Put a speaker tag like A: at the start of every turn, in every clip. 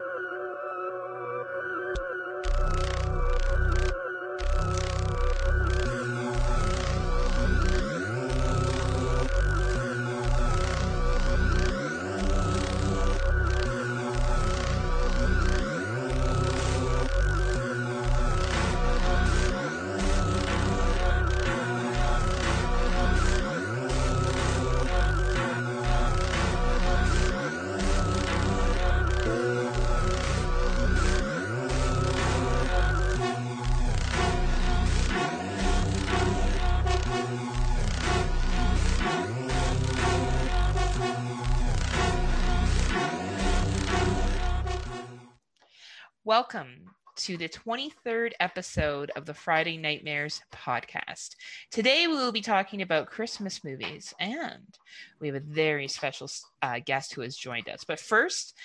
A: you Welcome to the 23rd episode of the Friday Nightmares podcast. Today we will be talking about Christmas movies, and we have a very special uh, guest who has joined us. But first,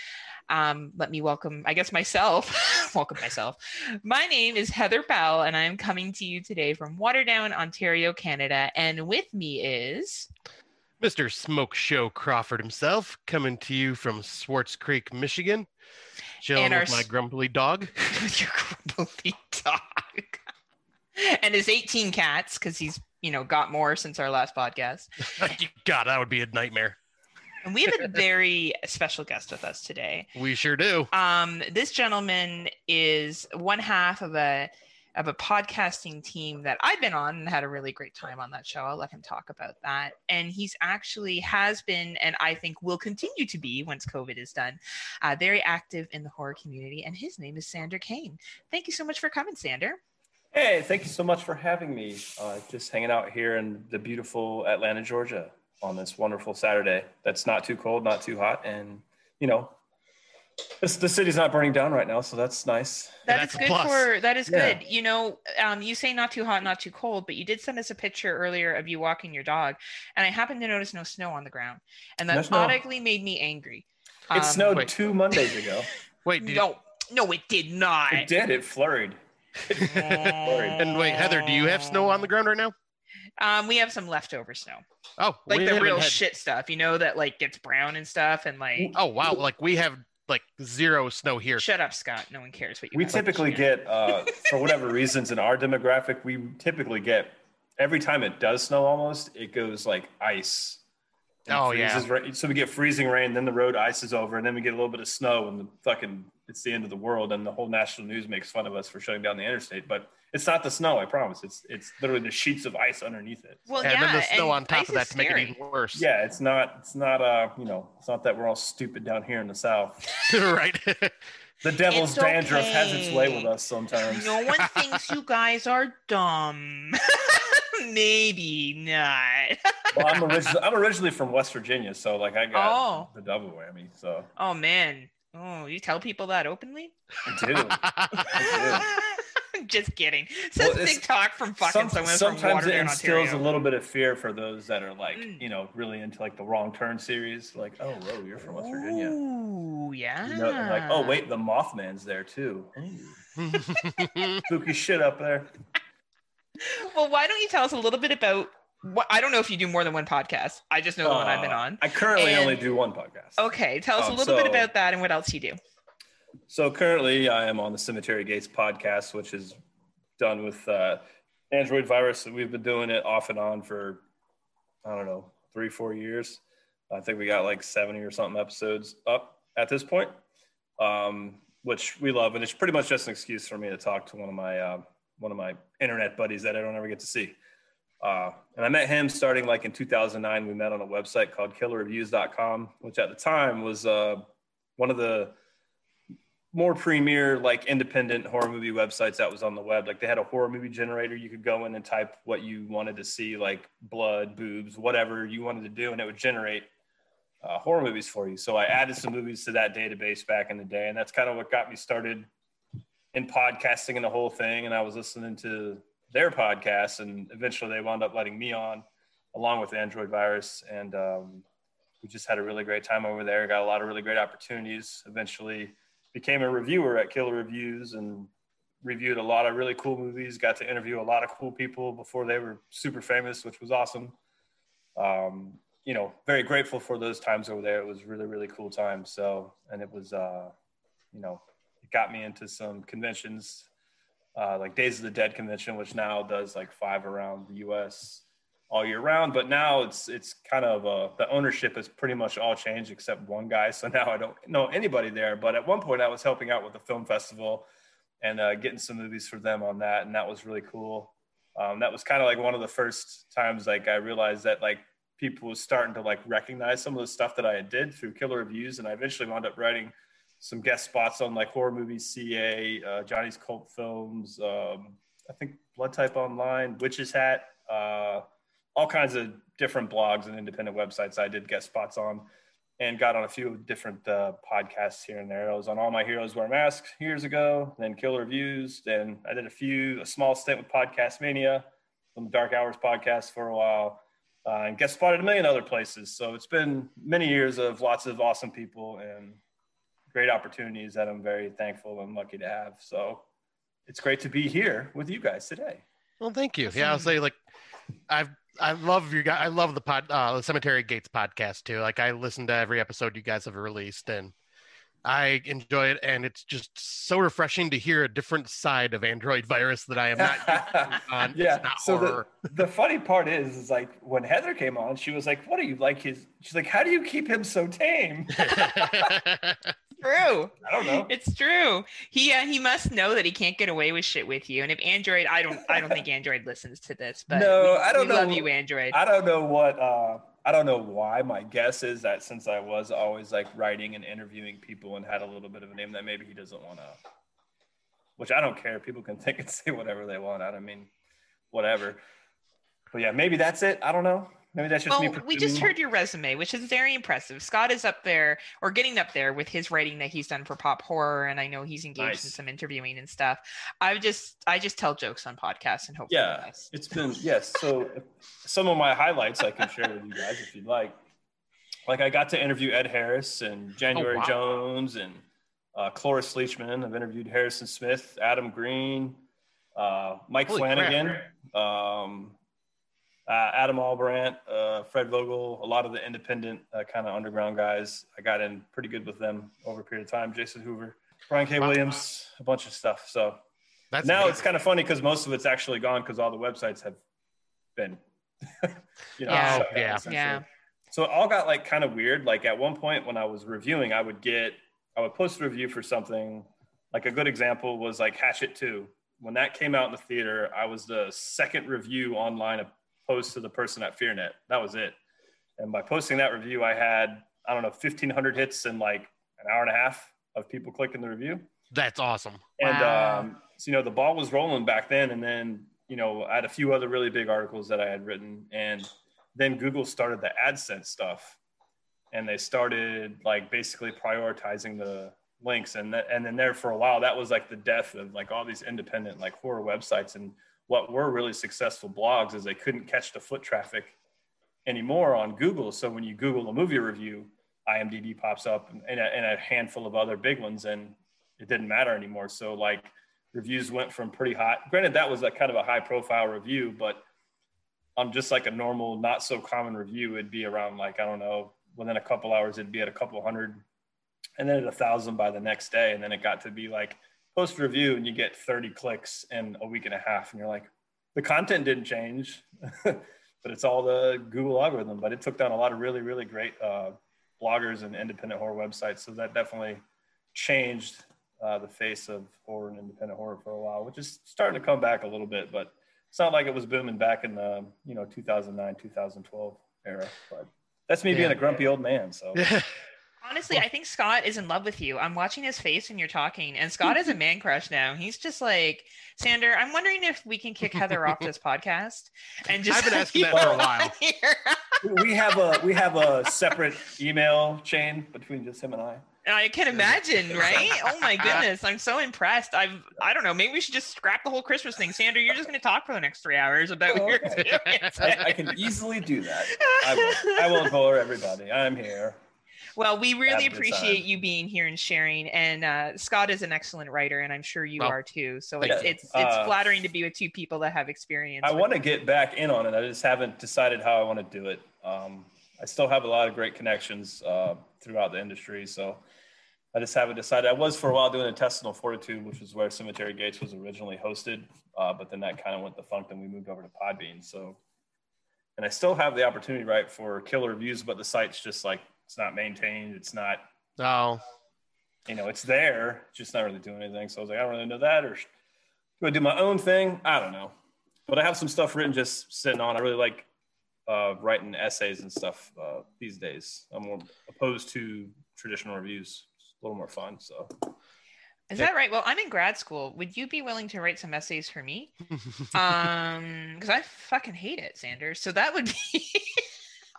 A: um, let me welcome, I guess, myself. welcome myself. My name is Heather Bell, and I am coming to you today from Waterdown, Ontario, Canada. And with me is.
B: Mr. Smoke Show Crawford himself, coming to you from Swartz Creek, Michigan chilling and with our, my grumpy dog.
A: your grumpy dog. and his 18 cats, because he's, you know, got more since our last podcast.
B: God, that would be a nightmare.
A: And we have a very special guest with us today.
B: We sure do.
A: Um, this gentleman is one half of a of a podcasting team that I've been on and had a really great time on that show. I'll let him talk about that. And he's actually has been, and I think will continue to be once COVID is done, uh, very active in the horror community. And his name is Sander Kane. Thank you so much for coming, Sander.
C: Hey, thank you so much for having me. Uh, just hanging out here in the beautiful Atlanta, Georgia on this wonderful Saturday. That's not too cold, not too hot, and you know, this, the city's not burning down right now, so that's nice.
A: That that's is good for that is yeah. good. You know, um, you say not too hot, not too cold, but you did send us a picture earlier of you walking your dog, and I happened to notice no snow on the ground, and that no automatically made me angry.
C: It um, snowed wait. two Mondays ago.
B: wait,
A: no, no, it did not.
C: It did. It flurried.
B: and wait, Heather, do you have snow on the ground right now?
A: Um, we have some leftover snow.
B: Oh,
A: like the real had... shit stuff, you know, that like gets brown and stuff, and like.
B: Oh wow! Like we have like zero snow here.
A: Shut up, Scott. No one cares what you.
C: We typically get, uh, for whatever reasons, in our demographic, we typically get every time it does snow, almost it goes like ice.
B: Oh yeah.
C: So we get freezing rain, then the road ices over, and then we get a little bit of snow, and the fucking it's the end of the world, and the whole national news makes fun of us for shutting down the interstate. But it's not the snow, I promise. It's it's literally the sheets of ice underneath it.
A: Well, and yeah,
B: then the snow on top of that to make it even worse.
C: Yeah, it's not it's not uh you know it's not that we're all stupid down here in the south.
B: right.
C: the devil's it's dandruff okay. has its way with us sometimes.
A: No one thinks you guys are dumb. Maybe not.
C: well, I'm originally I'm originally from West Virginia, so like I got oh. the double whammy. So.
A: Oh man, Oh, you tell people that openly?
C: I do. I
A: do. Just kidding. Says well, big talk from fucking some, someone
C: Sometimes
A: from
C: it instills
A: Ontario.
C: a little bit of fear for those that are like, mm. you know, really into like the wrong turn series. Like, oh, whoa, you're from West Virginia.
A: Ooh, yeah.
C: You know, like, oh, wait, the Mothman's there too. Spooky shit up there.
A: Well, why don't you tell us a little bit about what, I don't know if you do more than one podcast. I just know the uh, one I've been uh, on.
C: I currently and, only do one podcast.
A: Okay, tell us um, a little so, bit about that and what else you do.
C: So currently, I am on the Cemetery Gates podcast, which is done with uh, Android virus. We've been doing it off and on for I don't know three, four years. I think we got like seventy or something episodes up at this point, um, which we love, and it's pretty much just an excuse for me to talk to one of my uh, one of my internet buddies that I don't ever get to see. Uh, and I met him starting like in 2009. We met on a website called killerreviews.com, which at the time was uh, one of the more premier, like independent horror movie websites that was on the web. Like they had a horror movie generator. You could go in and type what you wanted to see, like blood, boobs, whatever you wanted to do, and it would generate uh, horror movies for you. So I added some movies to that database back in the day. And that's kind of what got me started in podcasting and the whole thing. And I was listening to their podcasts, and eventually they wound up letting me on, along with Android Virus, and um, we just had a really great time over there. Got a lot of really great opportunities. Eventually, became a reviewer at Killer Reviews and reviewed a lot of really cool movies. Got to interview a lot of cool people before they were super famous, which was awesome. Um, you know, very grateful for those times over there. It was really, really cool time. So, and it was, uh, you know, it got me into some conventions, uh, like Days of the Dead convention, which now does like five around the U.S. all year round. But now it's it's kind of uh, the ownership has pretty much all changed except one guy. So now I don't know anybody there. But at one point, I was helping out with the film festival and uh, getting some movies for them on that, and that was really cool. Um, that was kind of like one of the first times like I realized that like people was starting to like recognize some of the stuff that I did through killer reviews, and I eventually wound up writing some guest spots on like horror movies, CA, uh, Johnny's Cult Films, um, I think Blood Type Online, Witch's Hat, uh, all kinds of different blogs and independent websites I did guest spots on and got on a few different uh, podcasts here and there. I was on All My Heroes Wear Masks years ago, then Killer Reviews. Then I did a few, a small stint with Podcast Mania on the Dark Hours podcast for a while, uh, and guest spotted a million other places. So it's been many years of lots of awesome people and great opportunities that I'm very thankful and lucky to have. So it's great to be here with you guys today.
B: Well, thank you. Yeah, I'll say like I've I love you guys. I love the pod, uh, the Cemetery Gates podcast too. Like I listen to every episode you guys have released, and I enjoy it. And it's just so refreshing to hear a different side of Android virus that I am not
C: on. yeah. So the, the funny part is, is like when Heather came on, she was like, "What are you like his?" She's like, "How do you keep him so tame?"
A: true.
C: I don't know.
A: It's true. He uh, he must know that he can't get away with shit with you. And if Android, I don't I don't think Android listens to this. But
C: no, we, I don't know.
A: Love you, Android.
C: I don't know what. uh I don't know why. My guess is that since I was always like writing and interviewing people and had a little bit of a name, that maybe he doesn't want to. Which I don't care. People can think and say whatever they want. I don't mean, whatever. But yeah, maybe that's it. I don't know. Maybe that's just
A: well, me. We just heard your resume, which is very impressive. Scott is up there or getting up there with his writing that he's done for pop horror, and I know he's engaged nice. in some interviewing and stuff. I just I just tell jokes on podcasts and hope.
C: Yeah, nice. it's been yes. So some of my highlights I can share with you guys if you'd like. Like I got to interview Ed Harris and January oh, wow. Jones and uh, Cloris Leachman. I've interviewed Harrison Smith, Adam Green, uh, Mike Holy Flanagan. Um, uh, Adam Ahlbrandt, uh, Fred Vogel, a lot of the independent uh, kind of underground guys. I got in pretty good with them over a period of time. Jason Hoover, Brian K. Williams, a bunch of stuff. So That's now amazing. it's kind of funny because most of it's actually gone because all the websites have been,
A: you know, yeah, yeah, yeah.
C: So it all got like kind of weird. Like at one point when I was reviewing, I would get, I would post a review for something. Like a good example was like Hatchet 2. When that came out in the theater, I was the second review online of post to the person at FearNet. That was it. And by posting that review, I had, I don't know, 1,500 hits in like an hour and a half of people clicking the review.
B: That's awesome.
C: And, wow. um, so, you know, the ball was rolling back then. And then, you know, I had a few other really big articles that I had written. And then Google started the AdSense stuff. And they started like basically prioritizing the links. And, that, and then there for a while, that was like the death of like all these independent like horror websites. And what were really successful blogs is they couldn't catch the foot traffic anymore on Google. So when you Google a movie review, IMDb pops up and a, and a handful of other big ones, and it didn't matter anymore. So like reviews went from pretty hot. Granted, that was a kind of a high profile review, but on just like a normal, not so common review, it'd be around like I don't know. Within a couple hours, it'd be at a couple hundred, and then at a thousand by the next day, and then it got to be like post review and you get 30 clicks in a week and a half and you're like the content didn't change but it's all the google algorithm but it took down a lot of really really great uh, bloggers and independent horror websites so that definitely changed uh, the face of horror and independent horror for a while which is starting to come back a little bit but it's not like it was booming back in the you know 2009 2012 era but that's me yeah. being a grumpy old man so
A: Honestly, I think Scott is in love with you. I'm watching his face when you're talking, and Scott is a man crush now. He's just like, Sander, I'm wondering if we can kick Heather off this podcast. And just
B: I've been asking that for a while.
C: we have a we have a separate email chain between just him and I.
A: I can imagine, right? Oh my goodness, I'm so impressed. I've I don't know, maybe we should just scrap the whole Christmas thing. Sander, you're just going to talk for the next three hours about oh, what you're
C: doing. I, I, can easily do that. I won't, I won't bore everybody. I'm here.
A: Well, we really appreciate you being here and sharing. And uh, Scott is an excellent writer, and I'm sure you well, are too. So it's it's, it's uh, flattering to be with two people that have experience.
C: I want to get back in on it. I just haven't decided how I want to do it. Um, I still have a lot of great connections uh, throughout the industry, so I just haven't decided. I was for a while doing intestinal fortitude, which is where Cemetery Gates was originally hosted, uh, but then that kind of went defunct, and we moved over to Podbean. So, and I still have the opportunity, right, for killer reviews, but the site's just like it's not maintained. It's not,
B: Oh,
C: you know, it's there, just not really doing anything. So I was like, I don't really know that, or do I do my own thing? I don't know, but I have some stuff written just sitting on. I really like uh, writing essays and stuff uh, these days. I'm more opposed to traditional reviews. It's a little more fun. So
A: Is that right? Well, I'm in grad school. Would you be willing to write some essays for me? Um, because I fucking hate it, Sanders. So that would be.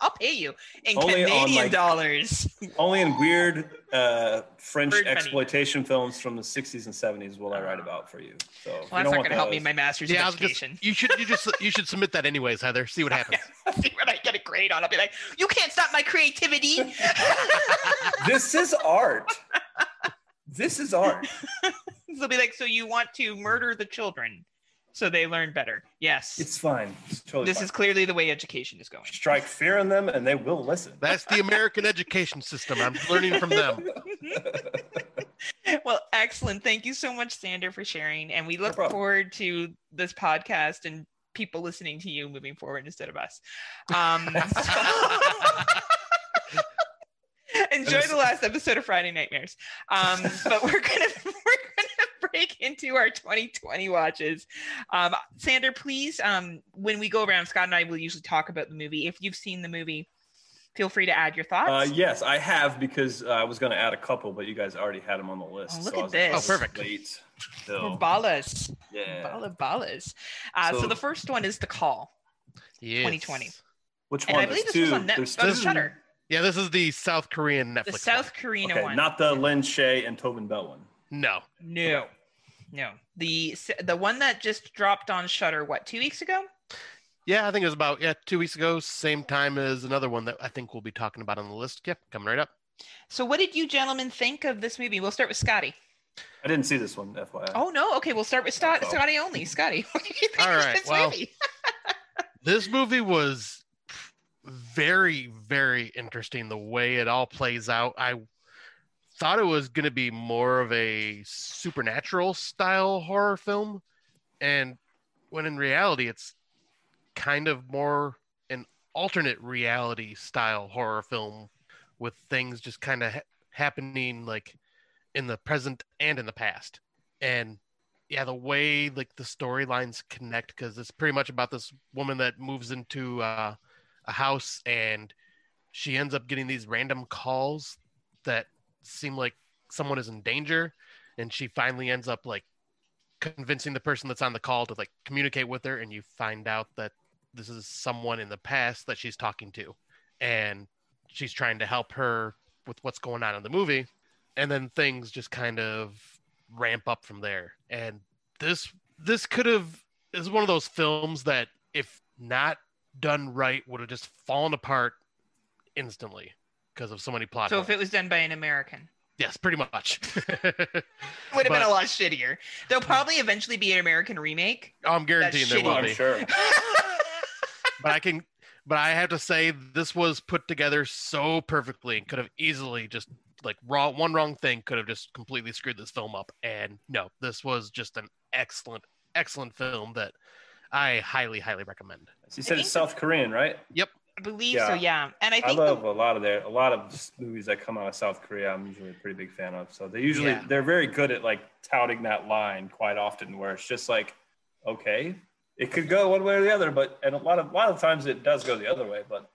A: I'll pay you in
C: Only on,
A: Canadian
C: like-
A: dollars.
C: only in weird uh, French
A: Bird money.
C: exploitation films from the 60s and 70s will I write about for you. So if
A: Well,
C: you
A: that's
C: don't
A: not going to help me in my master's
B: yeah.
A: in
B: I was just, you should you just you should submit that anyways, Heather. See what happens.
A: See what I get a grade on. I'll be like, you can't stop my creativity.
C: this is art. This is art.
A: They'll be like, so you want to murder the children so they learn better? Yes.
C: It's fine. It's totally
A: this
C: fine.
A: is clearly the way education is going.
C: strike fear in them and they will listen.
B: That's the American education system. I'm learning from them.
A: well, excellent. Thank you so much, Sander, for sharing. And we look
C: problem.
A: forward to this podcast and people listening to you moving forward instead of us. Um, enjoy the last episode of Friday Nightmares. Um, but we're gonna break into our 2020 watches. Um, Sander, please, um, when we go around, Scott and I will usually talk about the movie. If you've seen the movie, feel free to add your thoughts.
C: Uh, yes, I have because uh, I was going to add a couple, but you guys already had them on the list.
A: Oh, look
C: so
A: at
C: was like,
A: this.
B: Oh, perfect.
C: Wait.
A: We're
C: till-
A: ballas.
C: yeah.
A: Balla ballas. Uh, so,
C: So-
A: the first one is The Call.
B: Yes.
A: 2020.
C: Which
A: And
C: one?
A: I believe
C: There's
A: this was on Net-
C: There's
A: on
C: two.
A: Shudder.
B: Yeah, this is the South Korean Netflix.
A: The. South Korean
C: Okay,
A: one.
C: not the Lin Shaye and Tobin Bell one.
B: No.
A: no. No. The the one that just dropped on Shudder what, 2 weeks ago?
B: Yeah, I think it was about yeah two weeks ago, same time as another one that I think we'll be talking about on the list. Yep, coming right up.
A: So what did you gentlemen think of this movie? We'll start with Scotty.
C: I didn't see this one, FYI.
A: Oh no, okay, we'll start with Scott,
C: Oh.
A: Scotty only. Scotty, what did you think
B: All
A: of this
B: well,
A: movie?
B: This movie was very very interesting the way it all plays out. I thought it was going to be more of a supernatural style horror film, and when in reality it's kind of more an alternate reality style horror film with things just kind of ha- happening like in the present and in the past. And yeah, the way like the storylines connect because it's pretty much about this woman that moves into uh, a house and she ends up getting these random calls that seem like someone is in danger, and she finally ends up like convincing the person that's on the call to like communicate with her, and you find out that this is someone in the past that she's talking to, and she's trying to help her with what's going on in the movie, and then things just kind of ramp up from there. And this this could have is one of those films that if not done right would have just fallen apart instantly because of so many plot.
A: So if it was done by an American,
B: yes, pretty much.
A: would have been a lot shittier. There'll hmm. probably eventually be an American remake.
B: I'm guaranteeing there
A: shitty.
B: will
C: I'm
B: be.
C: sure.
B: But I can, but I have to say this was put together so perfectly and could have easily just like raw one wrong thing could have just completely screwed this film up. And no, this was just an excellent, excellent film that I highly, highly recommend.
C: You said it's South Korean, right?
A: I believe so,
C: Yeah.
A: yeah. And I think I
C: love
A: the,
C: a lot of their a lot of movies that come out of South Korea. I'm usually a pretty big fan of. So they usually
A: Yeah.
C: they're very good at like touting that line quite often, where it's just like, okay, it could go one way or the other, but and a lot of a lot of times it does go the other way, but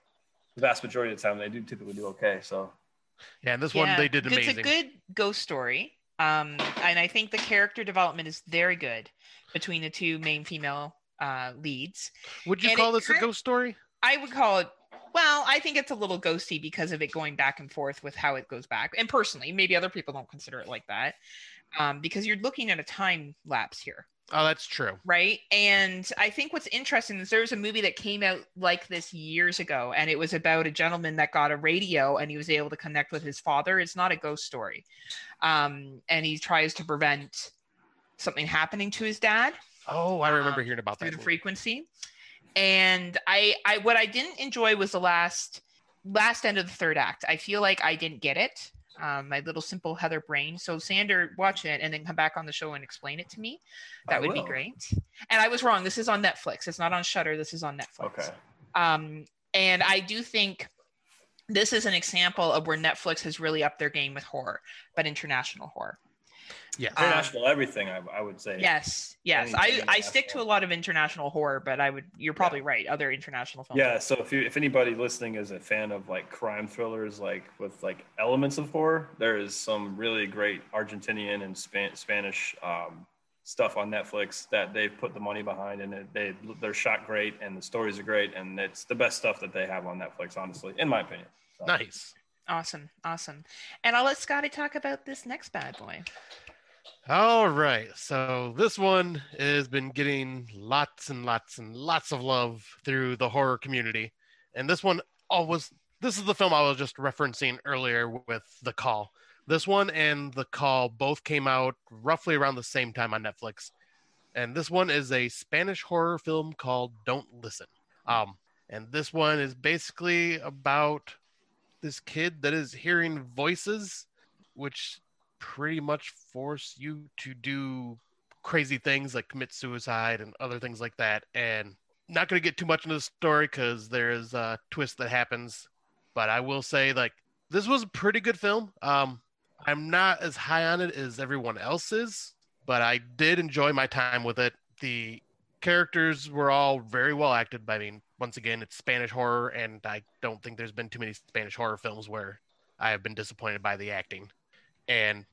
C: the vast majority of the time they do typically do okay. So
B: Yeah, and this one they did amazing.
A: It's a good ghost story. Um, and I think the character development is very good between the two main female uh, leads.
B: Would you
A: and
B: call
A: it
B: this a ghost story?
A: I would call it. Well, I think it's a little ghosty because of it going back and forth with how it goes back. And personally, maybe other people don't consider it like that, um, because you're looking at a time lapse here,
B: Oh, that's true.
A: right? And I think what's interesting is there was a movie that came out like this years ago, and it was about a gentleman that got a radio and he was able to connect with his father. It's not a ghost story, um, and he tries to prevent something happening to his dad
B: Oh, I remember
A: Um,
B: hearing about
A: through
B: that.
A: the
B: movie.
A: frequency. And I, I, what I didn't enjoy was the last, last end of the third act. I feel like I didn't get it. um, my little simple Heather brain. So Sander, watch it and then come back on the show and explain it to me. That
C: I
A: would be great. And I was wrong. This is on Netflix. It's not on Shudder. This is on Netflix.
C: Okay.
A: Um, and I do think this is an example of where Netflix has really upped their game with horror, but international horror.
B: Yes.
A: Um,
C: International everything, I, I would say.
A: Yes, yes. I, I stick to a lot of international horror, but I would. You're probably right. Other international films.
C: Yeah, so if you if anybody listening is a fan of like crime thrillers, like with like elements of horror, there is some really great Argentinian and Span- Spanish um, stuff on Netflix that they've put the money behind, and it, they they're shot great, and the stories are great, and it's the best stuff that they have on Netflix, honestly, in my opinion. So,
B: Nice.
A: Awesome, awesome. And I'll let Scotty talk about this next bad boy.
B: All right. So this one has been getting lots and lots and lots of love through the horror community. And this one always this is the film I was just referencing earlier with The Call. This one and The Call both came out roughly around the same time on Netflix. And this one is a Spanish horror film called Don't Listen. Um and this one is basically about this kid that is hearing voices which pretty much force you to do crazy things like commit suicide and other things like that. And not going to get too much into the story because there's a twist that happens. But I will say, like, this was a pretty good film. Um, I'm not as high on it as everyone else is, but I did enjoy my time with it. The characters were all very well acted. I mean, once again, it's Spanish horror, and I don't think there's been too many Spanish horror films where I have been disappointed by the acting and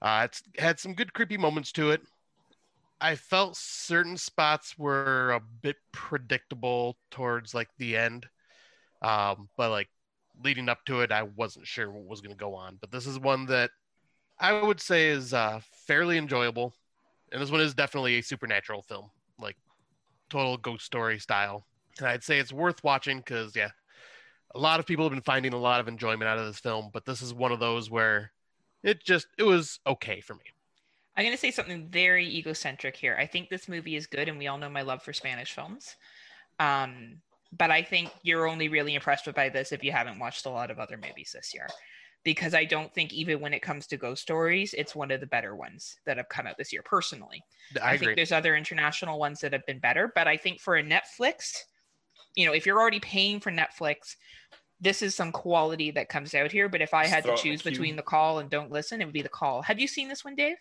B: uh, it's had some good creepy moments to it. I felt certain spots were a bit predictable towards like the end, um, but like leading up to it, I wasn't sure what was going to go on. But this is one that I would say is uh, fairly enjoyable, and this one is definitely a supernatural film, like total ghost story style. And I'd say it's worth watching because yeah, a lot of people have been finding a lot of enjoyment out of this film, but this is one of those where it just it was okay for me.
A: I'm going to say something very egocentric here. I think this movie is good, and we all know my love for Spanish films. Um, but I think you're only really impressed by this if you haven't watched a lot of other movies this year, because I don't think even when it comes to ghost stories, it's one of the better ones that have come out this year. Personally,
B: I,
A: I, think there's other international ones that have been better, but I think for a Netflix, you know, if you're already paying for Netflix, this is some quality that comes out here. But if I had
C: throw
A: to
C: it in the
A: choose between the call and don't listen, it would be the call. Have you seen this one, Dave?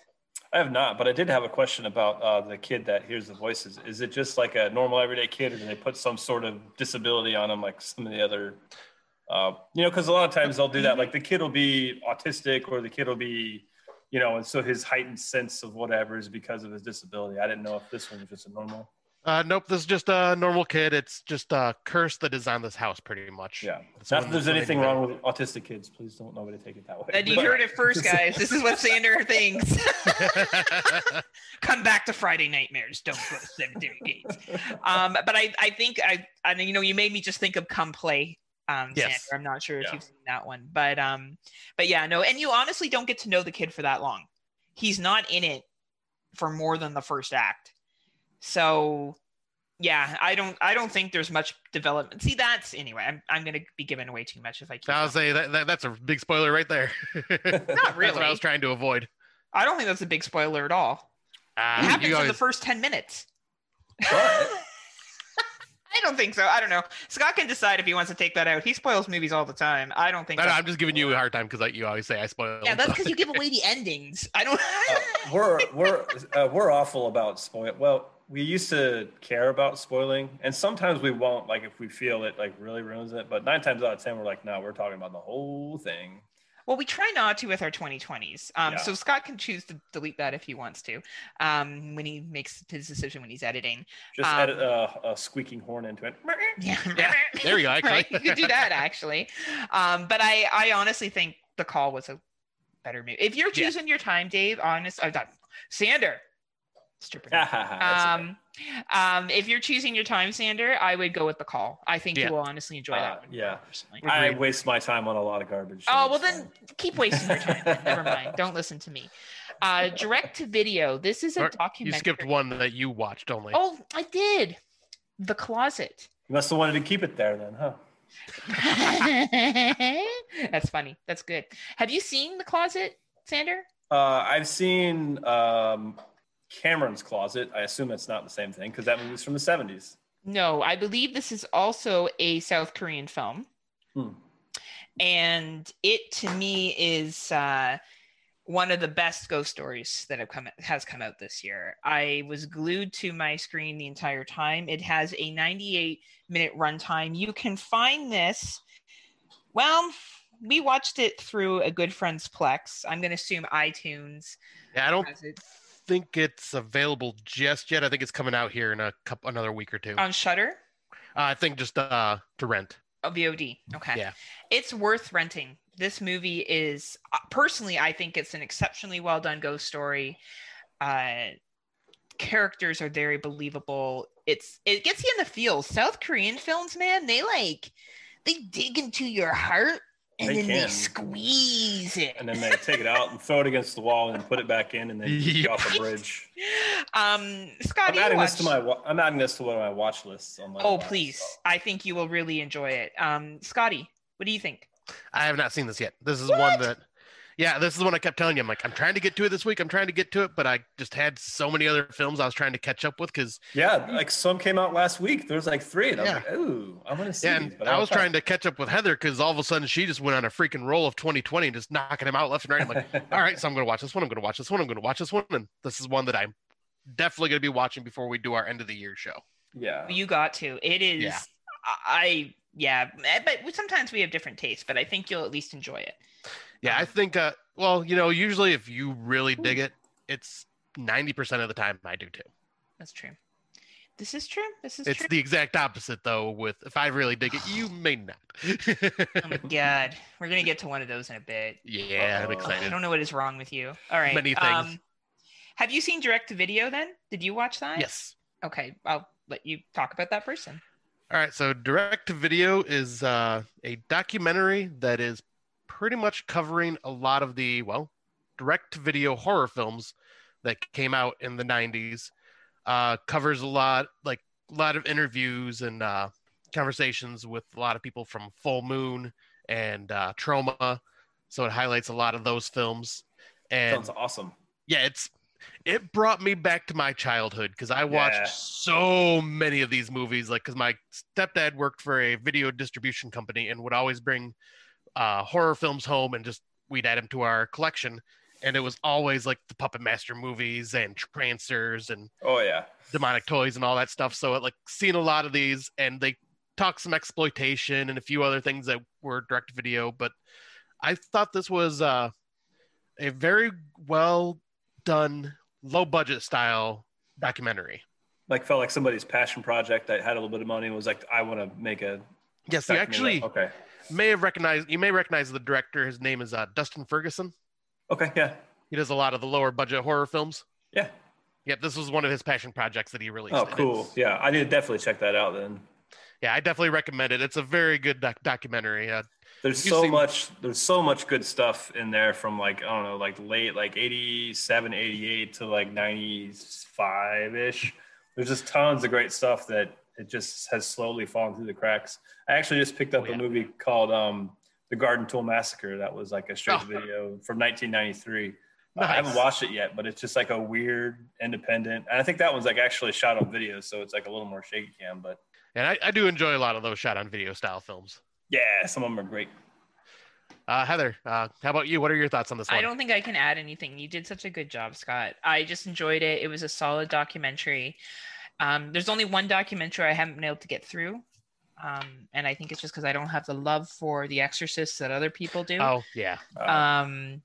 C: I have not, but I did have a question about uh, the kid that hears the voices. Is it just like a normal everyday kid, or do they put some sort of disability on him, like some of the other? Uh, you know, because a lot of times they'll do that. Like the kid will be autistic, or the kid will be, you know, and so his heightened sense of whatever is because of his disability. I didn't know if this one was just a normal.
B: Uh, nope, this is just a normal kid. It's just a curse that is on this house, pretty much.
C: Yeah.
B: That's
C: Not that there's anything wrong with autistic kids. Please don't nobody take it that way.
A: And you
C: But-
A: heard it first, guys. This is what Sander thinks. Come back to Friday Nightmares. Don't go to Cemetery Gates. Um, but I, I think I, I, you know, you made me just think of Come Play. Um,
B: Yes.
A: Sander. I'm not sure if
C: Yeah.
A: you've seen that one, but um, but yeah, no. And you honestly don't get to know the kid for that long. He's not in it for more than the first act. So yeah, I don't, I don't think there's much development. See, that's anyway. I'm, I'm gonna be giving away too much if I keep.
B: I
A: going.
B: was say that, that that's a big spoiler right there. Not That's what
A: really.
B: I was trying to avoid.
A: I don't think that's a big spoiler at all.
B: Uh,
A: It happens
B: you
A: in the first 10 minutes.
C: But-
A: I don't think so. I don't know. Scott can decide if he wants to take that out. He spoils movies all the time. I don't think
B: No, no, I'm just giving you a hard time because like, you always say I spoil.
A: Yeah, that's because you give away the endings. I don't.
C: Uh, we're we're uh, we're awful about spoil. Well, we used to care about spoiling, and sometimes we won't. Like if we feel it like really ruins it, but nine times out of ten, we're like, no, we're talking about the whole thing.
A: well, we try not to with our 2020s. Um,
C: Yeah.
A: So Scott can choose to delete that if he wants to um, when he makes his decision when he's editing.
C: Just
A: Um,
C: edit a, a squeaking horn into it.
A: Yeah.
B: Yeah, there you go.
A: Right? You could do that actually. Um, but I, I honestly think the call was a better move. If you're
B: Yeah.
A: choosing your time, Dave, honest, I've done Sander. Stupid.
C: That's okay.
A: um, um, if you're choosing your time, Sander, I would go with the call. I think
B: Yeah.
A: you will honestly enjoy
C: Uh,
A: that one.
C: yeah.
A: Personally.
C: I
B: Agreed.
C: waste my time on a lot of garbage. so
A: Oh well, then
C: fine.
A: keep wasting your time. Never mind. Don't listen to me. Uh, direct to video. This is a
B: Or
A: documentary.
B: You skipped one that you watched only.
A: Oh, I did. The closet.
C: you must have wanted to keep it there then, huh?
A: That's funny. That's good. Have you seen The Closet, Sander?
C: Uh, I've seen um, Cameron's Closet. I assume that's not the same thing because that movie's from the 70s.
A: No, I believe this is also a South Korean film.
C: Hmm.
A: And it to me is uh, one of the best ghost stories that have come has come out this year. I was glued to my screen the entire time. It has a 98 minute runtime. You can find this. Well, we watched it through a good friend's Plex. I'm going to assume iTunes.
B: Yeah, I don't
A: has it
B: think it's available just yet. I think it's coming out here in a couple another week or two. Uh,
A: on Shudder.
B: I think just uh to rent.
A: Oh, VOD. Okay.
B: Yeah.
A: It's worth renting. This movie is uh, personally, I think it's an exceptionally well done ghost story. Uh, characters are very believable. It's it gets you in the feels. South Korean films, man, they like they dig into your heart and
C: They
A: then they
C: can.
A: squeeze it.
C: And then they take it out and throw it against the wall and then put it back in and then kick you
B: Yep.
C: off a bridge.
A: Um, Scott,
C: I'm
A: do you
C: adding this to my I'm adding this to one of my watch lists on my
A: Oh,
C: watch,
A: please!
C: so.
A: I think you will really enjoy it. Um, Scotty, what do you think?
B: I have not seen this yet. This is
A: What?
B: one that yeah, this is one I kept telling you. I'm like, I'm trying to get to it this week. I'm trying to get to it, but I just had so many other films I was trying to catch up with because
C: Yeah, like some came out last week. There's like three, and I was
B: Yeah.
C: like, "Ooh, I'm gonna see."
B: yeah,
C: these,
B: and
C: but
B: I
C: don't
B: was
C: have
B: trying to catch up with Heather because all of a sudden she just went on a freaking roll of 2020 and just knocking him out left and right. I'm like, all right, so I'm going to watch this one. I'm going to watch this one. I'm going to watch this one, and this is one that I'm definitely going to be watching before we do our end of the year show.
C: yeah,
A: You got to. It is.
B: Yeah.
A: I yeah, eh, but sometimes we have different tastes, but I think you'll at least enjoy it.
B: Yeah, I think. Uh, well, you know, usually if you really dig it, it's 90% of the time I do too.
A: That's true. This is true. This is true.
B: It's
A: true.
B: the exact opposite though. With if I really dig it, you may not.
A: oh my god, we're gonna get to one of those in a bit.
B: yeah, I'm
C: Uh-oh.
A: I
B: excited.
A: don't know what is wrong with you. All right.
B: Many things.
A: Um, have you seen direct to video then? Did you watch that?
B: Yes.
A: Okay, I'll let you talk about that person.
B: All right, so direct to video is uh, a documentary that is pretty much covering a lot of the well, direct to video horror films that came out in the 90s. Uh, covers a lot, like a lot of interviews and uh, conversations with a lot of people from Full Moon and uh, Troma. So it highlights a lot of those films. And
C: sounds awesome.
B: yeah, it's it brought me back to my childhood because I watched
C: Yeah.
B: so many of these movies. Like, because my stepdad worked for a video distribution company and would always bring uh, horror films home and just we'd add them to our collection. And it was always like the Puppet Master movies and Trancers and
C: Oh yeah,
B: demonic toys and all that stuff. So it like seeing a lot of these and they talk some exploitation and a few other things that were direct video. But I thought this was uh, a very well done, low budget style documentary.
C: like felt like somebody's passion project that had a little bit of money and was like, "I want to make a."
B: Yes, you actually
C: okay,
B: may have recognized you may recognize the director. His name is uh, Dustin Ferguson.
C: okay, yeah,
B: He does a lot of the lower budget horror films.
C: yeah.
B: Yep, this was one of his passion projects that he released.
C: Oh, cool. Yeah, I need to definitely check that out then.
B: Yeah, I definitely recommend it. It's a very good doc- documentary. Uh,
C: There's so
B: seem-
C: much there's so much good stuff in there from like I don't know like late like 87 88 to like 95 ish there's just tons of great stuff that it just has slowly fallen through the cracks I actually just picked up
B: Oh, yeah.
C: a movie called um The Garden Tool Massacre that was like a straight
B: Oh.
C: video from 1993 Uh, I haven't watched it yet but it's just like a weird independent and I think that one's like actually shot on video so it's like a little more shaky cam but
B: and I, I do enjoy a lot of those shot on video style films.
C: yeah some of them are great
B: Uh, Heather, uh, how about you? What are your thoughts on this one?
A: I don't think I can add anything. You did such a good job, Scott. I just enjoyed it. It was a solid documentary. Um, there's only one documentary I haven't been able to get through. Um, and I think it's just because I don't have the love for The Exorcist that other people do.
B: Oh yeah,
C: Uh,
A: Um,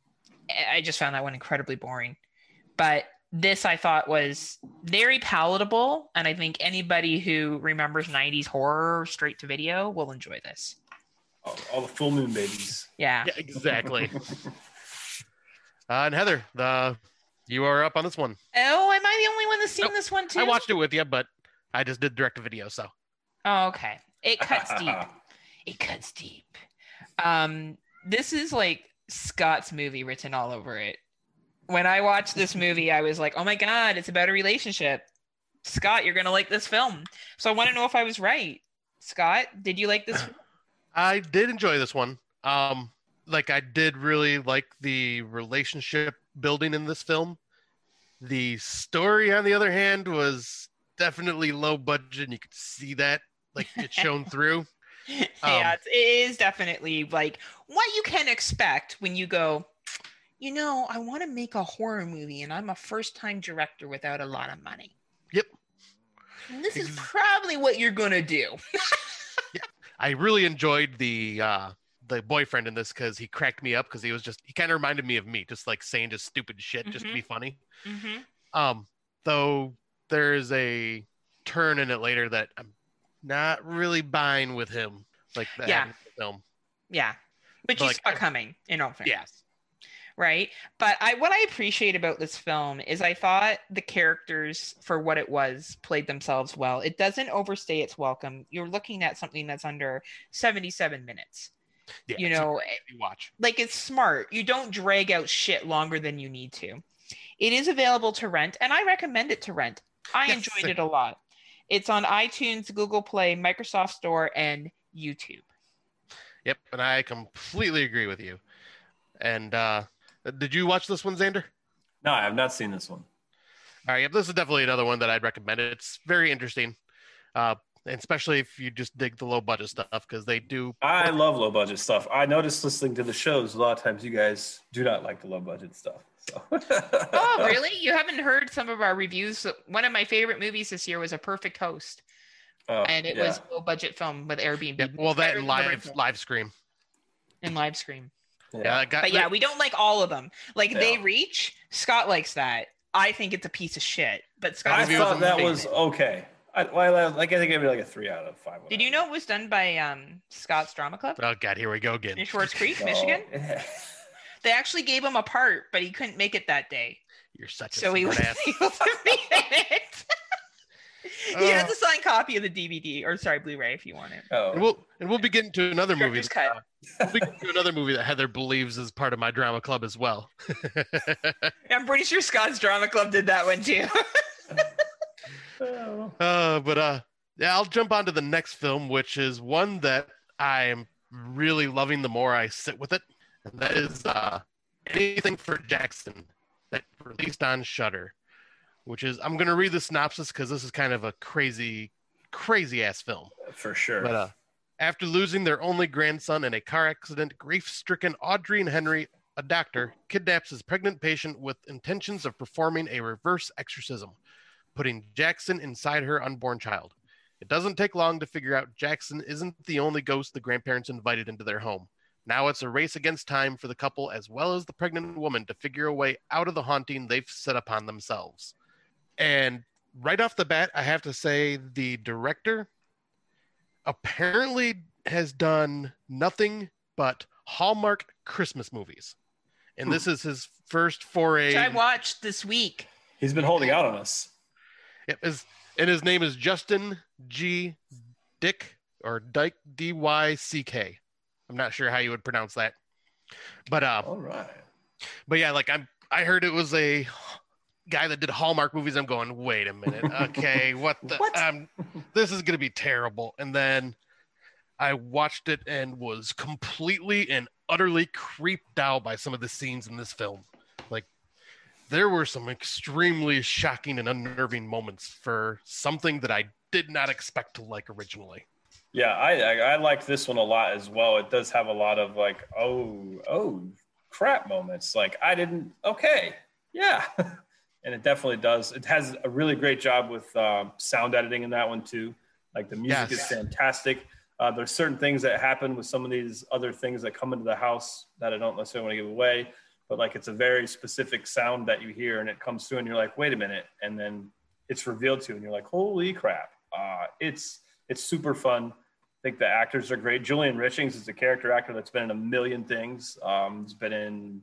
A: I I just found that one incredibly boring. But this I thought was very palatable. And I think anybody who remembers 90s horror straight to video will enjoy this.
C: all, all the full moon babies
A: Yeah.
B: yeah, exactly. uh, and Heather, the you are up on this one.
A: Oh, am I the only one that's seen this one too?
B: I watched it with you, but I just did direct to video, so
A: Oh, okay. It cuts deep. It cuts deep. Um, this is like Scott's movie written all over it. When I watched this movie, I was like, "Oh my god, it's about a relationship." Scott, you're gonna like this film. So I want to know if I was right. Scott, did you like this?
B: I did enjoy this one. Um, like I did really like the relationship building in this film. The story, on the other hand, was definitely low budget, and you could see that like it shown through.
A: yeah,
B: Um,
A: it's, it is definitely like what you can expect when you go. You know, I want to make a horror movie, and I'm a first-time director without a lot of money.
B: Yep.
A: And this is probably what you're gonna do.
B: I really enjoyed the uh the boyfriend in this because he cracked me up because he was just he kind of reminded me of me, just like saying just stupid shit just to
A: Mhm.
B: be funny.
A: hmm
B: Um, though there's a turn in it later that I'm not really buying with him, like that
A: Yeah.
B: film.
A: Yeah, but
B: But,
A: you
B: like,
A: saw
B: I-
A: coming in all fairness.
B: Yeah.
A: right? But I what I appreciate about this film is I thought the characters for what it was played themselves well. It doesn't overstay its welcome. You're looking at something that's under 77 minutes.
B: Yeah,
A: You know,
B: great watch.
A: like it's smart. You don't drag out shit longer than you need to. It is available to rent and I recommend it to rent. I
B: Yes,
A: enjoyed it a lot. It's on iTunes, Google Play, Microsoft Store and YouTube.
B: Yep, and I completely agree with you. And uh did you watch this one, Sander?
C: No, I have not seen this one.
B: All right, yep, this is definitely another one that I'd recommend. It's very interesting, uh, and especially if you just dig the low budget stuff because they do.
C: I love low budget stuff. I noticed listening to the shows a lot of times you guys do not like the low budget stuff. So.
A: Oh, really? You haven't heard some of our reviews? One of my favorite movies this year was A Perfect Host,
C: Oh,
A: and it
C: yeah.
A: was a low budget film with Airbnb.
B: Yep, well, that
A: Better
B: and
A: than the
B: live
A: rental
B: live scream.
A: and live scream.
B: Yeah, that got,
A: But yeah, we don't like all of them. Like they reach. Scott likes that. I think it's a piece of shit. But Scott,
C: I thought that was okay. I, well, I, like I think be like a three out of five.
A: did you know it was done by um, Scott's Drama Club
B: Oh god, here we go again.
A: in Swartz Creek,
C: No.
A: Michigan? They actually gave him a part, but he couldn't make it that day,
B: You're such a
A: so he
B: smart
A: was
B: ass.
A: able to be in it. he has a signed copy of the DVD, or sorry, Blu-ray, if you want it.
C: oh,
B: And we'll and we'll be getting to another movie.
A: Director's cut.
B: We'll be getting to another movie that Heather believes is part of my drama club as well.
A: I'm pretty sure Scott's Drama Club did that one too.
B: Uh, but uh, yeah, I'll jump on to the next film, which is one that I am really loving the more I sit with it, and that is uh, anything for Jackson that released on Shudder. Which is I'm gonna read the synopsis because this is kind of a crazy, crazy ass film.
C: for sure.
B: But uh, after losing their only grandson in a car accident, grief-stricken Audrey and Henry, a doctor, kidnaps his pregnant patient with intentions of performing a reverse exorcism, putting Jackson inside her unborn child. It doesn't take long to figure out Jackson isn't the only ghost the grandparents invited into their home. Now it's a race against time for the couple as well as the pregnant woman to figure a way out of the haunting they've set upon themselves. And right off the bat, I have to say the director apparently has done nothing but Hallmark Christmas movies. And hmm. this is his first foray.
A: Which I watched this week.
C: He's been holding out on us.
B: Yep, his- and his name is Justin G. Dick or Dyke D Y C K. I'm not sure how you would pronounce that, but uh,
C: All right.
B: but yeah, like I'm. I heard it was a guy that did Hallmark movies. I'm going, wait a minute, okay, what the?
C: What?
B: Um, this is gonna be terrible. And then I watched it and was completely and utterly creeped out by some of the scenes in this film. There were some extremely shocking and unnerving moments for something that I did not expect to like originally.
C: Yeah, I, I I like this one a lot as well. It does have a lot of like, oh, oh, crap moments. Like I didn't. Okay, yeah, and it definitely does. It has a really great job with um, sound editing in that one too. Like the music is fantastic. Uh, there's certain things that happen with some of these other things that come into the house that I don't necessarily want to give away. But like it's a very specific sound that you hear, and it comes through, and you're like, wait a minute, and then it's revealed to you, and you're like, holy crap! Uh, it's it's super fun. I think the actors are great. Julian Richings is a character actor that's been in a million things. Um, he's been in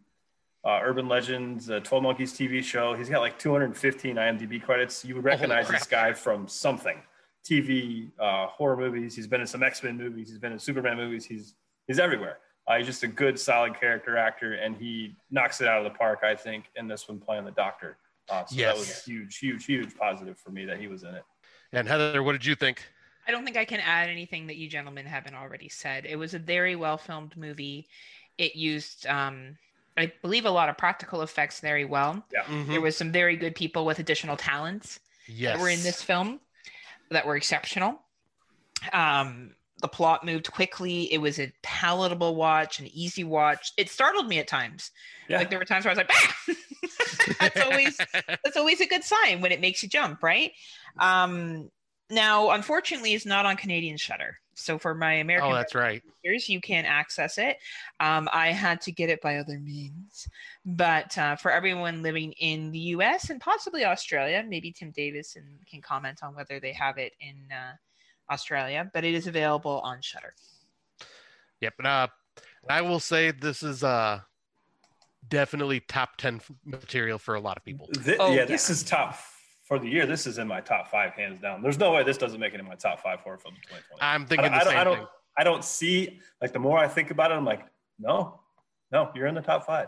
C: uh, Urban Legends, uh, 12 Monkeys TV show. He's got like 215 IMDb credits. You would recognize this guy from something. TV, uh, horror movies. He's been in some X Men movies. He's been in Superman movies. He's he's everywhere. Uh, he's just a good, solid character actor, and he knocks it out of the park. I think in this one playing the Doctor. Uh, so that was
B: Yes.
C: huge, huge, huge positive for me that he was in it.
B: And Heather, what did you think?
A: I don't think I can add anything that you gentlemen haven't already said. It was a very well filmed movie. It used, um, I believe, a lot of practical effects very well.
B: Mhm.
A: There was some very good people with additional talents
B: yes.
A: that were in this film that were exceptional. Um, the plot moved quickly. It was a palatable watch, an easy watch. It startled me at times.
C: Yeah.
A: Like there were times where I was like, that's always that's always a good sign when it makes you jump, right? Um, now, unfortunately, it's not on Canadian Shudder. So for my American
B: oh, that's right.
A: viewers, you can access it. Um, I had to get it by other means, but uh, for everyone living in the U.S. and possibly Australia, maybe Tim Davis and can comment on whether they have it in uh, Australia. But it is available on Shudder.
B: Yep. And, uh, I will say this is uh definitely top ten material for a lot of people.
C: Thi-
A: Oh,
C: yeah, this is top for the year. This is in my top five, hands down. There's no way this doesn't make it in my top five horror films of 2020.
B: I'm thinking
C: I,
B: the
C: don't,
B: same
C: I don't,
B: thing.
C: I don't see like the more I think about it, I'm like, no, no, you're in the top five.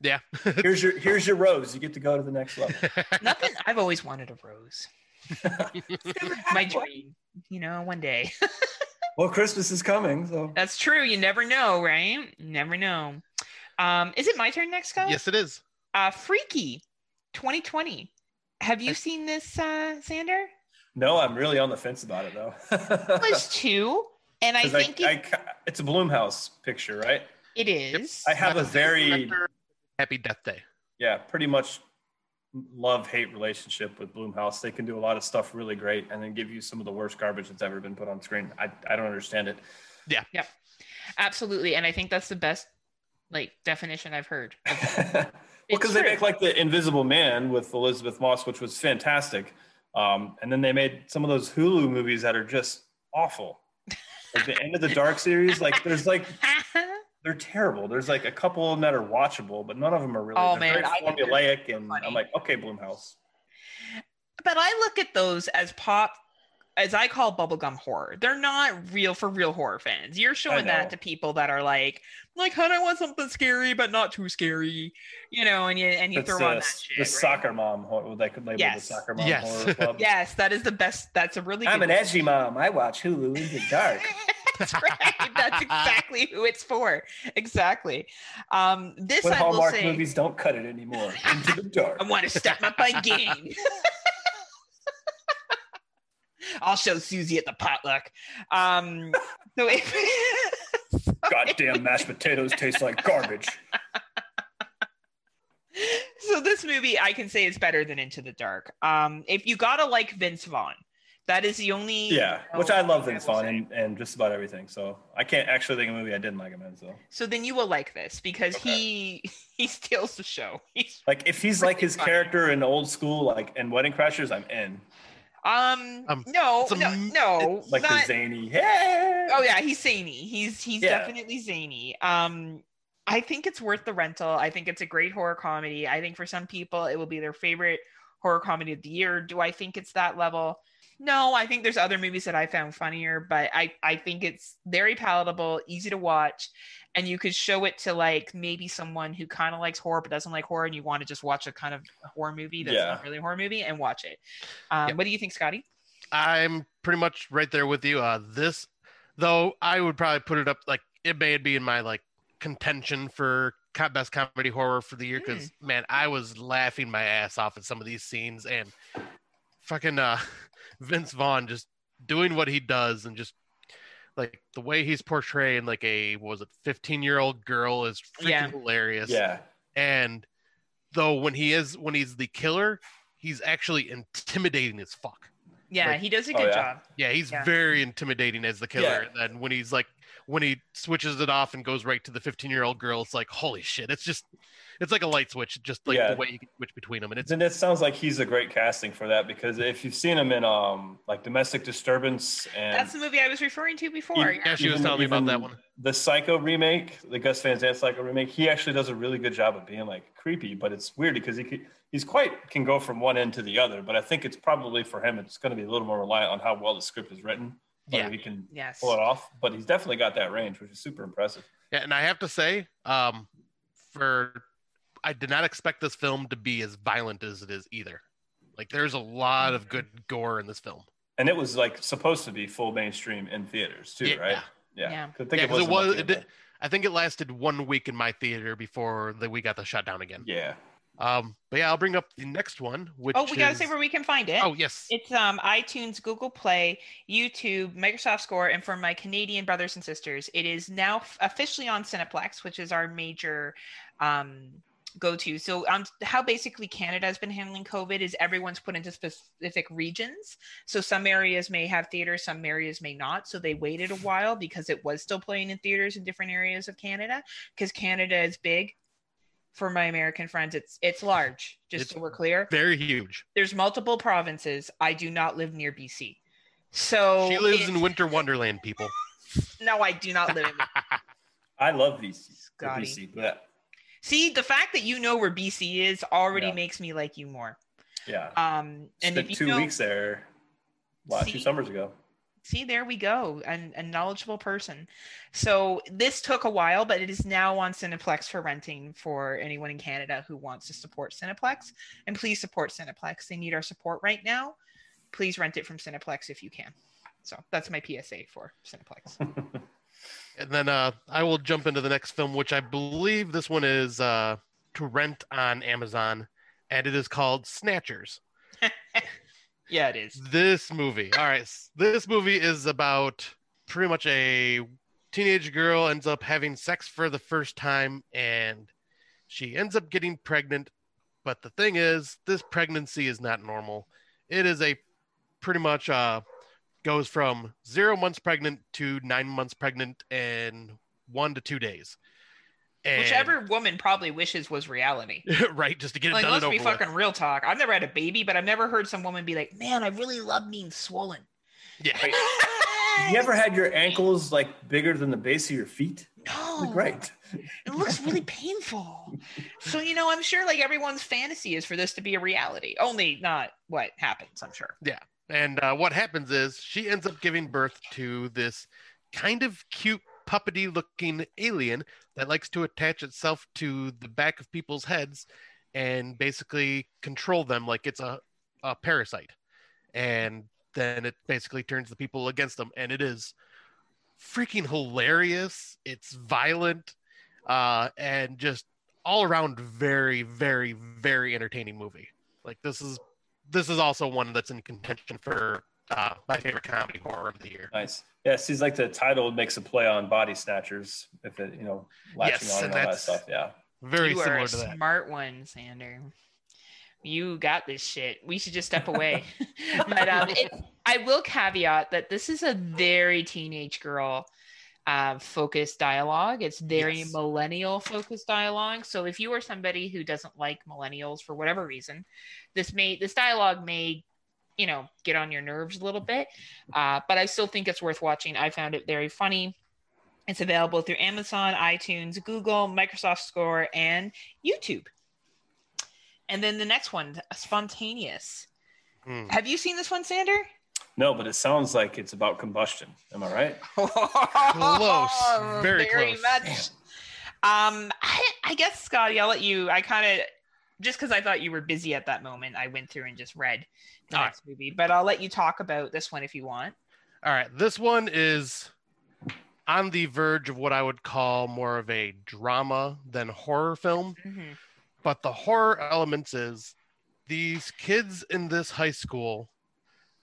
B: Yeah.
C: Here's your here's your rose. You get to go to the next level.
A: Nothing. I've always wanted a rose. My dream. You know, one day.
C: well, Christmas is coming, so
A: That's true. You never know, right? You never know. Um, is it my turn next, guys?
B: yes, it is.
A: Uh, Freaky, 2020. Have you seen this, uh, Sander?
C: no, I'm really on the fence about it though.
A: It was two, and I think
C: I,
A: it,
C: ca- it's a Blumhouse picture, right?
A: it is.
C: I have a
B: Not the
C: very
B: Happy Death Day.
C: yeah, pretty much love hate relationship with Blumhouse. They can do a lot of stuff really great and then give you some of the worst garbage that's ever been put on screen. I, I don't understand it. Yeah. Yeah.
A: Absolutely, and I think that's the best like definition I've heard.
C: well, because they make like the Invisible Man with Elisabeth Moss, which was fantastic, um, and then they made some of those Hulu movies that are just awful. Like the End of the Dark series, like there's like they're terrible. There's like a couple of them that are watchable, but none of them are really.
A: Oh, man, I think
C: very
A: they're
C: formulaic, and
A: funny.
C: I'm like, okay, Blumhouse.
A: but I look at those as pop, as I call bubblegum horror. They're not real for real horror fans. You're showing that to people that are like, like, honey, I want something scary but not too scary, you know, and you and you
C: It's
A: throw on
C: uh,
A: that shit.
C: the
A: right?
C: soccer mom. What they could label
A: Yes.
C: the soccer mom
B: Yes.
C: horror club.
A: Yes, that is the best. That's a really.
C: I'm
A: good
C: an edgy mom. I watch Hulu in the dark.
A: That's right. That's exactly who it's for. Exactly. Um, this
C: when
A: I will
C: Hallmark
A: say.
C: movies don't cut it anymore. Into the dark.
A: I want to step up my game. I'll show Susie at the potluck. Um, so if
C: Goddamn mashed potatoes taste like garbage.
A: so this movie I can say is better than Into the Dark. Um, if you gotta like Vince Vaughn, that is the only
C: Yeah,
A: you know,
C: which I love
A: thing
C: Vince
A: will
C: Vaughn and, and just about everything. So I can't actually think of a movie I didn't like him in. So
A: So then you will like this because
C: Okay.
A: he he steals the show. He's
C: like if he's like his
A: Funny.
C: character in old school, like in Wedding Crashers, I'm in.
A: um,
B: Um,
A: no
B: it's a
A: no no
C: Like
A: not-
C: the zany. Hey!
A: Oh yeah, he's zany. He's he's
C: Yeah.
A: definitely zany. Um, I think it's worth the rental. I think it's a great horror comedy. I think for some people it will be their favorite horror comedy of the year. Do I think it's that level? No, I think there's other movies that I found funnier, but I I think it's very palatable, easy to watch, and you could show it to like maybe someone who kind of likes horror but doesn't like horror, and you want to just watch a kind of horror movie that's
C: Yeah.
A: not really a horror movie and watch it. Um,
B: Yep.
A: What do you think, Scotty?
B: I'm pretty much right there with you. Uh, this, though, I would probably put it up like it may be in my like contention for best comedy horror for the year because man, I was laughing my ass off at some of these scenes and fucking uh, Vince Vaughn just doing what he does and just like the way he's portraying like a what was it 15 year old girl is freaking
A: Yeah.
B: hilarious
C: Yeah.
B: and though when he is when he's the killer he's actually intimidating as fuck
A: Yeah,
B: Like-
A: he does a
C: Oh,
A: good
C: yeah.
A: job.
B: yeah, he's
A: Yeah.
B: very intimidating as the killer.
C: Yeah.
B: And then when he's like, when he switches it off and goes right to the 15 year old girl, it's like, holy shit. It's just, it's like a light switch, just like
C: Yeah.
B: the way you can switch between them. And it's,
C: Then it sounds like he's a great casting for that because if you've seen him in um like Domestic Disturbance and
A: That's the movie I was referring to before.
C: Even-
B: yeah, she was
C: even-
B: telling me about that one.
C: The Psycho remake, the Gus Van Sant Psycho remake, he actually does a really good job of being like creepy, but it's weird because he could, he's quite can go from one end to the other. But I think it's probably for him, it's going to be a little more reliant on how well the script is written. whether
B: Yeah.
C: he can
A: Yes.
C: pull it off. But he's definitely got that range, which is super impressive.
B: Yeah. And I have to say, um, for, I did not expect this film to be as violent as it is either. Like there's a lot of good gore in this film.
C: And it was like supposed to be full mainstream in theaters too,
B: Yeah.
C: right? Yeah.
A: Yeah.
C: 'Cause I think
B: Yeah, 'cause it
C: wasn't
B: was- it
C: of
B: did-
C: a-
B: I think it lasted one week in my theater before the, we got the shutdown again.
C: Yeah.
B: Um, but yeah, I'll bring up the next one, which
A: Oh, we gotta
B: is-
A: say where we can find it.
B: Oh yes,
A: It's um iTunes, Google Play, YouTube, Microsoft Score, and for my Canadian brothers and sisters, it is now f- officially on Cineplex, which is our major um go-to. So um how basically Canada has been handling COVID is everyone's put into specific regions. So some areas may have theaters, some areas may not. So they waited a while because it was still playing in theaters in different areas of Canada because Canada is big. For my American friends, it's it's large. Just
B: It's
A: so we're clear
B: very huge.
A: there's multiple provinces. I do not live near BC. So
B: she lives in Winter Wonderland, people.
A: no, I do not live in
C: I love BC.
A: Scotty.
C: BC, but
A: See, the fact that you know where BC is already
C: Yeah.
A: makes me like you more.
C: yeah.
A: Um and
C: Spent
A: if you
C: two
A: know,
C: weeks there last two summers ago.
A: see there we go And a knowledgeable person so this took a while but it is now on cineplex for renting for anyone in canada who wants to support cineplex and please support cineplex they need our support right now please rent it from cineplex if you can so that's my psa for cineplex
B: And then uh, I will jump into the next film, which I believe this one is uh, to rent on Amazon, and it is called Snatchers.
A: yeah it is
B: This movie, all right, this movie is about pretty much a teenage girl ends up having sex for the first time, and she ends up getting pregnant. But the thing is, this pregnancy is not normal. It is a pretty much uh, goes from zero months pregnant to nine months pregnant in one to two days. And,
A: Whichever woman probably wishes was reality.
B: right, just to get it
A: Like,
B: done
A: let's be
B: with.
A: fucking real talk. I've never had a baby, but I've never heard some woman be like, "Man, I really love being swollen."
B: Yeah,
C: You ever had your ankles like bigger than the base of your feet?
A: No,
C: Great.
A: It looks really painful. So you know, I'm sure like everyone's fantasy is for this to be a reality. Only not what happens. I'm sure.
B: And uh, what happens is she ends up giving birth to this kind of cute, puppety looking alien that likes to attach itself to the back of people's heads and basically control them like it's a, a parasite. And then it basically turns the people against them. And it is freaking hilarious. It's violent uh, and just all around very, very, very entertaining movie. Like this is this is also one that's in contention for uh, my favorite comedy horror of the year.
C: Nice. Yeah, it seems like the title makes a play on body snatchers if it, you know, latching
B: Yes,
C: on
B: and
C: and all that stuff. Yeah.
B: Very
A: you are
B: similar
A: a
B: to that.
A: smart one, Sander. You got this shit. We should just step away. but um, it, I will caveat that this is a very teenage girl uh, focused dialogue. It's very
B: Yes.
A: millennial focused dialogue. So if you are somebody who doesn't like millennials for whatever reason, this may this dialogue may you know get on your nerves a little bit. Uh, but I still think it's worth watching. I found it very funny. It's available through Amazon, iTunes, Google, Microsoft Score, and YouTube. And then the next one, Spontaneous.
B: Hmm.
A: Have you seen this one, Sander?
C: No, but it sounds like it's about combustion. Am I right?
B: Close. Very close.
A: much. Um, I, I guess Scotty, I'll let you. I kind of just because I thought you were busy at that moment, I went through and just read the
B: All right.
A: next movie. But I'll let you talk about this one if you want.
B: All right, this one is on the verge of what I would call more of a drama than horror film.
A: Mhm.
B: But the horror elements is these kids in this high school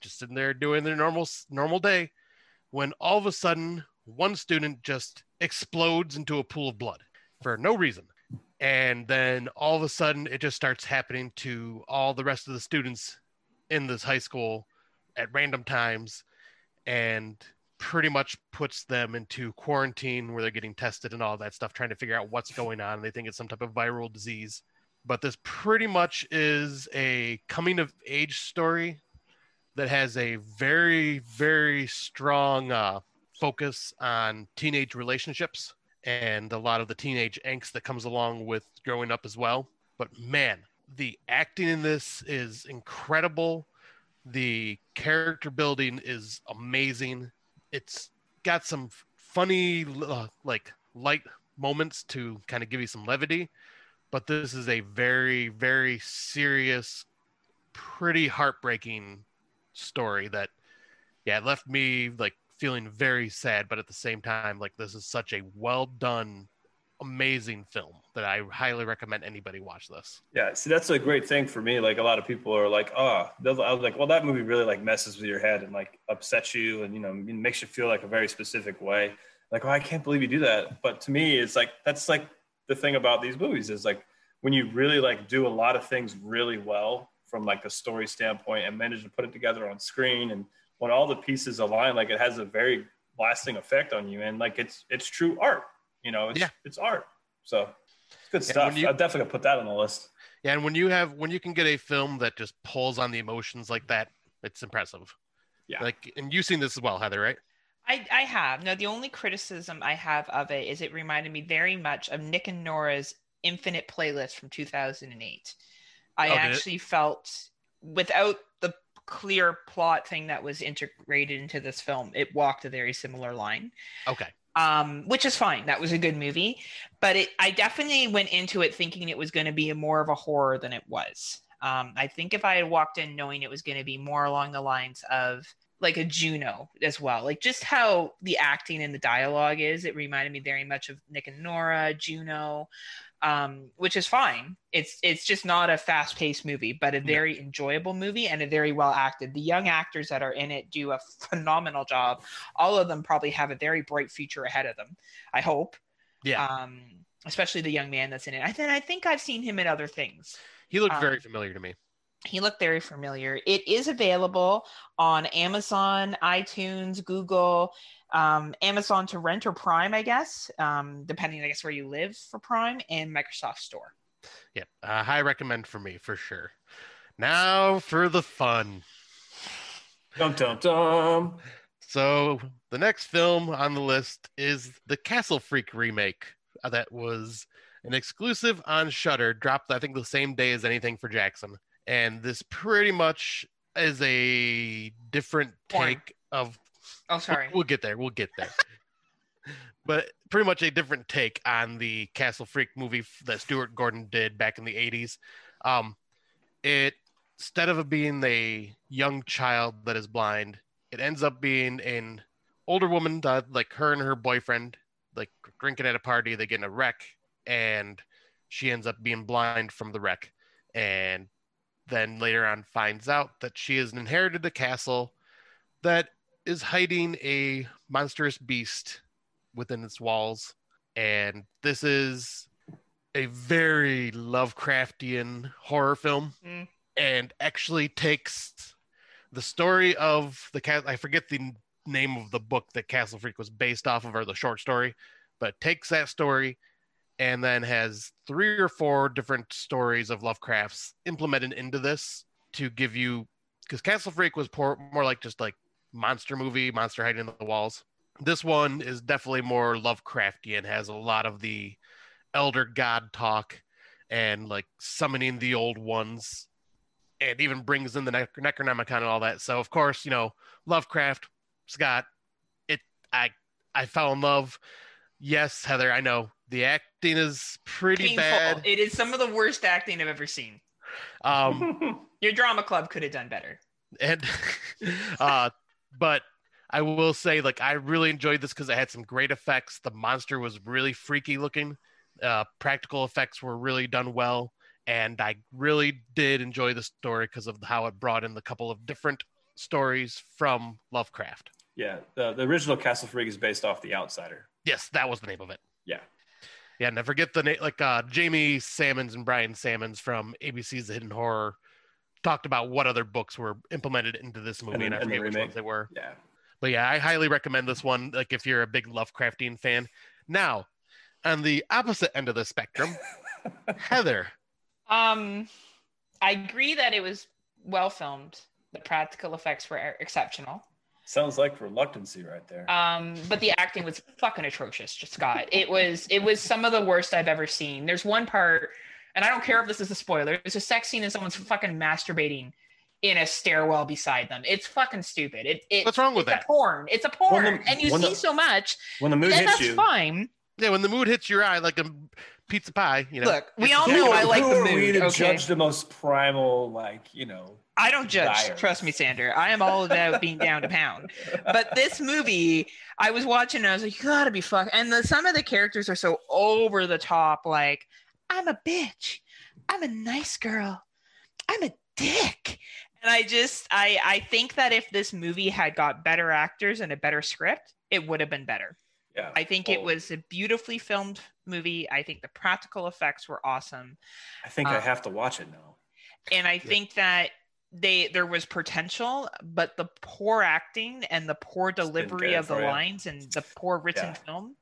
B: just sitting there doing their normal normal day when all of a sudden one student just explodes into a pool of blood for no reason. And then all of a sudden it just starts happening to all the rest of the students in this high school at random times and pretty much puts them into quarantine where they're getting tested and all that stuff, trying to figure out what's going on. They think it's some type of viral disease. But this pretty much is a coming of age story that has a very, very strong uh, focus on teenage relationships and a lot of the teenage angst that comes along with growing up as well. But man, the acting in this is incredible. The character building is amazing. It's got some funny, uh, like light moments to kind of give you some levity, but this is a very, very serious, pretty heartbreaking story that, yeah, it left me like feeling very sad, but at the same time, like this is such a well done, amazing film that I highly recommend anybody watch this.
C: Yeah, see, that's a great thing for me. Like a lot of people are like, "Oh," I was like, "Well, that movie really like messes with your head and like upsets you, and you know, makes you feel like a very specific way." Like, "Oh, I can't believe you do that." But to me, it's like that's like the thing about these movies is like when you really like do a lot of things really well from like a story standpoint and manage to put it together on screen and when all the pieces align, like it has a very lasting effect on you and like it's it's true art. You know, it's
B: Yeah.
C: it's art. So it's good stuff.
B: you-
C: I'm definitely put that on the list.
B: Yeah, and when you have when you can get a film that just pulls on the emotions like that, it's impressive.
C: Yeah.
B: Like, and you've seen this as well, Heather, right?
A: I, I have. No, the only criticism I have of it is it reminded me very much of Nick and Nora's Infinite Playlist from 2008. I
B: Oh,
A: actually felt without the clear plot thing that was integrated into this film, it walked a very similar line.
B: Okay.
A: um, which is fine. That was a good movie, but it, I definitely went into it thinking it was going to be more of a horror than it was. Um, I think if I had walked in knowing it was going to be more along the lines of like a Juno as well, like just how the acting and the dialogue is, it reminded me very much of Nick and Nora, Juno, um, which is fine. It's it's just not a fast paced movie, but a very enjoyable movie and a very well acted. The young actors that are in it do a phenomenal job all of them probably have a very bright future ahead of them. I hope.
B: Yeah.
A: Um, especially the young man that's in it. I think I think I've seen him in other things.
B: He looked
A: um,
B: very familiar to me.
A: He looked very familiar. It is available on Amazon, iTunes, Google, um, Amazon to rent or Prime, I guess, um, depending, I guess, where you live for Prime, and Microsoft Store.
B: Yeah, uh, high recommend for me for sure. Now for the fun.
C: Dum dum dum.
B: So the next film on the list is the Castle Freak remake uh, that was an exclusive on Shudder, dropped I think the same day as anything for Jackson. And this pretty much is a different
A: Porn.
B: take of
A: Oh, sorry.
B: We'll, we'll get there. We'll get there. but pretty much a different take on the Castle Freak movie that Stuart Gordon did back in the 80s. Um, it instead of being a young child that is blind, it ends up being an older woman that like her and her boyfriend like drinking at a party, they get in a wreck and she ends up being blind from the wreck and then later on finds out that she has inherited a castle that is hiding a monstrous beast within its walls. And this is a very Lovecraftian horror film
A: Mm.
B: and actually takes the story of the cat. I forget the name of the book that Castle Freak was based off of, or the short story, but takes that story and then has three or four different stories of Lovecraft's implemented into this to give you because Castle Freak was por- more like just like monster movie, monster hiding in the walls. This one is definitely more Lovecraftian, has a lot of the elder god talk and like summoning the old ones and even brings in the Nec- Necronomicon and all that. So of course, you know, Lovecraft, Scott, it I I fell in love. Yes, Heather, I know. The acting is pretty
A: Painful.
B: bad.
A: It is some of the worst acting I've ever seen.
B: Um
A: Your drama club could have done better.
B: and uh but i will say like i really enjoyed this because it had some great effects the monster was really freaky looking uh practical effects were really done well and i really did enjoy the story because of how it brought in the couple of different stories from lovecraft
C: yeah, the, the original Castle Freak is based off The Outsider.
B: yes that was the name of it
C: Yeah.
B: Yeah and i forget the name like uh jamie salmons and brian salmons from abc's the hidden horror talked about what other books were implemented into this movie and,
C: And
B: i
C: in- in the
B: forget which ones they were
C: Yeah.
B: But yeah, I highly recommend this one. Like if you're a big Lovecraftian fan. Now, on the opposite end of the spectrum, Heather.
A: Um, I agree that it was well filmed. The practical effects were exceptional.
C: Sounds like reluctancy right there.
A: Um, but the acting was fucking atrocious, just Scott. It was it was some of the worst I've ever seen. There's one part, and I don't care if this is a spoiler. There's a sex scene and someone's fucking masturbating in a stairwell beside them. It's fucking stupid. It, it
B: What's wrong with
A: it's
B: that?
A: A porn. It's a porn,
C: the-
A: and you see
C: the-
A: so much.
C: when the mood
A: and
C: hits
A: that's
C: you,
A: fine.
B: Yeah, when the mood hits your eye like a pizza pie, you know.
A: Look, we all know I like
C: Who
A: the
C: are we
A: mood.
C: to
A: Okay,
C: judge the most primal, like you know?
A: I don't judge.
C: desires?
A: Trust me, Sander. I am all about being down to pound. But this movie, I was watching and I was like, you gotta be fuck. And the, some of the characters are so over the top. Like, I'm a bitch. I'm a nice girl. I'm a dick. And I just, I, I think that if this movie had got better actors and a better script, it would have been better.
C: Yeah,
A: I think it was a beautifully filmed movie. I think the practical effects were awesome.
C: I think I
A: uh,
C: have to watch it now.
A: and I think that they there was potential, but the poor acting and the poor delivery of the
C: for ya.
A: lines and the poor written
C: Yeah.
A: film.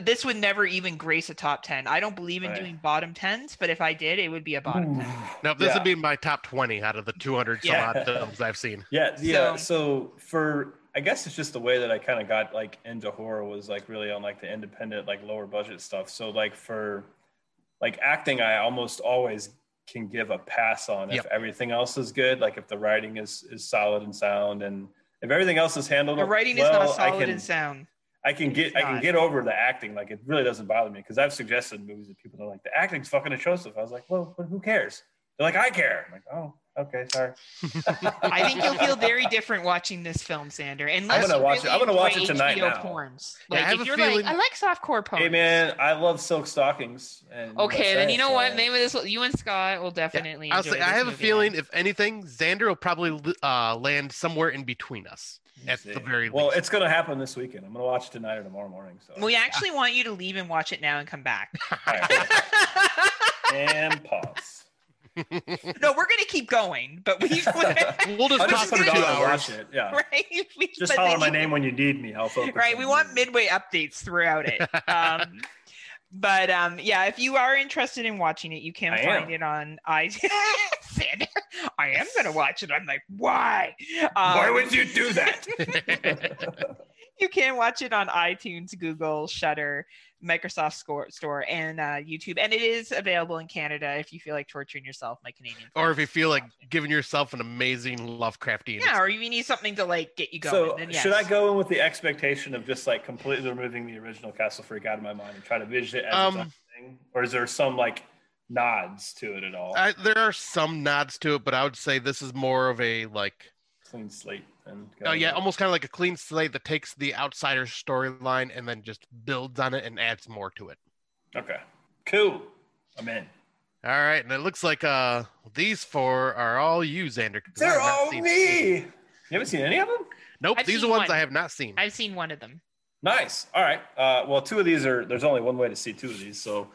A: This would never even grace a top 10. I don't believe in
C: Right.
A: doing bottom 10s, but if I did, it would be a bottom 10.
B: No, this
C: Yeah.
B: would be my top 20 out of the 200 some
A: Yeah.
B: odd films I've seen.
C: Yeah, yeah.
A: So-
C: So, for I guess it's just the way that I kind of got like into horror was like really on like the independent, like lower budget stuff. So like for like acting, I almost always can give a pass on if
B: Yep.
C: everything else is good. Like if the writing is is solid and sound, and if everything else is handled,
A: The writing is
C: well,
A: not solid
C: I can,
A: and sound.
C: I can get I can get over the acting. Like it really doesn't bother me because I've suggested movies that people don't like. The acting's fucking atrocious. I was like, well, but who cares? They're like, I care. I'm like, oh, okay, sorry.
A: I think you'll feel very different watching this film, Sander. Unless
C: gonna
A: you
C: watch it- I'm gonna watch it tonight
A: HBO
C: now.
A: porns.
B: Yeah, I
A: Like
B: have
A: if
B: a
A: you're
B: feeling-
A: like, I like softcore porn.
C: Hey man, I love silk stockings. And
A: Okay, then you know what?
C: Maybe
A: Maybe this you and Scott will definitely.
B: I'll
A: enjoy
B: say I
A: this
B: have a
A: movie
B: feeling,
A: then.
B: if anything, Sander will probably uh, land somewhere in between us at the very
C: well,
B: least.
C: it's gonna happen this weekend. I'm gonna watch it tonight or tomorrow morning. So
A: We actually want you to leave and watch it now and come back.
C: All right. and pause.
A: No, we're gonna keep going, but we
B: we'll just
C: I'll
B: talk for
C: it
B: two
C: on and
B: hours.
C: watch it. Yeah.
A: right. We-
C: Just
A: but
C: holler my
A: you-
C: name when you need me. I'll focus.
A: Right. We
C: the
A: want
C: movie.
A: midway updates throughout it. Um, but um, yeah, if you are interested in watching it, you can
C: I
A: find
C: am.
A: it on i. Sander, I am gonna watch it. I'm like, why? Um,
C: Why would you do that?
A: you can watch it on iTunes, Google, Shudder, Microsoft Score, Store, and uh, YouTube. And it is available in Canada if you feel like torturing yourself, my Canadian.
B: Or if you feel like giving yourself an amazing Lovecraftian.
A: yeah, or you need something to like get you going.
C: so
A: then yes.
C: should I go in with the expectation of just like completely removing the original Castle Freak out of my mind and try to vision it as its
B: Um,
C: own thing, or is there some like nods to it at all?
B: I, there are some nods to it, but I would say this is more of a like,
C: Clean slate and
B: oh yeah, almost kind of like a clean slate that takes the outsider storyline and then just builds on it and adds more to it.
C: okay, cool. I'm in.
B: All right, and it looks like uh these four are all you, Sander.
C: They're all
B: seen-
C: me. You haven't seen any of them?
B: Nope,
A: I've
B: these are ones
A: one.
B: I have not seen.
A: I've seen one of them.
C: Nice. All right. Uh, well, two of these are. There's only one way to see two of these. So,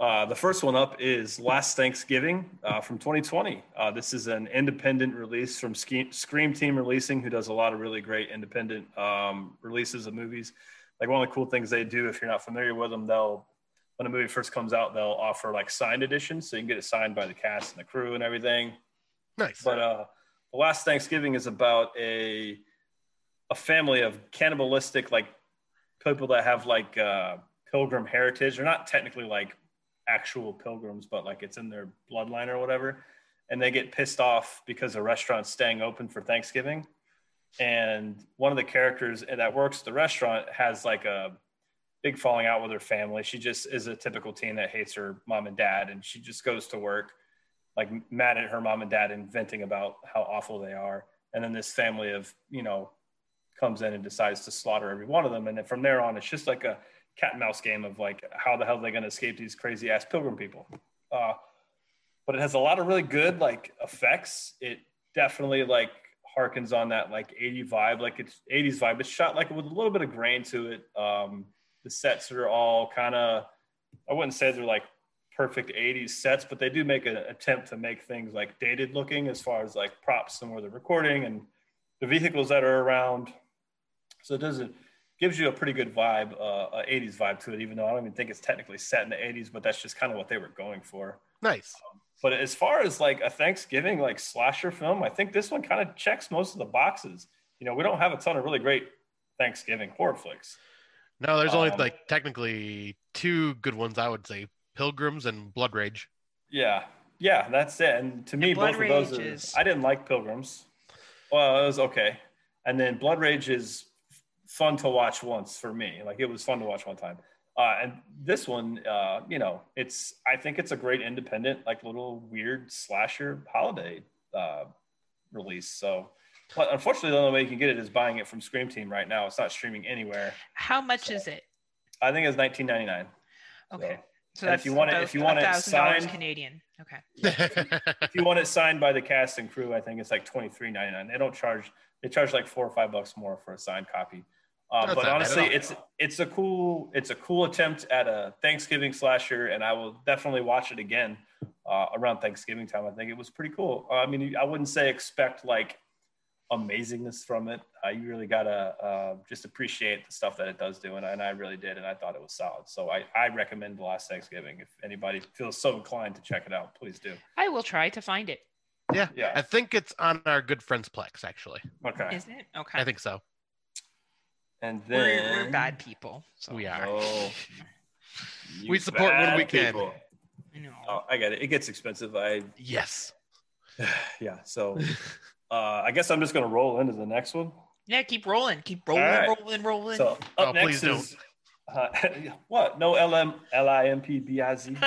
C: uh, the first one up is Last Thanksgiving uh, from 2020. Uh, this is an independent release from Scream Team Releasing, who does a lot of really great independent um, releases of movies. Like one of the cool things they do, if you're not familiar with them, they'll when a movie first comes out, they'll offer like signed editions, so you can get it signed by the cast and the crew and everything.
B: Nice.
C: But uh, last Thanksgiving is about a a family of cannibalistic like people that have like uh, pilgrim heritage. They're not technically like actual pilgrims, but like it's in their bloodline or whatever. And they get pissed off because the restaurant's staying open for Thanksgiving. And one of the characters that works the restaurant has like a big falling out with her family. She just is a typical teen that hates her mom and dad, and she just goes to work like mad at her mom and dad and venting about how awful they are. And then this family of, you know, comes in and decides to slaughter every one of them. And then from there on, it's just like a cat and mouse game of like, how the hell are they going to escape these crazy ass pilgrim people? Uh, but it has a lot of really good like effects. It definitely like harkens on that like 80 vibe, like it's 80s vibe. It's shot like with a little bit of grain to it. Um, the sets are all kind of, I wouldn't say they're like perfect 80s sets, but they do make an attempt to make things like dated looking as far as like props and where they're recording and the vehicles that are around. So it doesn't gives you a pretty good vibe, uh, a 80s vibe to it, even though I don't even think it's technically set in the 80s, but that's just kind of what they were going for.
B: Nice.
C: But as far as like a Thanksgiving like slasher film, I think this one kind of checks most of the boxes. You know, we don't have a ton of really great Thanksgiving horror flicks.
B: No, there's only
C: Um,
B: like technically two good ones I would say: Pilgrims and Blood Rage.
C: Yeah, yeah, that's it. And to me,
A: And Blood
C: both of those
A: Rage
C: are,
A: is-
C: I didn't like Pilgrims. Well, it was okay. And then Blood Rage is fun to watch once for me. Like it was fun to watch one time. Uh, and this one, uh, you know, it's I think it's a great independent, like little weird slasher holiday uh, release. So, but unfortunately, the only way you can get it is buying it from Scream Team right now. It's not streaming anywhere.
A: How much is it?
C: I think it's 19.99.
A: Okay. So
C: And
A: that's
C: if you want it- if you want it signed-
A: Canadian. Okay.
C: if you want it signed by the cast and crew, I think it's like twenty three ninety nine. They don't charge. They charge like four or five bucks more for a signed copy. Uh, but
B: not bad at
C: honestly, it's it's a cool it's a cool attempt at a Thanksgiving slasher, and I will definitely watch it again uh, around Thanksgiving time. I think it was pretty cool. Uh, I mean, I wouldn't say expect like amazingness from it. Uh, you really gotta uh, just appreciate the stuff that it does do, and, I- and I really did, and I thought it was solid. So I, I recommend The Last Thanksgiving. If anybody feels so inclined to check it out, please do.
A: I will try to find it.
B: yeah,
C: Yeah.
B: I think it's on our good friends Plex. Actually,
C: Okay.
A: Is it? Okay.
B: I think so.
C: And
A: we're, we're bad people. So
B: We are.
C: Oh,
B: We support when we can.
C: people.
A: I know.
C: Oh, I get it. It gets expensive. I
B: Yes.
C: yeah. So uh, I guess I'm just gonna roll into the next one.
A: Yeah, keep rolling. Keep rolling,
C: All right.
A: rolling, rolling.
C: So up
B: Oh,
C: next
B: please
C: is uh, what? No L M L I M P B I Z.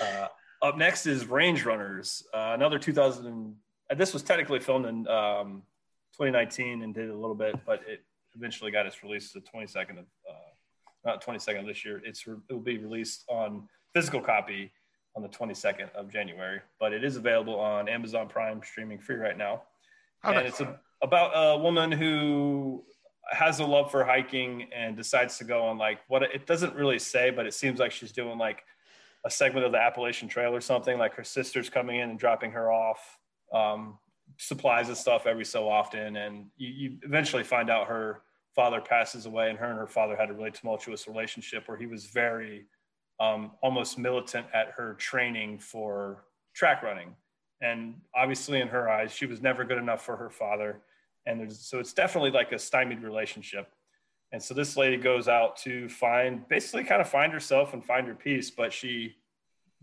C: Uh, up next is Range Runners, uh, another 2000. And, uh, this was technically filmed in um, 2019 and did a little bit, but it eventually got its release the 22nd of uh, not 22nd of this year. It's re- it will be released on physical copy on the 22nd of January, but it is available on Amazon Prime streaming free right now
B: Oh,
C: and it's a, about a woman who has a love for hiking and decides to go on like what it doesn't really say, but it seems like she's doing like a segment of the Appalachian Trail or something. Like her sister's coming in and dropping her off um, supplies and stuff every so often, and you, you eventually find out her father passes away, and her and her father had a really tumultuous relationship where he was very um, almost militant at her training for track running. And obviously in her eyes she was never good enough for her father. And there's, so it's definitely like a stymied relationship. And so this lady goes out to find basically kind of find herself and find her peace but she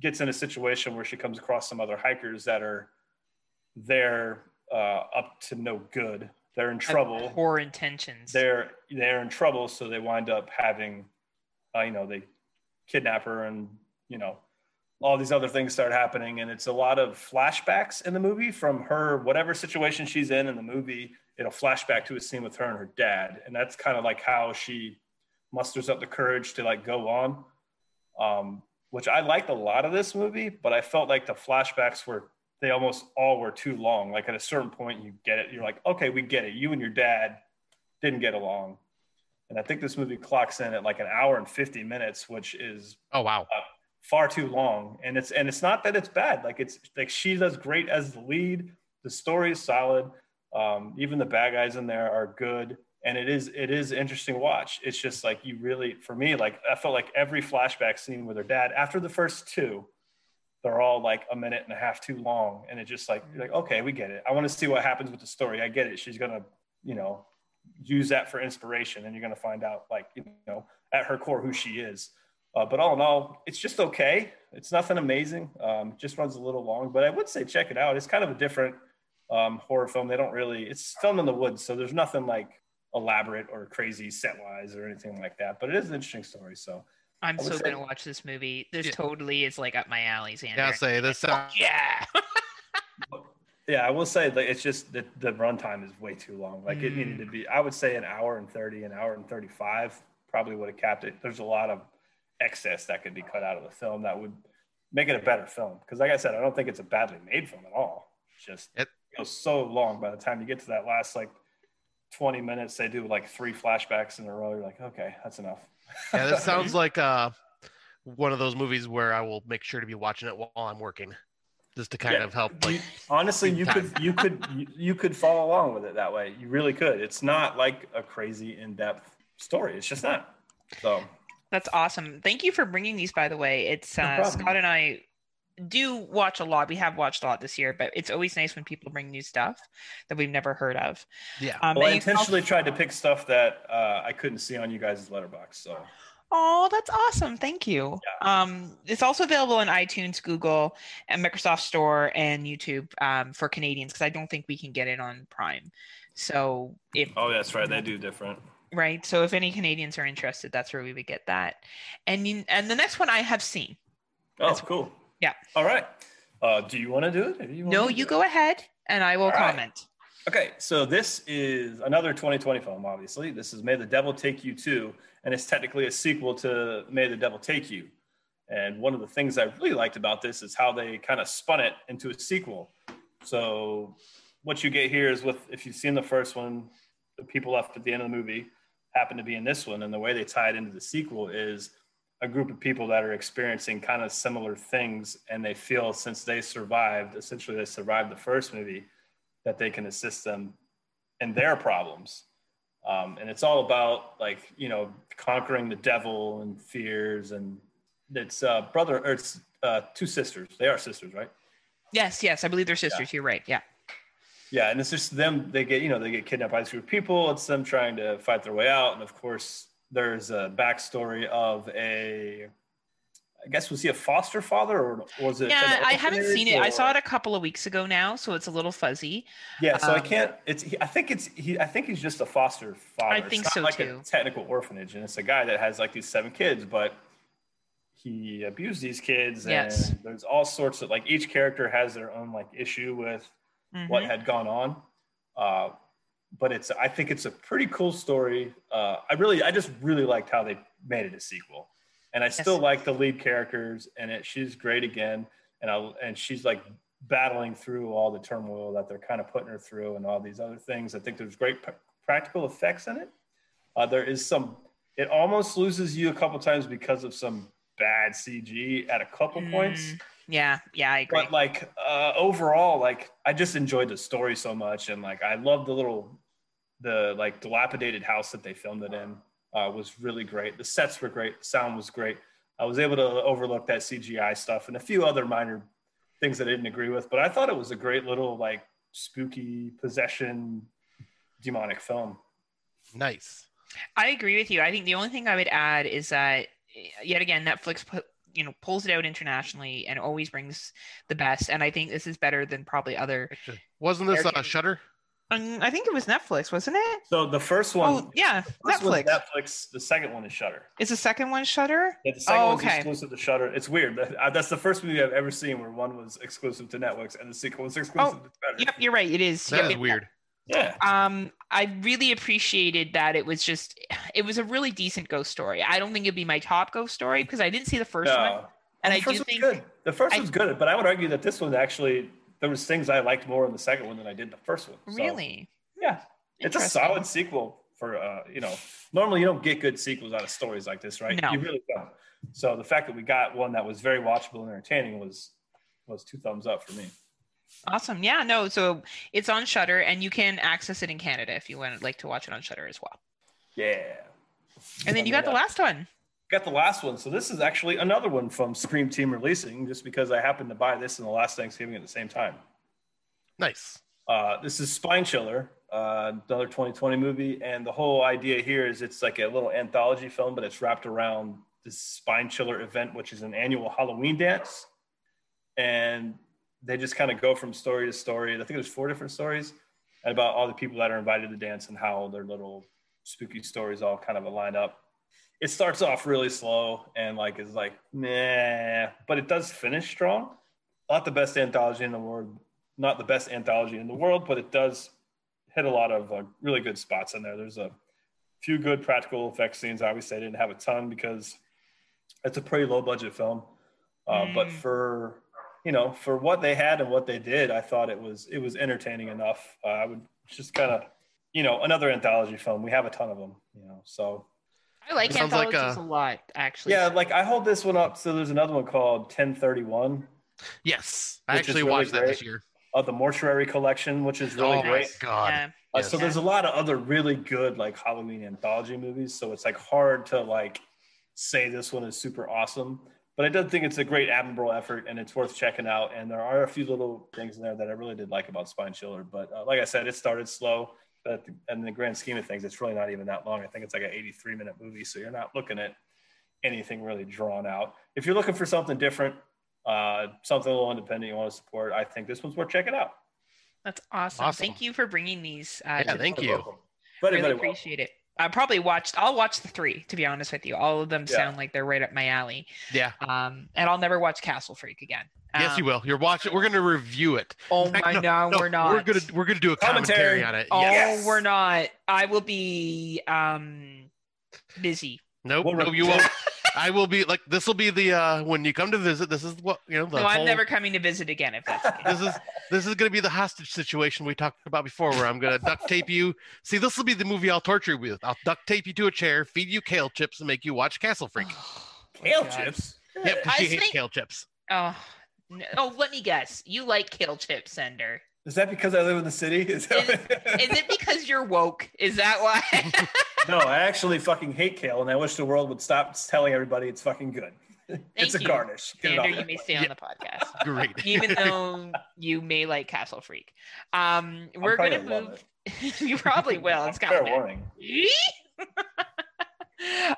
C: gets in a situation where she comes across some other hikers that are there uh, up to no good. They're in trouble.
A: Poor intentions.
C: they're they're in trouble so they wind up having uh, you know they kidnap her and you know all these other things start happening. And it's a lot of flashbacks in the movie from her whatever situation she's in in the movie. It'll flash back to a scene with her and her dad. And that's kind of like how she musters up the courage to like go on um, which i liked a lot of this movie but i felt like the flashbacks were they almost all were too long. Like at a certain point you get it. You're like okay we get it. You and your dad didn't get along. And i think this movie clocks in at like an hour and 50 minutes which is
B: Oh wow.
C: far too long. And it's and it's not that it's bad. Like it's like she does great as the lead. The story is solid. Um, even the bad guys in there are good. And it is it is interesting to watch. It's just like you really for me like i felt like every flashback scene with her dad after the first two they're all like a minute and a half too long and it just like you're like okay we get it i want to see what happens with the story i get it she's gonna you know use that for inspiration and you're gonna find out like you know at her core who she is uh, but all in all, it's just okay. It's nothing amazing. Um, just runs a little long, but I would say check it out. It's kind of a different um, horror film. They don't really. It's filmed in the woods, so there's nothing like elaborate or crazy set wise or anything like that. But it is an interesting story. So
A: I'm so
C: say-
A: gonna watch this movie. This
B: Yeah.
A: totally is like up my alley, Sander.
B: Yeah, I'll say this. Sounds
A: yeah.
C: yeah, I will say that it's just that the runtime is way too long. Like it
A: Mm.
C: needed to be. I would say an hour and thirty, an hour and thirty-five probably would have capped it. There's a lot of excess that could be cut out of the film that would make it a better film. Because like I said, I don't think it's a badly made film at all. It's just
B: It-
C: it goes so long by the time you get to that last like 20 minutes they do like three flashbacks in a row you're like okay that's enough
B: yeah, this sounds like uh one of those movies where I will make sure to be watching it while I'm working, just to kind
C: Yeah.
B: of help. Like,
C: You- honestly you
B: time.
C: could you could you, you could follow along with it that way you really could it's not like a crazy in-depth story it's just not so
A: That's awesome. Thank you for bringing these, by the way. It's
C: No
A: uh,
C: problem.
A: Scott and I do watch a lot. We have watched a lot this year, but it's always nice when people bring new stuff that we've never heard of.
B: yeah,
A: Um,
C: well i
A: and you can
C: intentionally
A: also-
C: tried to pick stuff that uh, i couldn't see on you guys' Letterboxd so
A: Oh, that's awesome. Thank you. Yeah. Um, it's also available on iTunes, Google, and Microsoft Store and YouTube um, for Canadians because I don't think we can get it on Prime. So if
C: oh that's right they do different
A: right? So if any Canadians are interested, that's where we would get that. And you, and the next one I have seen.
C: Oh,
A: That's-
C: cool.
A: Yeah.
C: All right. Uh, do you want to do it? You
A: No, you
C: it?
A: go ahead, and I will
C: All right.
A: comment.
C: Okay, so this is another 2020 film, obviously. This is May the Devil Take You Too, and it's technically a sequel to May the Devil Take You. And one of the things I really liked about this is how they kind of spun it into a sequel. So what you get here is with if you've seen the first one, the people left at the end of the movie happen to be in this one, and the way they tie it into the sequel is a group of people that are experiencing kind of similar things, and they feel since they survived, essentially they survived the first movie, that they can assist them in their problems. Um, and it's all about like you know conquering the devil and fears, and it's uh, brother or it's uh, two sisters. They are sisters, right?
A: Yes, yes, I believe they're sisters. You're right. Yeah.
C: Yeah, and it's just them. They get you know they get kidnapped by this group of people. It's them trying to fight their way out, and of course there's a backstory of a. I guess was he a foster father or was it?
A: Yeah, I haven't seen it. I saw it a couple of weeks ago now, so it's a little fuzzy.
C: Yeah, so I
A: Um,
C: can't. It's. He, I think it's. He. I think he's just a foster father.
A: I think so,
C: like
A: too.
C: A technical orphanage, and it's a guy that has like these seven kids, but he abused these kids, and
A: Yes.
C: there's all sorts of like each character has their own like issue with what
A: Mhm.
C: had gone on. Uh, but it's. I think it's a pretty cool story. Uh, I really. I just really liked how they made it a sequel, and I still like the lead characters, and it. She's great again, and I. And she's like battling through all the turmoil that they're kind of putting her through and all these other things. I think there's great p- practical effects in it. Uh, there is some, it almost loses you a couple times because of some bad CG at a couple points.
A: Mm, Yeah, yeah, I agree.
C: But like uh, overall, like I just enjoyed the story so much, and like I love the little, the like dilapidated house that they filmed it in uh, was really great. The sets were great, the sound was great. I was able to overlook that CGI stuff and a few other minor things that I didn't agree with, but I thought it was a great little like spooky possession demonic film.
B: Nice.
A: I agree with you. I think the only thing I would add is that yet again Netflix put you know pulls it out internationally and always brings the best. And I think this is better than probably other.
B: Wasn't this uh,
A: American-
B: Shudder?
A: Um, I think it was Netflix, wasn't it?
C: So the first one,
A: Oh yeah,
C: first
A: Netflix.
C: Netflix. The second one is Shudder.
A: Is the second one Shudder?
C: Yeah, the second
A: Oh,
C: one's
A: okay.
C: exclusive to Shudder. It's weird. Uh, That's the first movie I've ever seen where one was exclusive to Netflix and the sequel was exclusive to Shudder.
A: Yep, you're right. It is.
B: That
A: Yep,
B: is weird.
C: Yeah.
A: um i really appreciated that it was just it was a really decent ghost story i don't think it'd be my top ghost story because i didn't see the first one
C: No.
A: and
C: the
A: i
C: first
A: do
C: one's
A: think
C: good. The first
A: I-
C: one's good, but I would argue that this one actually there was things I liked more in the second one than I did the first one. So,
A: really
C: Yeah. It's a solid sequel for uh, you know, normally you don't get good sequels out of stories like this, right?
A: No.
C: You really don't. So the fact that we got one that was very watchable and entertaining was was two thumbs up for me.
A: awesome yeah no so it's on Shudder and you can access it in canada if you would like to watch it on Shudder as well
C: Yeah.
A: and then you got the last one
C: got the last one. So this is actually another one from Scream Team releasing, just because I happened to buy this in the last Thanksgiving at the same time.
B: Nice.
C: Uh, this is Spine Chiller, uh, another 2020 movie, and the whole idea here is it's like a little anthology film, but it's wrapped around this Spine Chiller event, which is an annual Halloween dance, and they just kind of go from story to story. I think there's four different stories and about all the people that are invited to dance and how their little spooky stories all kind of line up. It starts off really slow and like is like nah, but it does finish strong. Not the best anthology in the world, not the best anthology in the world, but it does hit a lot of uh, really good spots in there. There's a few good practical effects scenes. Obviously, I didn't have a ton because it's a pretty low budget film. Uh, But
A: Mm.
C: for you know, for what they had and what they did, I thought it was it was entertaining enough. Uh, I would just kind of, you know, another anthology film. We have a ton of them, you know. So
A: i like
B: Sounds like
A: anthologies
B: a-
A: a lot actually
C: yeah, like I hold this one up. So there's another one called 1031
B: Yes, I actually
C: really
B: watched that this year.
C: of the Mortuary Collection, which is really
B: oh my
C: great.
B: god.
A: yeah
C: Uh,
B: Yes.
C: so there's a lot of other really good like Halloween anthology movies. So it's like hard to like say this one is super awesome, but I do think it's a great admirable effort and it's worth checking out. And there are a few little things in there that I really did like about Spine Chiller. But uh, like I said, it started slow, but in the grand scheme of things, it's really not even that long. I think it's like an 83 minute movie, so you're not looking at anything really drawn out. If you're looking for something different, uh, something a little independent you want to support, I think this one's worth checking out.
A: that's awesome.
B: Awesome.
A: thank you for bringing these uh,
B: Yeah, thank you.
C: Very,
A: really
C: very well.
A: appreciate it I probably watched. I'll watch the three. To be honest with you, all of them
C: Yeah.
A: sound like they're right up my alley.
B: Yeah.
A: Um, and I'll never watch Castle Freak again.
B: Yes, you
A: Um,
B: will. You're watching. We're gonna review it.
A: Oh my
B: No,
A: no,
B: No,
A: we're not.
B: We're gonna we're gonna do a commentary,
C: Commentary.
B: on it.
A: Oh,
B: Yes.
A: we're not. I will be um busy.
B: Nope.
C: We'll
B: no,
C: re-
B: you won't. I will be like this. Will be the uh when you come to visit. This is what you know. The
A: no, I'm
B: whole-
A: never coming to visit again if that's the case.
B: This is this is gonna be the hostage situation we talked about before, where I'm gonna duct tape you. See, this will be the movie I'll torture you with. I'll duct tape you to a chair, feed you kale chips, and make you watch Castle Freak.
C: Kale
A: God.
C: chips.
B: Yep, because
A: I
B: she hates
A: think-
B: kale chips.
A: Oh, no. oh, let me guess. You like kale chips, Sander.
C: Is that because I live in the city? Is that
A: Is it because you're woke? Is that why?
C: no, I actually fucking hate kale, and I wish the world would stop telling everybody it's fucking good. it's a
A: you.
C: garnish. Get it
A: you may stay on the podcast.
B: Great.
A: even though you may like Castle Freak. Um, we're gonna move. you probably will. It's
C: Fair
A: coming.
C: warning.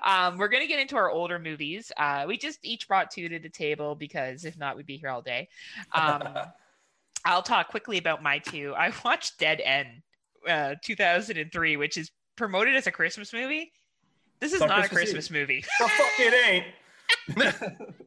A: um, we're gonna get into our older movies. Uh, we just each brought two to the table because if not, we'd be here all day. Um, I'll talk quickly about my two. I watched Dead End, uh, 2003, which is promoted as a Christmas movie. This is
C: on
A: not a
C: Christmas
A: Christmas movie.
C: the fuck it ain't.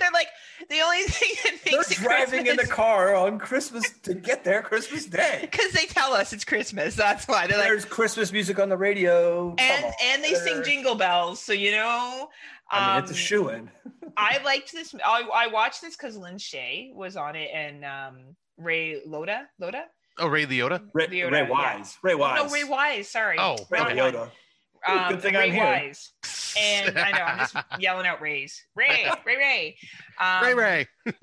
A: They're like the only thing that
C: They're
A: makes it
C: driving in the car on Christmas to get there Christmas Day.
A: because they tell us it's Christmas. That's why they're like,
C: There's Christmas music on the radio.
A: And
C: on.
A: and they sing jingle bells. So you know,
C: I mean, it's a
A: um,
C: shoe in.
A: I liked this. I, I watched this because Lin Shaye was on it and um, Ray Loda. Loda?
B: Oh, Ray Liotta.
C: Ray,
A: Liotta,
C: Ray
A: yeah.
C: Wise. Ray Wise.
A: No, Ray Wise. Sorry.
B: Oh,
C: Ray
B: okay.
C: Liotta.
A: Um,
C: Good thing
A: Ray
C: I'm here.
A: Wise. And I know I'm just yelling out Rays. Ray, Ray, Ray. Um,
B: Ray Ray.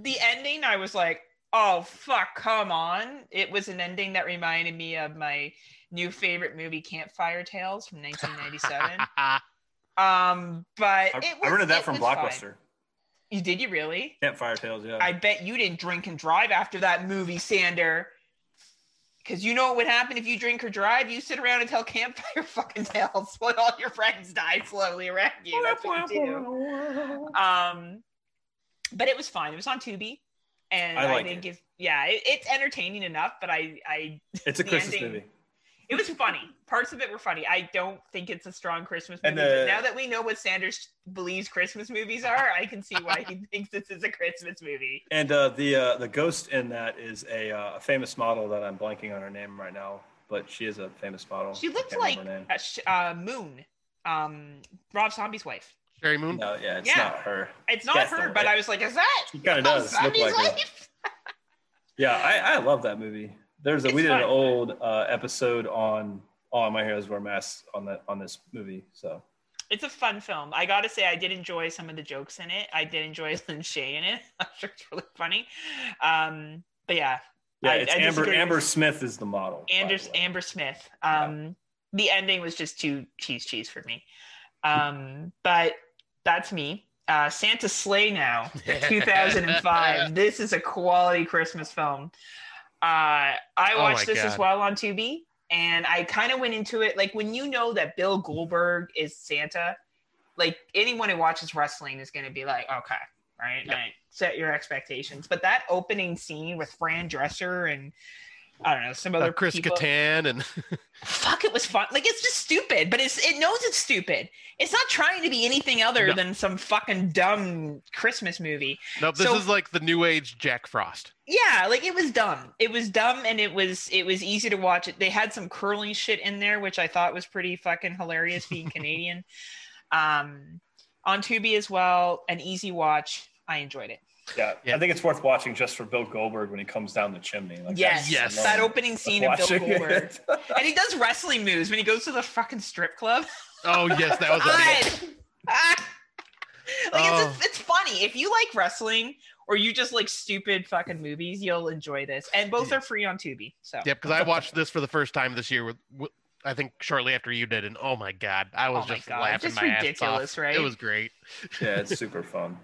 A: The ending, I was like, oh fuck, come on! It was an ending that reminded me of my new favorite movie, Campfire Tales from 1997. um, but
C: I,
A: it
C: I rented that
A: it
C: from
A: was fine. You did you really?
C: Campfire Tales, yeah.
A: I bet you didn't drink and drive after that movie, Sander. Because you know what would happen if you drink or drive? You sit around and tell campfire fucking tales while all your friends die slowly around you. That's what you do. Um, but it was fine. It was on Tubi, and
C: I
A: I,
C: like
A: think
C: it.
A: it's yeah, it, it's entertaining enough. But I, I,
C: It's a Christmas
A: ending-
C: movie.
A: it was funny. Parts of it were funny. I don't think it's a strong Christmas movie.
C: And
A: but now that we know what Sanders believes Christmas movies are, I can see why he thinks this is a Christmas movie.
C: And uh, the uh, the ghost in that is a, uh, a famous model that I'm blanking on her name right now, but she is a famous model.
A: She
C: I
A: looks like
C: her name.
A: a sh- uh, Moon, um, Rob Zombie's wife.
B: Sheri Moon.
C: No, yeah, it's
A: Yeah.
C: not her.
A: It's not
C: Yes,
A: her, but I was like, is that
C: She kind of
A: Rob
C: does look
A: Zombie's
C: like her.
A: wife?
C: Yeah, I, I love that movie. There's a
A: It's
C: we did
A: fun.
C: an old uh, episode on All My Heroes Wear Masks on that on this movie. So
A: It's a fun film. I gotta say, I did enjoy some of the jokes in it. I did enjoy Lin Shaye in it. I'm sure it's really funny. Um, but yeah,
C: yeah,
A: I-
C: it's
A: I
C: Amber
A: disagree
C: Amber Smith is the model. by
A: Anders
C: the.
A: Amber Smith. Um, the ending was just too cheese cheese for me. Um, but that's me. Uh, Santa's Slay now, 2005. this is a quality Christmas film. Uh, I
B: Oh
A: watched
B: my
A: this as well on Tubi, and I kind of went into it like when you know that Bill Goldberg is Santa, like anyone who watches wrestling is going to be like, okay, right,
B: Yep.
A: right, set your expectations. But that opening scene with Fran Drescher and I don't know some other
B: Uh, Chris
A: people,
B: Kattan and
A: fuck, it was fun. Like it's just stupid, but it's it knows it's stupid. It's not trying to be anything other
B: No.
A: than some fucking dumb Christmas movie.
B: nope. This
A: So-
B: is like the new age Jack Frost.
A: Yeah, like it was dumb. It was dumb and it was it was easy to watch it. They had some curling shit in there, which I thought was pretty fucking hilarious being Canadian. Um on Tubi as well, an easy watch. I enjoyed it.
C: Yeah,
B: Yeah.
C: I think it's worth watching just for Bill Goldberg when he comes down the chimney. Like,
A: Yes,
B: Yes.
A: That opening scene of Bill Goldberg.
C: it.
A: and he does wrestling moves when he goes to the fucking strip club.
B: Oh yes, that was.
A: God. Ah. like
B: Oh.
A: it's, it's funny if you like wrestling or you just like stupid fucking movies you'll enjoy this and both are free on tubi so
B: Yep, because I watched this for the first time this year with, with I think shortly after you did, and oh my god, I was
A: Oh
B: just
A: God,
B: laughing
A: just
B: my ass
A: ridiculous,
B: off.
A: right?
B: It was great.
C: yeah, it's super fun.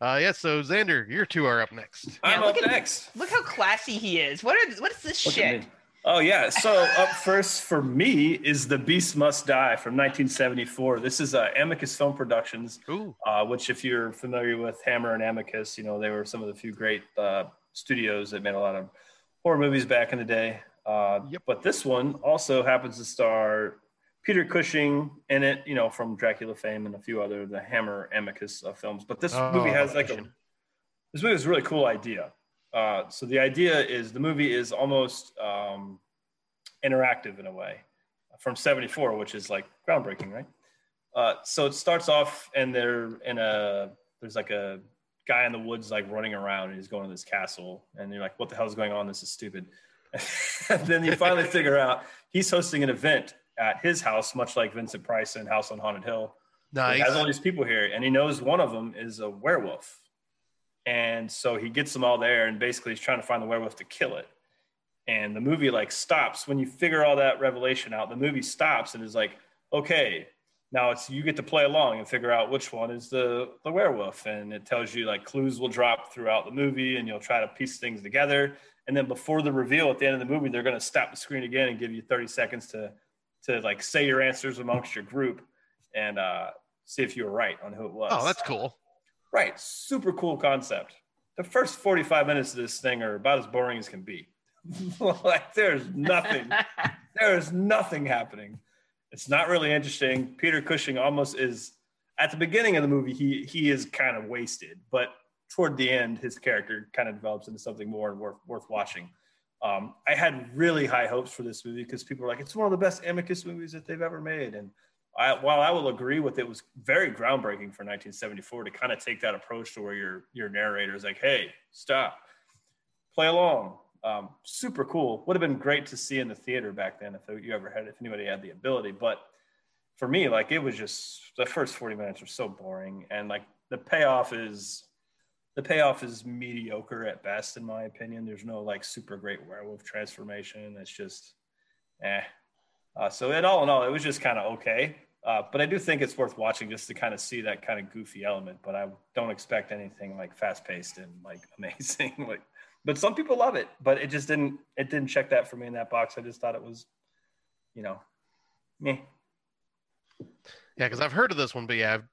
B: Uh, yeah, so Sander, your two are up next.
A: Yeah,
C: I'm
A: look
C: up
A: at-
C: next.
A: look how classy he is what are what is this
C: Look
A: shit.
C: Oh yeah. So up first for me is The Beast Must Die from 1974. This is uh, Amicus Film Productions, uh, which if you're familiar with Hammer and Amicus, you know they were some of the few great uh, studios that made a lot of horror movies back in the day. Uh,
B: Yep.
C: But this one also happens to star Peter Cushing in it, you know, from Dracula fame and a few other the Hammer Amicus uh, films. But this
B: Oh,
C: movie has like a this movie has a really cool idea. Uh, so the idea is the movie is almost um, interactive in a way from 74 which is like groundbreaking right uh, so it starts off and they're in a there's like a guy in the woods like running around and he's going to this castle and you're like what the hell's going on this is stupid and then you finally figure out he's hosting an event at his house much like vincent price in house on haunted hill
B: Nice.
C: he has all these people here, and he knows one of them is a werewolf. And so he gets them all there, and basically he's trying to find the werewolf to kill it. And the movie like stops when you figure all that revelation out. The movie stops and is like, okay, now it's you get to play along and figure out which one is the the werewolf, and it tells you like clues will drop throughout the movie, and you'll try to piece things together. And then before the reveal at the end of the movie, they're going to stop the screen again and give you 30 seconds to to like say your answers amongst your group and uh, see if you were right on who it was.
B: oh, that's cool.
C: right. Super cool concept. The first 45 minutes of this thing are about as boring as can be. like there's nothing, there's nothing happening. It's not really interesting. Peter Cushing almost is at the beginning of the movie, he he is kind of wasted, but toward the end, his character kind of develops into something more worth worth watching. Um, I had really high hopes for this movie because people were like, it's one of the best Amicus movies that they've ever made. And I, while I will agree with it was very groundbreaking for 1974 to kind of take that approach to where your your narrator is like, hey, stop, play along. Um, super cool. Would have been great to see in the theater back then if you ever had if anybody had the ability. But for me, like it was just the first 40 minutes were so boring, and like the payoff is the payoff is mediocre at best, in my opinion. There's no like super great werewolf transformation. It's just, eh. Uh, so in all in all, it was just kind of okay. Uh, but I do think it's worth watching just to kind of see that kind of goofy element. But I don't expect anything like fast paced and like amazing. like, but some people love it. But it just didn't. It didn't check that for me in that box. I just thought it was, you know, me.
B: Yeah, because I've heard of this one, but yeah, I've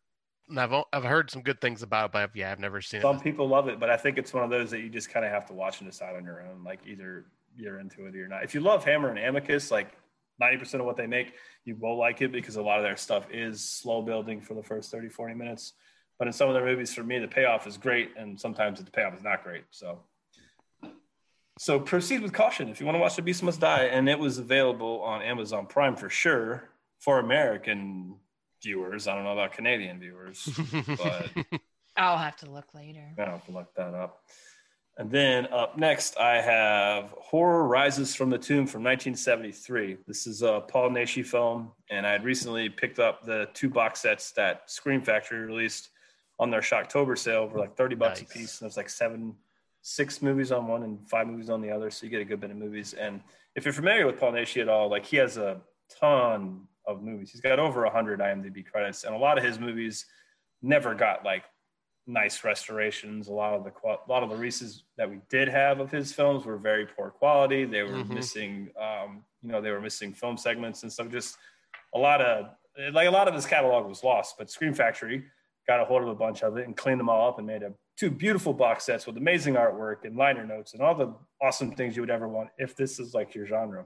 B: and I've, I've heard some good things about it, but yeah, I've never seen
C: Some
B: it.
C: people love it, but I think it's one of those that you just kind of have to watch and decide on your own. Like either you're into it or you're not. If you love Hammer and Amicus, like 90% of what they make, you will like it because a lot of their stuff is slow building for the first 30, 40 minutes. But in some of their movies, for me, the payoff is great, and sometimes the payoff is not great. So, so proceed with caution if you want to watch The Beast Must Die, and it was available on Amazon Prime for sure for American viewers. I don't know about Canadian viewers, but
A: I'll have to look later.
C: I'll have to look that up. And then up next, I have Horror Rises from the Tomb from 1973. This is a Paul Naschy film, and I had recently picked up the two box sets that Scream Factory released on their Shocktober sale for like 30 bucks
B: Nice.
C: a piece. And it's like seven, six movies on one and five movies on the other. So you get a good bit of movies. And if you're familiar with Paul Naschy at all, like he has a ton of movies. He's got over 100 IMDb credits, and a lot of his movies never got like nice restorations. A lot of the a lot of the releases that we did have of his films were very poor quality. They were
B: Mhm.
C: missing, um, you know, they were missing film segments and stuff. Just a lot of like a lot of his catalog was lost. But Scream Factory got a hold of a bunch of it and cleaned them all up and made a two beautiful box sets with amazing artwork and liner notes and all the awesome things you would ever want if this is like your genre.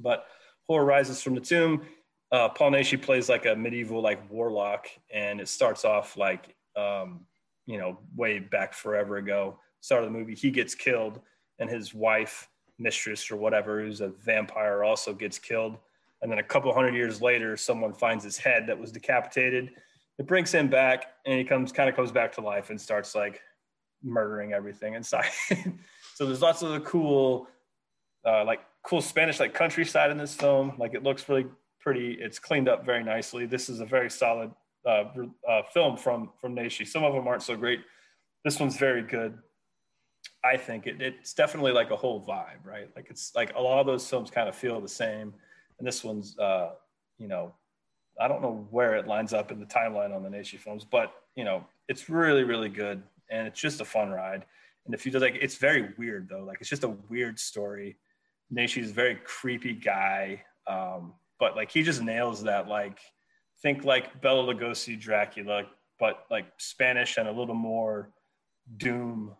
C: But Horror Rises from the Tomb. Uh, Paul Naschy plays like a medieval like warlock, and it starts off like um, you know way back forever ago. Start of the movie, he gets killed, and his wife, mistress or whatever, who's a vampire, also gets killed. And then a couple hundred years later, someone finds his head that was decapitated. It brings him back, and he comes kind of comes back to life and starts like murdering everything inside. so there's lots of the cool, uh, like cool Spanish like countryside in this film. Like it looks really pretty. It's cleaned up very nicely. This is a very solid uh, uh, film from from Naschy. Some of them aren't so great. This one's very good. I think it, it's definitely like a whole vibe, right? Like it's like a lot of those films kind of feel the same, and this one's, uh, you know, I don't know where it lines up in the timeline on the Naschy films, but you know, it's really really good, and it's just a fun ride. And if you do like, it's very weird though. Like it's just a weird story. Naschy's a very creepy guy, um, but like he just nails that. Like think like Bela Lugosi Dracula, but like Spanish and a little more doom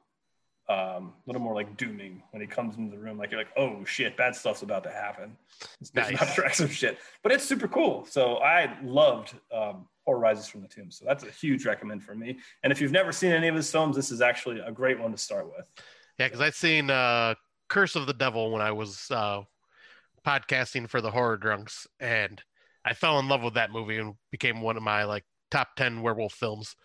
C: um, a little more like dooming when he comes into the room. Like you're like, oh shit, bad stuff's about to happen. It's nice. about to some shit, but it's super cool. So I loved um, Horror Rises from the Tomb. So that's a huge recommend for me. And if you've never seen any of his films, this is actually a great one to start with.
B: Yeah, because I've seen uh, Curse of the Devil when I was uh, podcasting for the Horror Drunks, and I fell in love with that movie and became one of my like top ten werewolf films.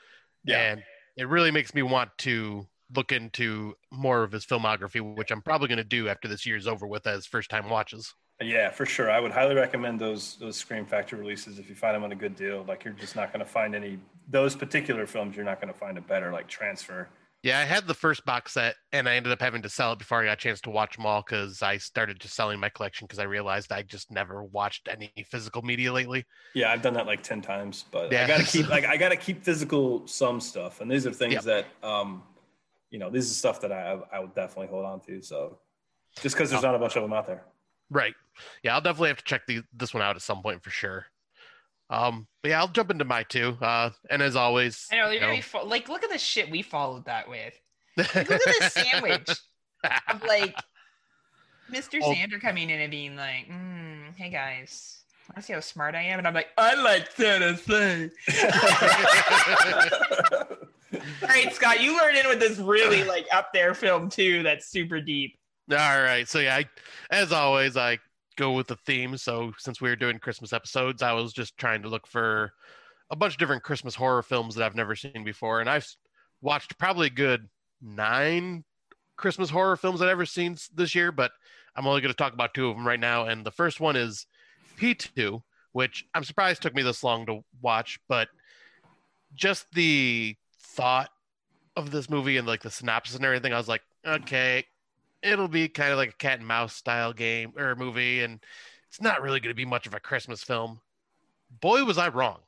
B: Yeah. And it really makes me want to look into more of his filmography, which I'm probably going to do after this year's over with as first time watches.
C: Yeah, for sure. I would highly recommend those those Scream Factory releases if you find them on a good deal. Like you're just not going to find any those particular films. You're not going to find a better like transfer.
B: Yeah, I had the first box set, and I ended up having to sell it before I got a chance to watch them all because I started just selling my collection because I realized I just never watched any physical media lately.
C: Yeah, I've done that like ten times, but yeah. I got to keep like I got to keep physical some stuff, and these are things yep. that um you know, this is stuff that I I would definitely hold on to. So just because there's not a bunch of them out there.
B: Right. Yeah, I'll definitely have to check the, this one out at some point for sure. Um, but yeah, I'll jump into my two. Uh, and as always,
A: I know, you know fo- like look at the shit we followed that with. Like, look at this sandwich of like Mr. Oh. Sander coming in and being like, mm, "Hey guys, want to see how smart I am?" And I'm like, "I like Tennessee." All right, Scott, you learned in with this really like up there film too. That's super deep.
B: All right, so yeah, I, as always, I go with the theme. So since we were doing Christmas episodes, I was just trying to look for a bunch of different Christmas horror films that I've never seen before, and I've watched probably good nine Christmas horror films I've ever seen this year, but I'm only going to talk about two of them right now. And the first one is P2, which I'm surprised took me this long to watch, but just the thought of this movie and like the synopsis and everything, I was like, okay, it'll be kind of like a cat and mouse style game or movie, and it's not really going to be much of a Christmas film. Boy, was I wrong.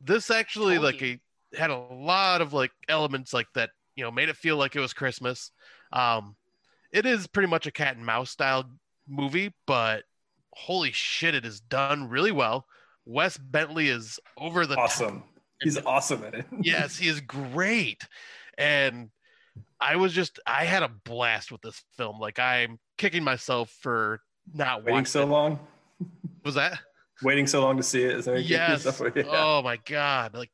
B: This actually Told like a had a lot of like elements like that, you know, made it feel like it was Christmas. Um, it is pretty much a cat and mouse style movie, but holy shit, it is done really well. Wes Bentley is over the
C: awesome. Top. He's awesome at it.
B: yes, he is great. And I was just I had a blast with this film. Like I'm kicking myself for not
C: waiting so
B: it.
C: long.
B: Was that
C: waiting so long to see it?
B: Is there yes. Yeah. Oh my god! Like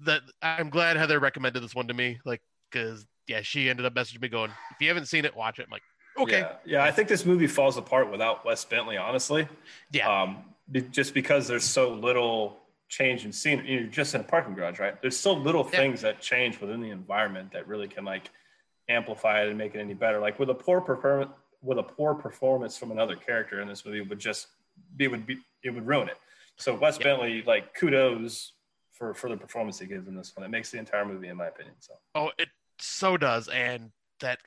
B: that. I'm glad Heather recommended this one to me. Like because yeah, she ended up messaging me going, "If you haven't seen it, watch it." I'm like, okay.
C: Yeah, yeah I think this movie falls apart without Wes Bentley. Honestly.
B: Yeah.
C: Um, just because there's so little change in scene. You're just in a parking garage, right? There's so little yeah. things that change within the environment that really can like amplify it and make it any better. Like with a poor performance, with a poor performance from another character in this movie would just be would be it would ruin it. So Wes Bentley, like kudos for for the performance he gives in this one. It makes the entire movie, in my opinion. So
B: oh, it so does, and that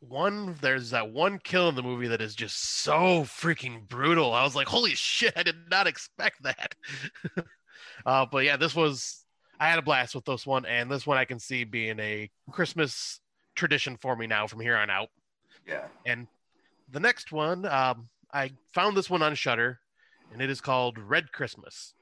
B: one there's that one kill in the movie that is just so freaking brutal. I was like, holy shit, I did not expect that. uh, but yeah, this was I had a blast with this one, and this one I can see being a Christmas tradition for me now from here on out.
C: Yeah.
B: And the next one, um, I found this one on Shudder, and it is called Red Christmas.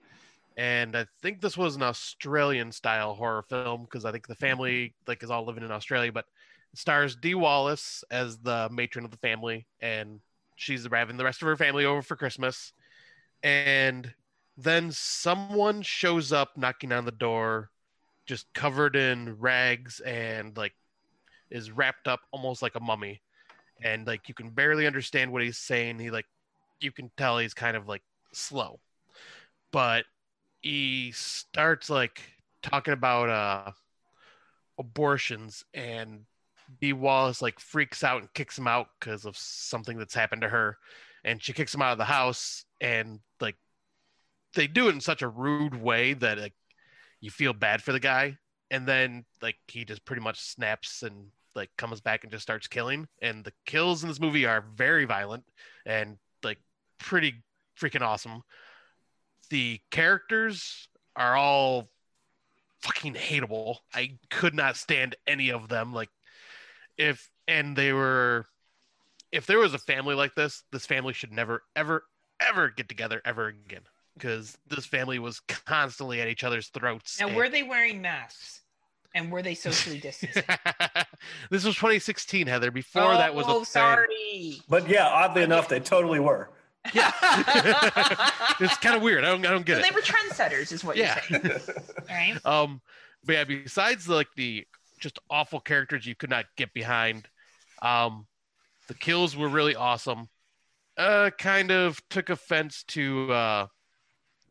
B: And I think this was an Australian style horror film because I think the family like is all living in Australia, but it stars Dee Wallace as the matron of the family, and she's having the rest of her family over for Christmas. And then someone shows up knocking on the door, just covered in rags and like is wrapped up almost like a mummy. And like you can barely understand what he's saying. He like you can tell he's kind of like slow. But he starts like talking about uh abortions. And Dee Wallace like freaks out and kicks him out because of something that's happened to her. And she kicks him out of the house. And they do it in such a rude way that like you feel bad for the guy and then like he just pretty much snaps and like comes back and just starts killing. And the kills in this movie are very violent and like pretty freaking awesome. The characters are all fucking hateable. I could not stand any of them. Like if and they were if there was a family like this, this family should never ever ever get together ever again because this family was constantly at each other's throats.
A: Now, and, were they wearing masks? And were they socially distancing?
B: this was 2016, Heather. Before
A: oh,
B: that was a thing.
A: sorry.
C: But yeah, oddly enough, they totally were.
B: Yeah. it's kind of weird. I don't I don't get
A: so
B: it.
A: they were trendsetters, is what
B: Yeah.
A: you're saying, right?
B: Um, but yeah, besides the, like the just awful characters you could not get behind, um, the kills were really awesome. Uh, kind of took offense to uh,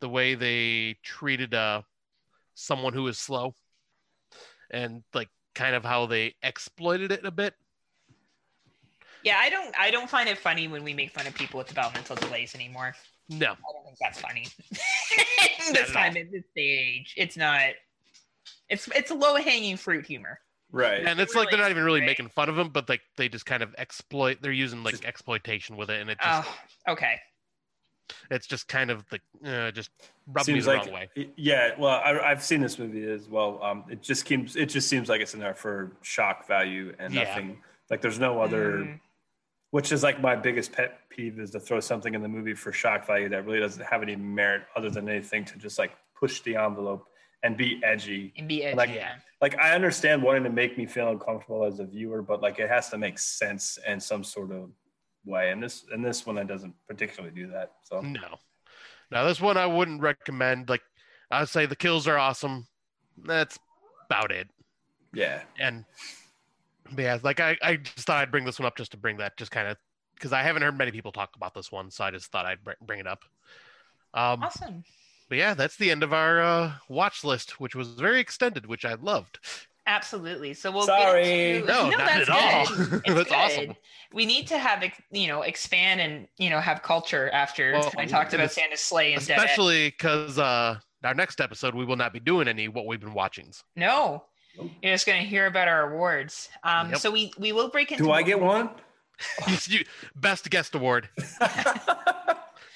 B: the way they treated uh someone who was slow, and like kind of how they exploited it a bit.
A: Yeah, I don't. I don't find it funny when we make fun of people with developmental delays anymore.
B: No,
A: I don't think that's funny. This
B: at
A: time
B: all.
A: at this stage, it's not. It's it's low hanging fruit humor.
C: Right.
B: and it's like they're not even really
A: Right.
B: making fun of them, but like they just kind of exploit. They're using like
C: Just-
B: exploitation with it, and it just
A: Oh, okay.
B: It's just kind of like uh, just rubbing me the
C: like
B: wrong way.
C: yeah. Well, I, I've seen this movie as well. Um, it just seems it just seems like it's in there for shock value and
B: Yeah.
C: nothing. Like there's no other.
A: Mm,
C: Which is like my biggest pet peeve is to throw something in the movie for shock value that really doesn't have any merit other than anything to just like push the envelope and be edgy.
A: and be edgy.
C: Like-
A: yeah.
C: Like I understand wanting to make me feel uncomfortable as a viewer, but like it has to make sense and some sort of way. And this and this one it doesn't particularly do that. So
B: No. Now this one I wouldn't recommend. Like I'd say the kills are awesome. That's about it.
C: yeah.
B: And but yeah, like I, I just thought I'd bring this one up just to bring that just kind of because I haven't heard many people talk about this one, so I just thought I'd br- bring it up. Um,
A: Awesome.
B: but yeah, that's the end of our uh, watch list, which was very extended, which I loved.
A: Absolutely. So we'll
C: Sorry.
A: Get into,
B: No, not
A: that's
B: at all.
A: It's
B: That's
A: good.
B: awesome.
A: We need to have ex- you know expand and you know have culture after
B: Well,
A: I talked about
B: es-
A: Santa's Slay and
B: Especially because uh, our next episode we will not be doing any what we've been watching.
A: No,
C: Nope.
A: you're just gonna hear about our awards. Um,
B: Yep.
A: so we we will break into.
C: Do I get one?
B: You- Best guest award.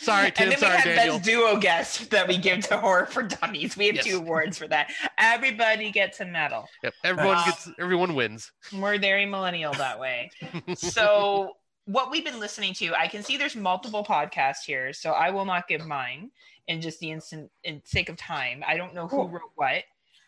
B: Sorry, Tim.
A: and
B: Tim.
A: then we
B: Sorry,
A: have
B: Daniel.
A: best duo guest that we give to horror for dummies. We have
B: Yes.
A: two awards for that. Everybody gets a medal.
B: Yep, everyone
A: Um,
B: gets. Everyone wins.
A: We're very millennial that way. so what we've been listening to, I can see there's multiple podcasts here, so I will not give mine in just the instant in sake of time. I don't know who
C: Cool.
A: wrote what.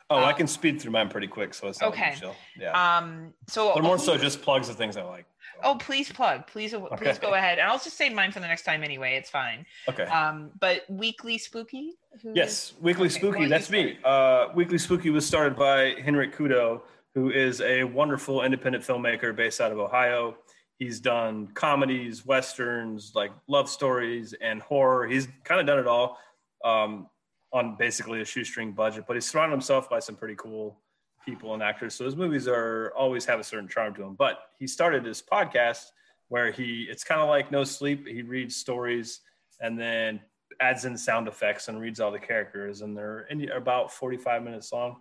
C: Oh, I
A: Um,
C: can speed through mine pretty quick, so it's not
A: Okay.
C: okay. chill. Yeah.
A: Um, so
C: but more so just plugs of things I like.
A: Oh, please plug. Please, please go ahead. And I'll just say mine for the next time anyway. It's fine.
C: Okay.
A: Um, but weekly spooky.
C: Yes, Weekly
A: Okay,
C: Spooky.
A: well,
C: that's me. Uh, Weekly Spooky was started by Henrik Kudo, who is a wonderful independent filmmaker based out of Ohio. He's done comedies, westerns, like love stories, and horror. He's kind of done it all um, on basically a shoestring budget, but he's surrounded himself by some pretty cool people and actors. So his movies are always have a certain charm to them. But he started this podcast where he it's kind of like No Sleep. He reads stories and then adds in sound effects and reads all the characters, and they're in, about 45 minutes long.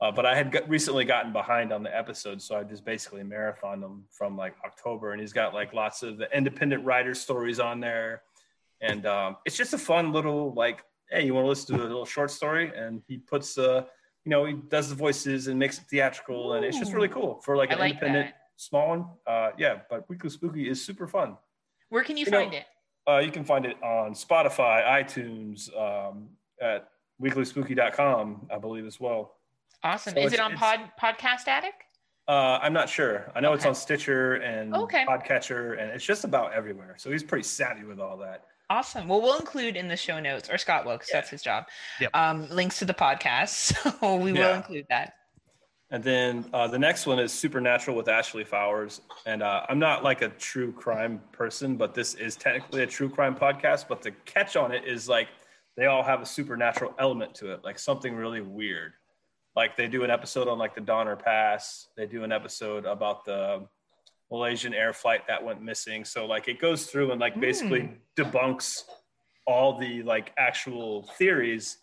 C: Uh, but I had got, recently gotten behind on the episodes, so I just basically marathoned them from like October, and he's got like lots of the independent writer stories on there, and um, it's just a fun little like, hey, you want to listen to a little short story, and he puts, uh, you know, he does the voices and makes it theatrical, and it's just really cool for like
A: I
C: an
A: like
C: independent
A: that.
C: small one. Uh, yeah, but Weekly Spooky is super fun.
A: Where can you,
C: You know-
A: find it?
C: Uh, you can find it on Spotify, iTunes, um, at weeklyspooky.com, I believe, as well.
A: Awesome.
C: so
A: Is it on Pod Podcast Addict?
C: Uh, I'm not sure. I know it's on Stitcher and
A: Okay.
C: Podcatcher, and it's just about everywhere. So he's pretty savvy with all that.
A: Awesome. Well, we'll include in the show notes, or Scott will, because
C: Yeah.
A: that's his job.
B: Yep.
A: Um, links to the podcast, so we will
C: Yeah.
A: include that.
C: And then uh, the next one is Supernatural with Ashley Flowers. And uh, I'm not like a true crime person, but this is technically a true crime podcast. But the catch on it is like they all have a supernatural element to it, like something really weird. Like they do an episode on like the Donner Pass. They do an episode about the Malaysian air flight that went missing. So like it goes through and like basically debunks all the like actual theories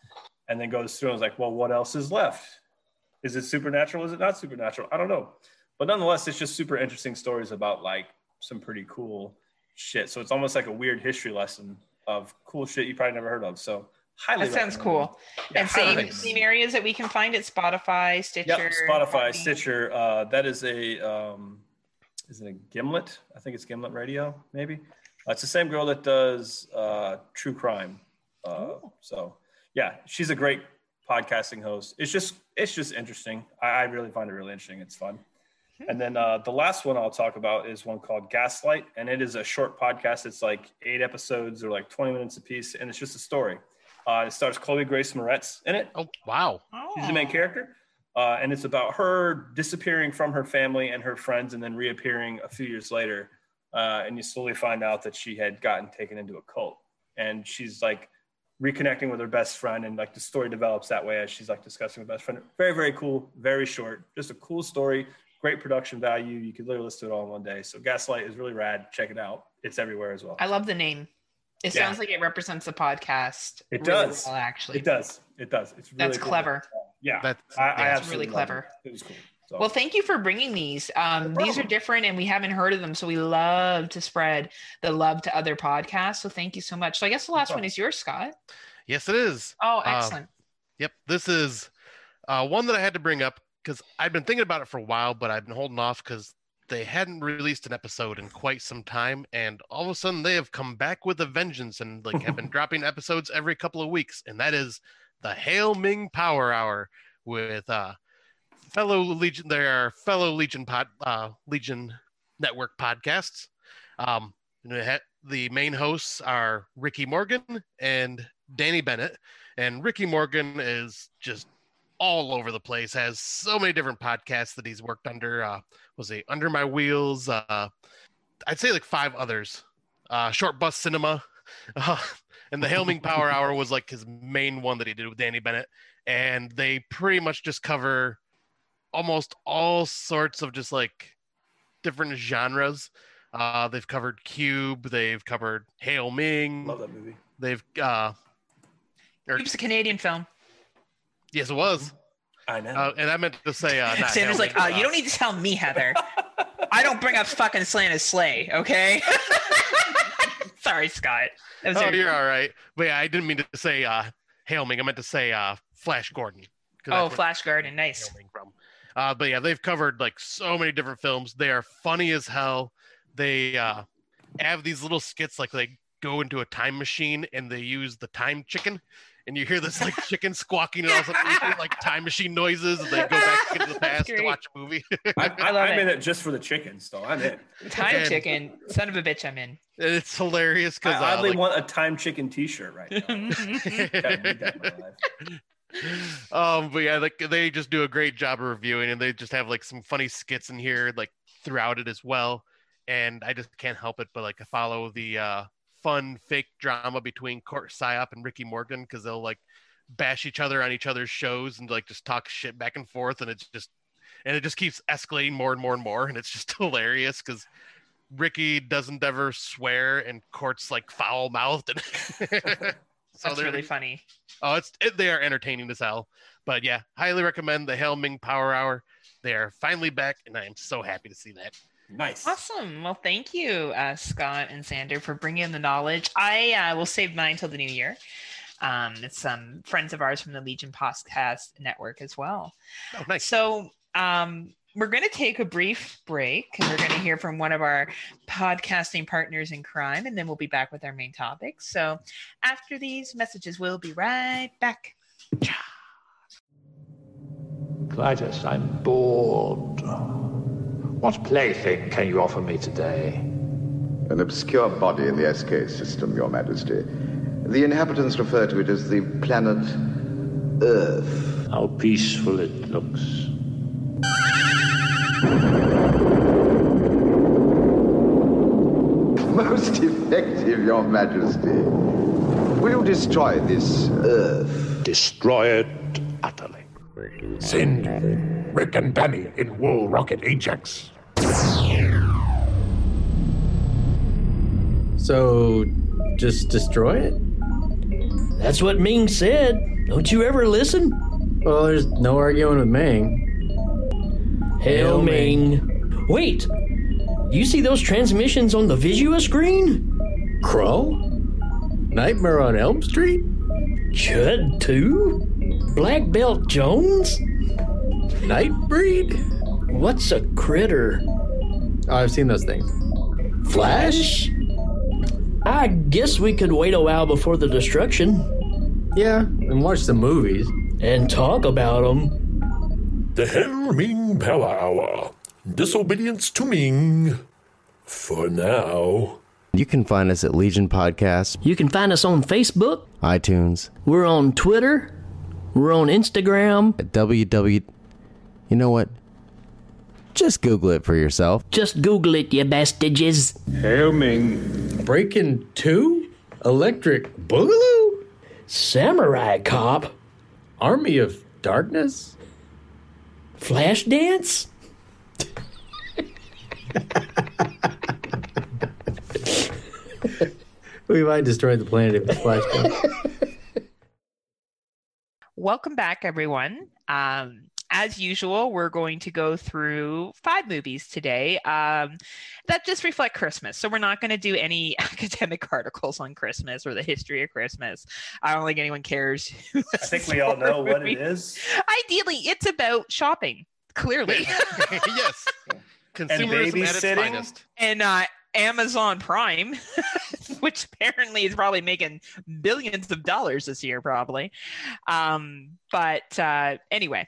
C: and then goes through and is like, well, what else is left? Is it supernatural? Is it not supernatural? I don't know. But nonetheless, it's just super interesting stories about like some pretty cool shit. So it's almost like a weird history lesson of cool shit you probably never heard of. So highly
A: That sounds cool.
C: Yeah,
A: and same, same areas that we can find at Spotify, Stitcher.
C: Yep, Spotify,
A: Podbean.
C: Stitcher. Uh, that is a um, is it a Gimlet? I think it's Gimlet Radio, maybe. Uh, it's the same girl that does uh, True Crime. Uh,
A: Ooh.
C: so yeah, she's a great podcasting host. It's just it's just interesting. I, I really find it really interesting. It's fun. And then uh, the last one I'll talk about is one called Gaslight, and it is a short podcast. It's like eight episodes or like 20 minutes a piece, and it's just a story. Uh, it stars Chloe Grace Moretz in it.
B: Oh wow!
C: She's the main character, uh, and it's about her disappearing from her family and her friends, and then reappearing a few years later. Uh, and you slowly find out that she had gotten taken into a cult, and she's like reconnecting with her best friend, and like the story develops that way as she's like discussing with best friend. Very very cool, very short, just a cool story great production value. You could literally listen to it all in one day. So Gaslight is really rad. Check it out. It's everywhere as well.
A: I love the name. It
C: Yeah.
A: sounds like it represents the podcast.
C: It
A: really
C: does.
A: well, actually.
C: It does. It does. It's really
A: That's
C: cool.
A: clever.
C: Yeah.
B: That's
C: I, I
B: yeah.
A: That's
C: absolutely
A: really clever.
C: It. it was cool. So,
A: Well, thank you for bringing these. Um,
C: No
A: these are different, and we haven't heard of them, so we love to spread the love to other podcasts. So thank you so much. So I guess the last one is yours, Scott.
B: yes, it is.
A: Oh,
B: Uh,
A: excellent.
B: Yep, this is uh, one that I had to bring up because I've been thinking about it for a while, but I've been holding off because they hadn't released an episode in quite some time, and all of a sudden they have come back with a vengeance and like have been dropping episodes every couple of weeks, and that is the Hail Ming Power Hour with uh, fellow Legion. There are fellow Legion pod, uh, Legion Network podcasts. Um, the main hosts are Ricky Morgan and Danny Bennett, and Ricky Morgan is just all over the place. Has so many different podcasts that he's worked under. Uh, was he Under My Wheels? Uh, I'd say like five others. Uh, Short Bus Cinema, uh, and the Hail Ming Power Hour was like his main one that he did with Danny Bennett, and they pretty much just cover almost all sorts of just like different genres. Uh, they've covered Cube, they've covered Hail Ming,
C: love that movie.
B: they've uh, or-
A: It's a Canadian film.
B: yes, it was.
C: I know.
B: Uh, and I meant to say, uh, not
A: Sanders
B: Hail
A: like, uh, you don't need to tell me, Heather. I don't bring up fucking Slanted Slay, okay? Sorry, Scott.
B: Oh,
A: very-
B: you're all right. But yeah, I didn't mean to say uh, Hail Ming. I meant to say uh, Flash Gordon.
A: oh, Flash Gordon. nice.
B: From. Uh, but yeah, they've covered like so many different films. They are funny as hell. They uh, have these little skits like they go into a time machine and they use the time chicken. And you hear this like chicken squawking and all of a sudden you hear, like time machine noises and they go back into the past to watch a movie.
C: I,
A: I love
C: am
A: it.
C: in it just for the chickens, though. I'm in.
A: Time
B: And-
A: Chicken, son of a bitch, I'm in.
B: And it's hilarious
C: I
B: because uh,
C: oddly
B: like,
C: want a time chicken T-shirt right now. Gotta need that in my life.
B: um but yeah like they just do a great job of reviewing and they just have like some funny skits in here like throughout it as well and i just can't help it but like follow the uh fun fake drama between court psyop and ricky morgan because they'll like bash each other on each other's shows and like just talk shit back and forth and it's just and it just keeps escalating more and more and more and it's just hilarious because ricky doesn't ever swear and court's like foul mouthed and so
A: That's
B: they're
A: really funny.
B: Oh, it's it, they are entertaining as hell. But yeah, highly recommend the Hail Ming Power Hour. They are finally back, and I am so happy to see that.
C: Nice.
A: Awesome. Well, thank you, uh, Scott and Sander, for bringing the knowledge. I uh, will save mine till the new year. Um, it's some friends of ours from the Legion Podcast Network as well.
B: Oh, nice.
A: So um, we're going to take a brief break and we're going to hear from one of our podcasting partners in crime, and then we'll be back with our main topic. So after these messages, we'll be right back.
D: Klytus, I'm bored. What plaything can you offer me today?
E: An obscure body in the SK system, Your Majesty. The inhabitants refer to it as the planet Earth.
D: How peaceful it looks.
E: Most effective, Your Majesty. Will you destroy this Earth?
D: Destroy it utterly.
F: Send Rick and Danny in War Rocket Ajax.
G: So, just destroy it?
H: That's what Ming said. Don't you ever listen?
G: Well, there's no arguing with Ming.
H: Hail Ming. Wait! You see those transmissions on the Visua screen?
G: Crow? Nightmare on Elm Street?
H: Chud too? Black Belt Jones?
G: Nightbreed?
H: What's a critter?
G: Oh, I've seen those things.
H: Flash? I guess we could wait a while before the destruction.
G: Yeah, and watch the movies.
H: and talk about them.
F: The Hail Ming Power Hour. Disobedience to Ming. For now.
I: You can find us at Legion Podcast,
H: You can find us on Facebook.
I: iTunes,
H: We're on Twitter. We're on Instagram.
I: at www. You know what? Just Google it for yourself.
H: Just Google it, you bastages.
D: Helming.
G: Breaking two? Electric Boogaloo?
H: Samurai Cop.
G: Army of Darkness?
H: Flashdance.
G: We might destroy the planet if the flash comes.
A: Welcome back, everyone. Um, as usual, we're going to go through five movies today um, that just reflect Christmas. So we're not going to do any academic articles on Christmas or the history of Christmas. I don't think anyone cares.
C: I think we all know what it is.
A: Ideally, it's about shopping. Clearly,
B: yes. Consumerism at its finest.
A: and uh, Amazon Prime, which apparently is probably making billions of dollars this year, probably. Um, but uh, anyway,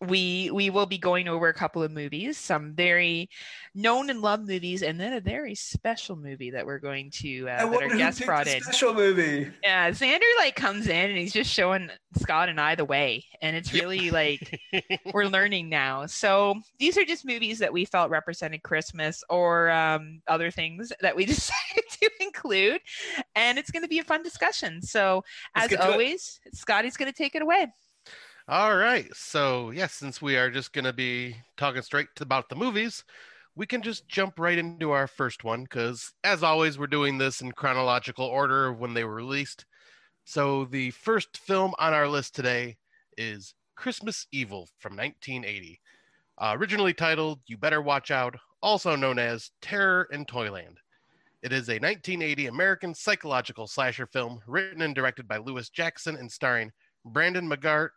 A: we we will be going over a couple of movies, some very known and loved movies, and then a very special movie that we're going to uh, that
C: wonder
A: our guest brought in.
C: Special movie.
A: Yeah, Sander like comes in and he's just showing Scott and I the way, and it's
B: Yep.
A: really like we're learning now. So these are just movies that we felt represented Christmas or um, other things that we decided to include, and it's going to be a fun discussion. So
C: Let's
A: as
C: get it.
A: always, Scotty's going to take it away.
B: All right. So, yes, since we are just going to be talking straight about the movies, we can just jump right into our first one because, as always, we're doing this in chronological order of when they were released. So, the first film on our list today is Christmas Evil from 1980, uh, originally titled You Better Watch Out, also known as Terror in Toyland. It is a 1980 American psychological slasher film written and directed by Lewis Jackson and starring Brandon Maggart,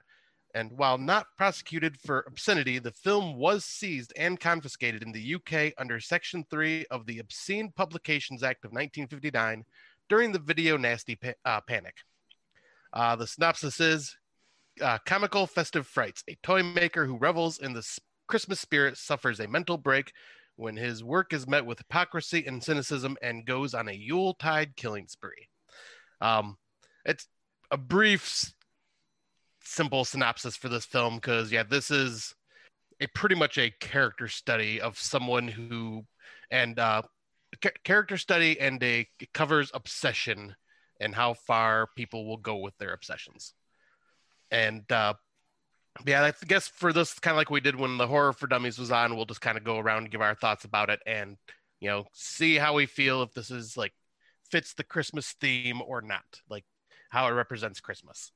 B: and while not prosecuted for obscenity, the film was seized and confiscated in the UK under Section 3 of the Obscene Publications Act of 1959 during the Video Nasty pa- uh, Panic. Uh, the synopsis is uh, Comical Festive Frights. A toy maker who revels in the Christmas spirit suffers a mental break when his work is met with hypocrisy and cynicism and goes on a Yuletide killing spree. Um, it's a brief simple synopsis for this film because yeah this is a pretty much a character study of someone who and uh ca- character study and a covers obsession and how far people will go with their obsessions. And uh yeah i guess for this kind of like we did when the horror for dummies was on we'll just kind of go around and give our thoughts about it and you know see how we feel if this is like fits the christmas theme or not like how it represents christmas.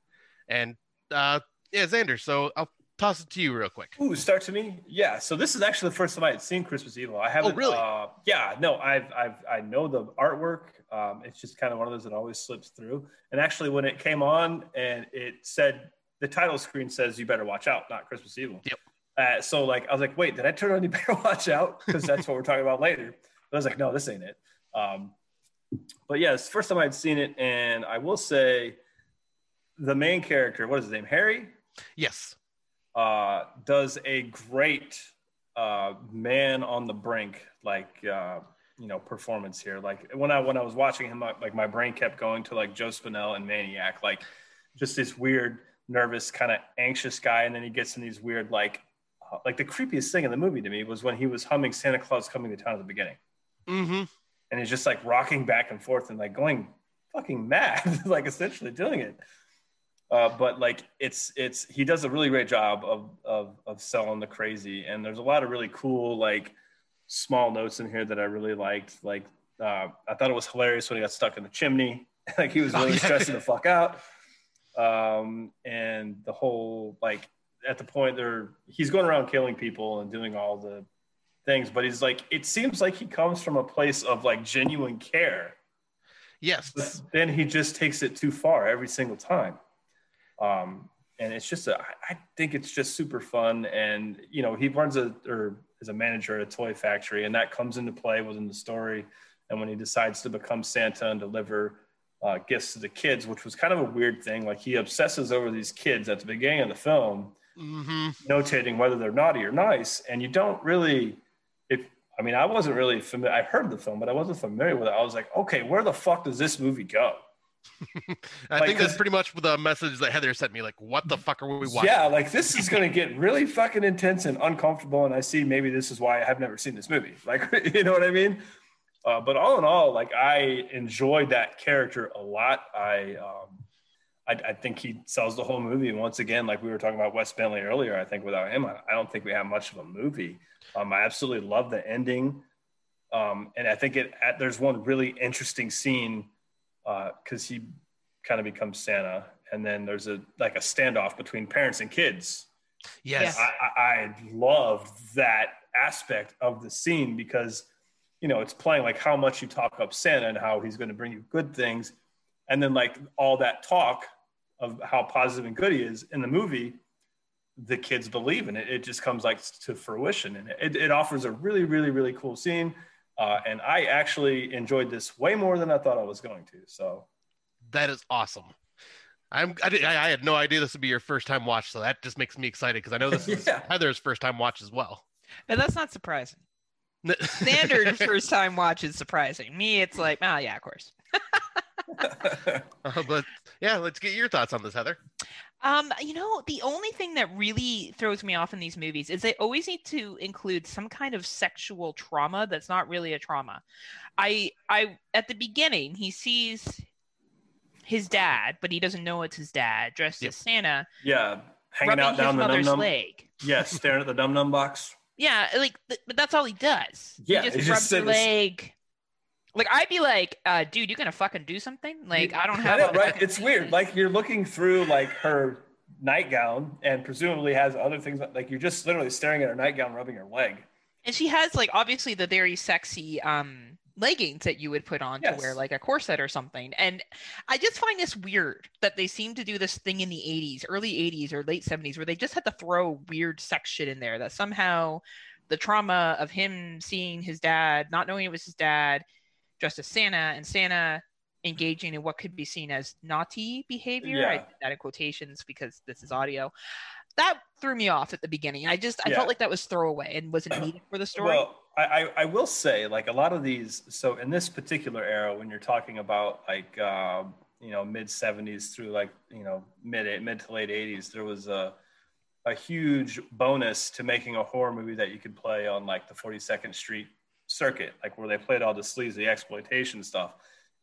B: And uh yeah sander so i'll toss it to you real quick
C: Ooh, start to me. Yeah. So this is actually the first time I had seen Christmas Evil. I haven't.
B: really?
C: Uh, yeah. No, I've, I've, I know the artwork. Um, it's just kind of one of those that always slips through. And actually, when it came on and it said the title screen says "You better watch out," not Christmas Evil.
B: Yep.
C: Uh, so like, I was like, wait, did I turn on "You better watch out"? Because that's what we're talking about later. But I was like, no, this ain't it. Um, but yeah, it's the first time I'd seen it, and I will say, the main character, what is his name, Harry?
B: yes
C: uh, does a great uh, man on the brink, like uh, you know, performance here. Like when I when I was watching him, like my brain kept going to like Joe Spinell and Maniac, like just this weird, nervous, kind of anxious guy, and then he gets in these weird like. uh, Like the creepiest thing in the movie to me was when he was humming "Santa Claus Coming to Town" at the beginning,
B: mm-hmm
C: and he's just like rocking back and forth and like going fucking mad, like essentially doing it. Uh, but like it's it's he does a really great job of of of selling the crazy, and there's a lot of really cool like small notes in here that I really liked. Like uh, I thought it was hilarious when he got stuck in the chimney, like he was
B: Oh,
C: really
B: yeah.
C: stressing the fuck out. Um, and the whole like at the point there he's going around killing people and doing all the things, but he's like it seems like he comes from a place of like genuine care
B: yes
C: but then he just takes it too far every single time. Um, and it's just, a, I- think it's just super fun. And, you know, he runs a, or is a manager at a toy factory, and that comes into play within the story. And when he decides to become Santa and deliver uh, gifts to the kids, which was kind of a weird thing. Like he obsesses over these kids at the beginning of the film,
B: Mm-hmm.
C: notating whether they're naughty or nice, and you don't really. If I mean, I wasn't really familiar. I heard the film, but I wasn't familiar with it. I was like, okay, where the fuck does this movie go?
B: I
C: Like,
B: think that's pretty much the message that Heather sent me. Like, what the fuck are we watching?
C: Yeah, like this is going to get really fucking intense and uncomfortable. And I see maybe this is why I have never seen this movie. Like, you know what I mean? Uh, but all in all, like I enjoyed that character a lot. I, um, I, I think he sells the whole movie. And once again, like we were talking about Wes Bentley earlier, I think without him, I, I don't think we have much of a movie. Um, I absolutely love the ending. Um, and I think it, at, there's one really interesting scene Uh, because he kind of becomes Santa, and then there's a like a standoff between parents and kids.
B: Yes.
C: I, I, I loved that aspect of the scene because you know it's playing like how much you talk up Santa and how he's going to bring you good things, and then like all that talk of how positive and good he is in the movie, the kids believe in it. It just comes like to fruition, and it, it offers a really, really, really cool scene. Uh, and I actually enjoyed this way more than I thought I was going to. So
B: That is awesome. I'm. I, did, I I had no idea this would be your first time watch, so that just makes me excited because I know this is Heather's first time watch as well.
A: And that's not surprising. Standard first time watch is surprising. Me, it's like, oh yeah, of course.
B: Uh, but yeah, let's get your thoughts on this, Heather.
A: Um, you know, the only thing that really throws me off in these movies is they always need to include some kind of sexual trauma that's not really a trauma. I I at the beginning he sees his dad, but he doesn't know it's his dad, dressed
B: Yep.
A: as Santa,
C: yeah, hanging out
A: his
C: down the
A: mother's leg.
C: Yeah, staring at the num num box.
A: Yeah, like, th- but that's all he does.
C: Yeah,
A: he just
C: just
A: rubs her
C: sit- it's-
A: leg. Like I'd be like, uh, dude, you gonna fucking do something? Like I don't have
C: know,
A: a-
C: right. It's weird. Like you're looking through like her nightgown and presumably has other things. Like you're just literally staring at her nightgown, rubbing her leg.
A: and she has like obviously the very sexy um leggings that you would put on to wear like a corset or something and i just find this weird that they seem to do this thing in the 80s early 80s or late 70s where they just had to throw weird sex shit in there that somehow the trauma of him seeing his dad not knowing it was his dad dressed as santa and santa engaging in what could be seen as naughty behavior i
C: Yeah.
A: did that in quotations because this is audio that threw me off at the beginning i just i
C: Yeah.
A: felt like that was throwaway and wasn't needed for the story
C: Well, I, I, I will say, like a lot of these. So in this particular era, when you're talking about like uh, you know mid '70s through like you know mid mid to late '80s, there was a a huge bonus to making a horror movie that you could play on like the 42nd Street circuit, like where they played all the sleazy exploitation stuff.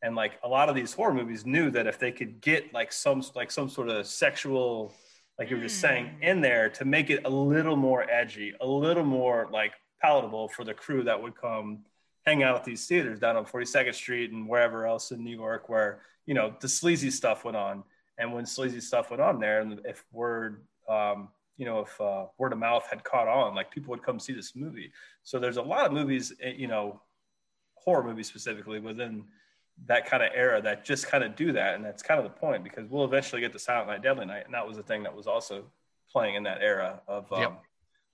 C: And like a lot of these horror movies knew that if they could get like some like some sort of sexual, like you were just saying, in there to make it a little more edgy, a little more like palatable for the crew that would come hang out at these theaters down on 42nd Street and wherever else in New York where, you know, the sleazy stuff went on. And when sleazy stuff went on there, and if word, um, you know, if uh, word of mouth had caught on, like people would come see this movie. So there's a lot of movies, eh, you know, horror movies specifically within that kind of era that just kind of do that. And that's kind of the point because we'll eventually get to Silent Night, Deadly Night. And that was the thing that was also playing in that era of, um,
B: Yep.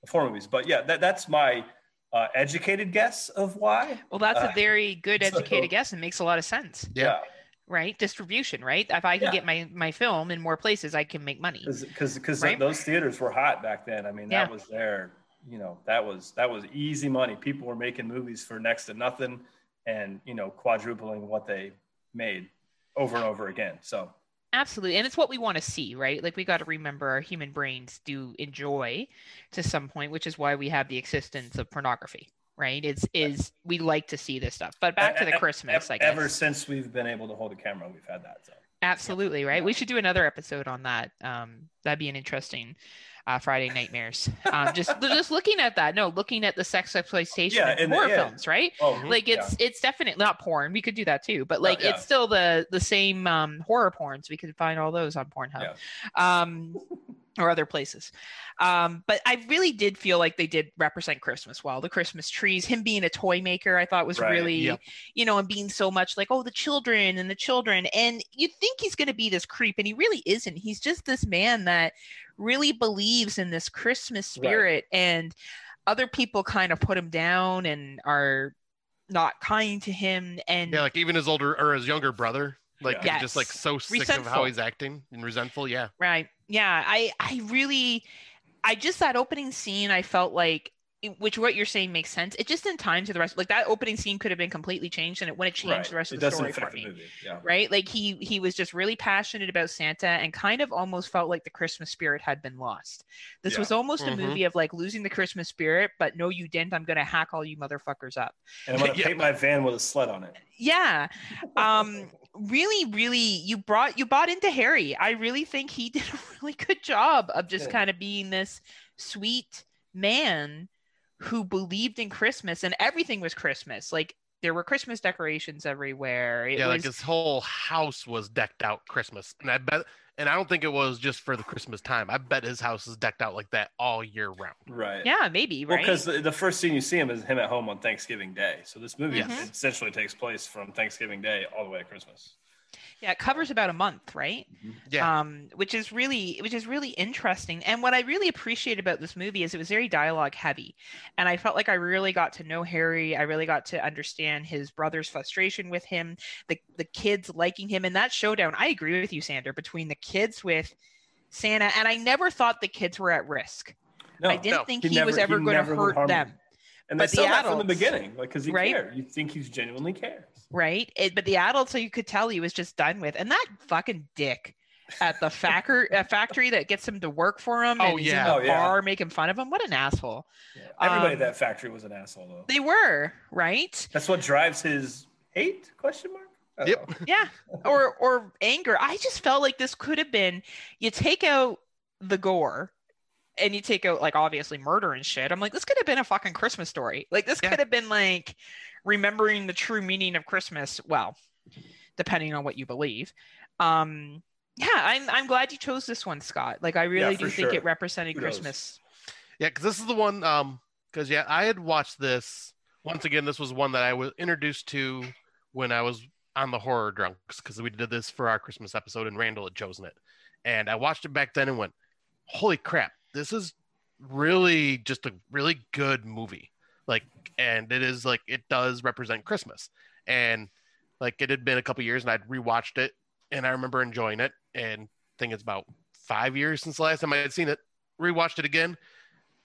C: of horror movies. But yeah, that, that's my uh, educated guess of why.
A: Well, that's
C: Uh,
A: a very good
C: so-
A: educated guess and makes a lot of sense,
B: Yeah.
A: Right? Distribution, right? If I can
C: Yeah.
A: get my my film in more places, I can make money.
C: because because
A: Right?
C: those theaters were hot back then. I mean, that
A: Yeah.
C: was their, you know, that was that was easy money. People were making movies for next to nothing, and you know, quadrupling what they made over and over again. So
A: Absolutely. And it's what we want to see, right? Like we got to remember our human brains do enjoy to some point, which is why we have the existence of pornography, right? It's is we like to see this stuff. But back to the Christmas,
C: e-
A: I guess.
C: ever since we've been able to hold a camera, we've had that. So
A: Absolutely, right? We should do another episode on that. Um, that'd be an interesting uh, Friday nightmares. Um, just just looking at that. No, looking at the sex exploitation
C: Yeah, and-
A: horror
C: yeah.
A: films, right?
C: oh,
A: Like it's it's definitely not porn. We could do that too, but like
C: yeah.
A: it's still the the same um, horror porns. So we could find all those on Pornhub, um, or other places. Um, but I really did feel like they did represent Christmas well. The Christmas trees, him being a toy maker, I thought was
C: Right,
A: really
B: yep.
A: you know, and being so much like, oh, the children and the children. And you think he's going to be this creep, and he really isn't. He's just this man that really believes in this Christmas
C: Right.
A: spirit, and other people kind of put him down and are not kind to him. And
B: Yeah, like even his older or his younger brother. Like
A: Yeah.
B: he's just like so sick of how he's acting and resentful. Yeah.
A: Right. Yeah. I I really I just that opening scene I felt like which what you're saying makes sense. It just in time to the rest like that opening scene could have been completely changed and it wouldn't change
C: Right.
A: the rest
C: it
A: of the story for
C: the
A: me.
C: Yeah.
A: Right? Like he he was just really passionate about Santa and kind of almost felt like the Christmas spirit had been lost. This
C: Yeah.
A: was almost
B: Mhm.
A: a movie of like losing the Christmas spirit, but no you didn't. I'm gonna hack all you motherfuckers up.
C: And I'm gonna
B: Yeah.
C: paint my van with a sled on it.
A: yeah um really really you brought you bought into harry i really think he did a really good job of just kind of being this sweet man who believed in christmas and everything was christmas like there were christmas decorations everywhere it
B: yeah,
A: was
B: like his whole house was decked out Christmas, and I bet, and I don't think it was just for the Christmas time. I bet his house is decked out like that all year round.
C: Right.
A: yeah maybe
C: Well,
A: right
C: because the, the first scene you see him is him at home on Thanksgiving Day. So this movie
A: Yes.
C: essentially takes place from Thanksgiving Day all the way to Christmas.
A: Yeah it covers about a month right
B: Yeah,
A: um, which is really which is really interesting. And what I really appreciate about this movie is it was very dialogue heavy, and I felt like I really got to know Harry. I really got to understand his brother's frustration with him, the the kids liking him, and that showdown. I agree with you, Sander, between the kids with Santa, and I never thought the kids were at risk.
C: No,
A: I didn't
B: no,
A: think
C: he
A: he, was ever going to hurt them.
C: them. and
A: but
C: they
A: the
C: said that from the beginning, like because he
A: right?
C: cared. You think he's genuinely cares.
A: Right? It, but the adults, so you could tell he was just done with. And that fucking dick at the factory, uh, factory that gets him to work for him.
B: Oh,
A: and he's
B: yeah.
A: in the
C: Oh, yeah.
A: bar making fun of him. What an asshole.
C: Yeah. Everybody
A: Um,
C: at that factory was an asshole, though.
A: They were right.
C: That's what drives his hate? Question mark. I
B: Yep.
A: Yeah, or or anger. I just felt like this could have been. You take out the gore. And you take out like obviously murder and shit. I'm like, this could have been a fucking Christmas story. Like this
B: Yeah.
A: could have been like remembering the true meaning of Christmas. Well, depending on what you believe. Um, yeah, I'm I'm glad you chose this one, Scott. Like I really
C: for
A: do think
C: sure.
A: it represented
C: Kudos.
A: Christmas.
B: yeah, because this is the one. Um, because yeah, I had watched this once again. This was one that I was introduced to when I was on the horror drunks because we did this for our Christmas episode, and Randall had chosen it, and I watched it back then and went, "Holy crap, this is really just a really good movie." Like, and it is like it does represent Christmas, and like it had been a couple years, and I'd rewatched it, and I remember enjoying it, and I think it's about five years since the last time I had seen it. Rewatched it again.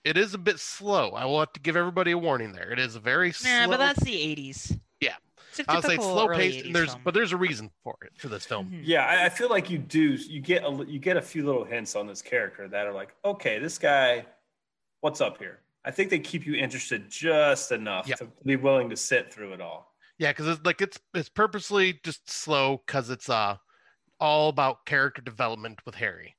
B: It is a bit slow. I will have to give everybody a warning there. It is a very slow.
A: But that's the 80s.
B: Yeah.
A: It's a
B: I'll say it's slow paced. and There's
A: film.
B: but there's a reason for it for this film.
A: Mhm.
C: Yeah, I, I feel like you do. You get a you get a few little hints on this character that are like, okay, this guy, what's up here? I think they keep you interested just enough to be willing to sit through it all.
B: Yeah, because it's like it's it's purposely just slow because it's uh all about character development with Harry,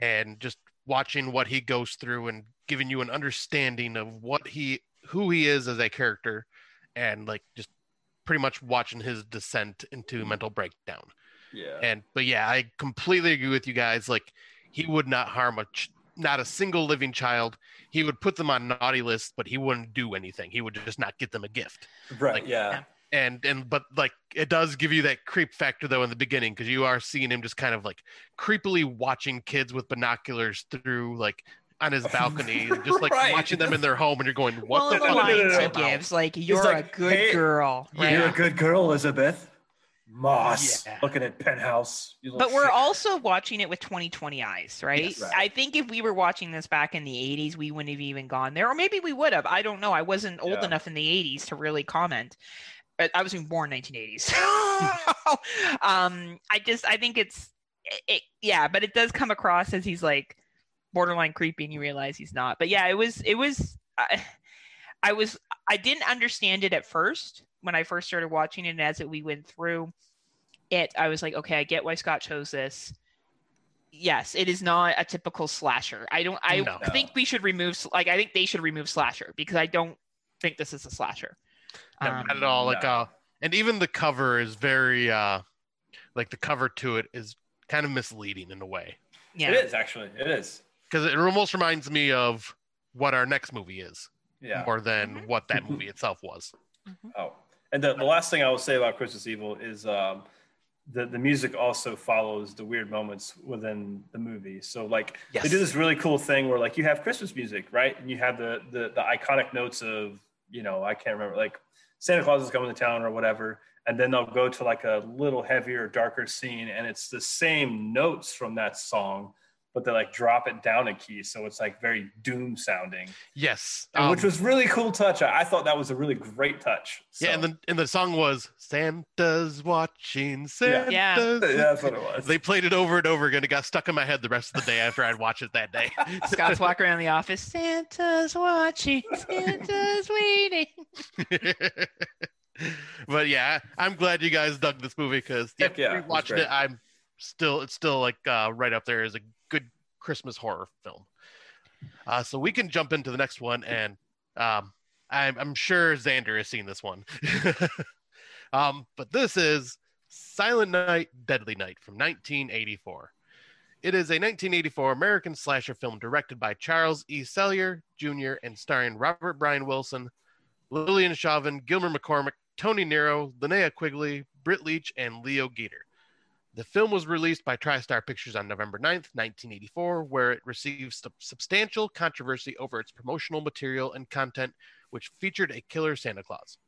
B: and just watching what he goes through and giving you an understanding of what he who he is as a character, and like just pretty much watching his descent into mental breakdown.
C: Yeah.
B: And but yeah, I completely agree with you guys. Like he would not harm a ch- not a single living child. He would put them on naughty lists, but he wouldn't do anything. He would just not get them a gift.
C: right.
B: like-
C: yeah.
A: yeah.
B: And and but like it does give you that creep factor though in the beginning because you are seeing him just kind of like creepily watching kids with binoculars through like on his balcony, just like
C: Right.
B: watching them in their home, and you're going, "What
A: well,
B: the
A: and the
B: fuck?"
C: no, no, no, no.
A: gives, like you're
C: like,
A: a good
C: "Hey,
A: girl, right?
C: You're a good girl, Elisabeth. Moss.
B: Yeah.
C: Looking at penthouse.
A: But we're
C: shit.
A: also watching it with 2020 eyes, right?
C: Yes. Right.
A: I think if we were watching this back in the 80s, we wouldn't have even gone there, or maybe we would have. I don't know. I wasn't old
C: Yeah.
A: enough in the 80s to really comment. But I was even born 1980s. um, I just I think it's it, it- yeah, but it does come across as he's like borderline creepy, and you realize he's not. But yeah, it was it was. I, I was I didn't understand it at first when I first started watching it. And as it, we went through it, I was like, okay, I get why Scott chose this. Yes, it is not a typical slasher. I don't. I
B: No.
A: think we should remove like I think they should remove slasher because I don't think this is a slasher.
B: No,
A: Um,
B: not at all. Like
C: no.
B: uh, and even the cover is very uh, like the cover to it is kind of misleading in a way
A: Yeah.
C: It is actually. It is.
B: because it almost reminds me of what our next movie is
C: Yeah.
B: more than
A: Mhm.
B: what that movie itself was.
C: Oh, and the, the last thing I will say about Christmas Evil is um, the the music also follows the weird moments within the movie. So like
B: Yes.
C: they do this really cool thing where like you have Christmas music, right? And you have the the the iconic notes of you know I can't remember like Santa Claus is coming to town or whatever, and then they'll go to like a little heavier, darker scene, and it's the same notes from that song, but they like drop it down a key, so it's like very doom sounding,
B: Yes,
C: and which
B: um,
C: was really cool touch. I, I thought that was a really great touch.
B: yeah, and the and the song was Santa's watching Santa's.
A: Yeah.
C: Yeah, that's what it was.
B: They played it over and over again. It got stuck in my head the rest of the day after I'd watch it that day.
A: Scott's walk around the office. Santa's watching. Santa's waiting.
B: but yeah, I'm glad you guys dug this movie because yeah,
C: Heck yeah, it
B: watching
C: great.
B: it, I'm still it's still like uh, right up there as a good Christmas horror film. Uh, so we can jump into the next one, and um, I'm, I'm sure Sander has seen this one. um, but this is Silent Night, Deadly Night from 1984. It is a 1984 American slasher film directed by Charles E. Sellier Jr. and starring Robert Brian Wilson, Lilyan Chauvin, Gilmer McCormick, Toni Nero, Linnea Quigley, Britt Leach, and Leo Geter. The film was released by TriStar Pictures on November 9th, 1984, where it received sub- substantial controversy over its promotional material and content, which featured a killer Santa Claus.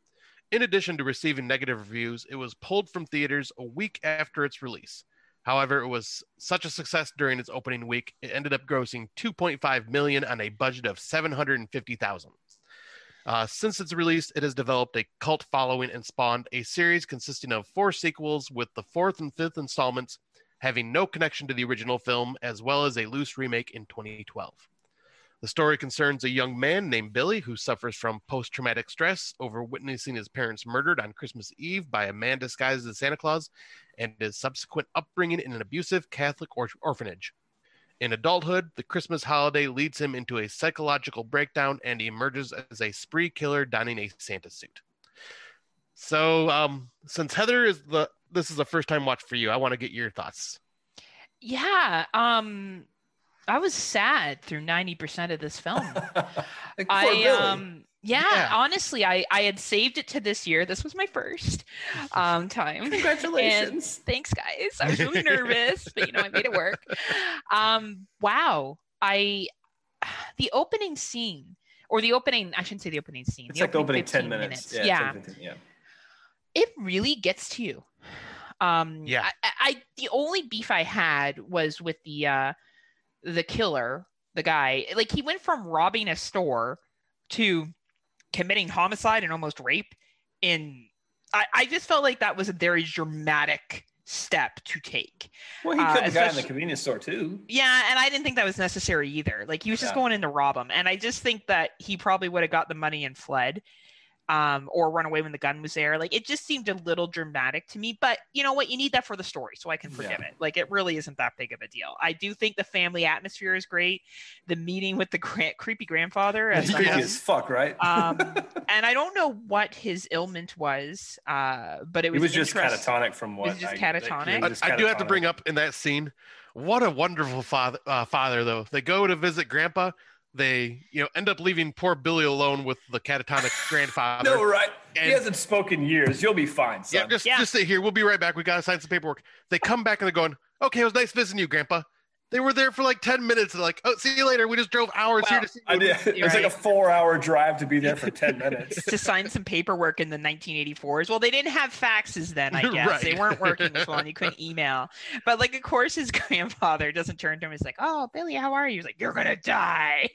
B: In addition to receiving negative reviews, it was pulled from theaters a week after its release. However, it was such a success during its opening week, it ended up grossing 2.5 million on a budget of 750,000. Uh, since its release, it has developed a cult following and spawned a series consisting of four sequels, with the fourth and fifth installments having no connection to the original film, as well as a loose remake in 2012. The story concerns a young man named Billy who suffers from post traumatic stress over witnessing his parents murdered on Christmas Eve by a man disguised as Santa Claus and his subsequent upbringing in an abusive Catholic or- orphanage. In adulthood, the Christmas holiday leads him into a psychological breakdown and he emerges as a spree killer donning a Santa suit. So, um, since Heather is the this is the first time watch for you, I want to get your thoughts.
A: Yeah. Um, I was sad through ninety percent of this film.
C: Like,
A: I
C: Billy.
A: um yeah,
B: Yeah.
A: honestly, I I had saved it to this year. This was my first um time.
C: Congratulations.
A: And thanks, guys. I was really nervous, but you know, I made it work. Um, wow. I the opening scene or the opening I shouldn't say the opening scene.
C: It's like the opening 10
A: 15
C: minutes.
A: Yeah.
C: Yeah. it's like 15 yeah.
A: it really gets to you. Um,
B: Yeah.
A: I, I, I the only beef I had was with the uh, the killer, the guy. Like he went from robbing a store to committing homicide and almost rape. In I, I just felt like that was a very dramatic step to take.
C: Well, he
A: Uh,
C: the guy in the convenience store too.
A: Yeah, and I didn't think that was necessary either. Like he was just
C: Yeah.
A: going in to rob him, and I just think that he probably would have got the money and fled, um, or run away when the gun was there. Like it just seemed a little dramatic to me. But you know what? You need that for the story, so I can forgive
C: Yeah.
A: it. Like it really isn't that big of a deal. I do think the family atmosphere is great. The meeting with the gra- creepy grandfather, as
C: creepy
A: whole-
C: as fuck, right?
A: um, and I don't know what his ailment was, uh, but it
C: he
A: was
C: was just catatonic from what
A: It Was just
C: I-
A: catatonic?
B: I,
C: was just
B: I do have to bring up in that scene, what a wonderful father, uh, father though. They go to visit Grandpa. They, you know, end up leaving poor Billy alone with the catatonic grandfather.
C: No, right.
B: And-
C: he hasn't spoken years. You'll be fine, son.
B: Yeah, just
A: Yeah.
B: just stay here. We'll be right back. We gotta sign some paperwork. They come back and they're going, "Okay, it was nice visiting you, Grandpa." They were there for like ten minutes. Like, "Oh, see you later." We just drove hours here
A: Well,
B: to see
C: I
B: you.
C: did. It was like a four-hour drive to be there for ten minutes.
A: to sign some paperwork in the 1984s. Well, they didn't have faxes then, I guess. They weren't working as well, and you couldn't email. But like, of course, his grandfather doesn't turn to him. He's like, "Oh, Billy, how are you?" He's like, "You're gonna die."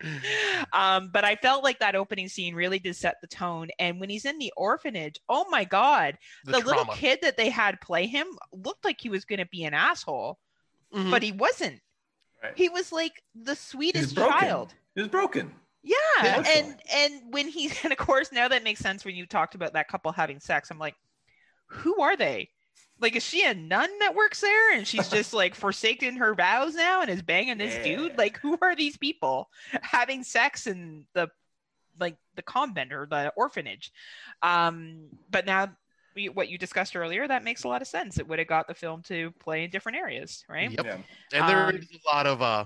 A: um, but I felt like that opening scene really did set the tone. And when he's in the orphanage, oh my god,
B: the,
A: the, little kid that they had play him looked like he was gonna be an asshole,
B: Mhm.
A: but he wasn't.
C: Right.
A: He was like the sweetest
C: broken.
A: child.
C: He was broken.
A: Yeah,
C: Yeah.
A: and and when he and of course now that makes sense when you talked about that couple having sex. I'm like, who are they? Like, is she a nun that works there and she's just like forsaken her vows now and is banging this
C: Yeah.
A: dude? Like, who are these people having sex in the like the convent or the orphanage? Um, but now we, what you discussed earlier, that makes a lot of sense. It would have got the film to play in different areas, right?
B: Yep.
C: Yeah.
B: And there
A: Um,
B: is a lot of uh,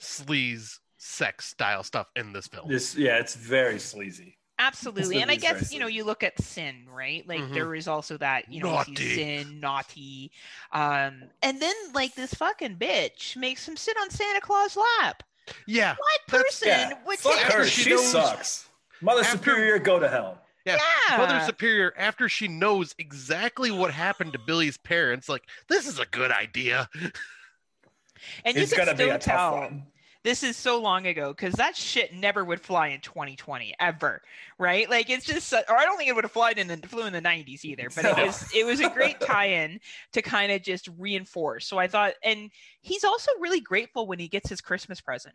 B: sleaze sex style stuff in this film.
C: This, yeah, it's very sleazy.
A: Absolutely. And I
C: movie is
A: guess, you know, you look at sin, right? Like
B: Mhm.
A: there is also that, you know,
B: Naughty.
A: sin, naughty. Um, and then like this fucking bitch makes him sit on Santa Claus' lap.
B: Yeah,
A: What person
C: Yeah.
A: would
C: Fuck
A: take
C: her.
B: she
C: She,
B: knows-
C: sucks. Mother
B: After-
C: Superior, go to hell.
B: Yeah,
A: Yeah.
B: Mother Superior, after she knows exactly what happened to Billy's parents, like this is a good idea.
A: And you
C: It's
A: can
C: gonna be
A: still
C: a tough
A: tell
C: one.
A: This is so long ago because that shit never would fly in 2020 ever, right? Like it's just, uh, or I don't think it would have flown in the flew in the 90s either. But it was it was a great tie-in to kind of just reinforce. So I thought, and he's also really grateful when he gets his Christmas present.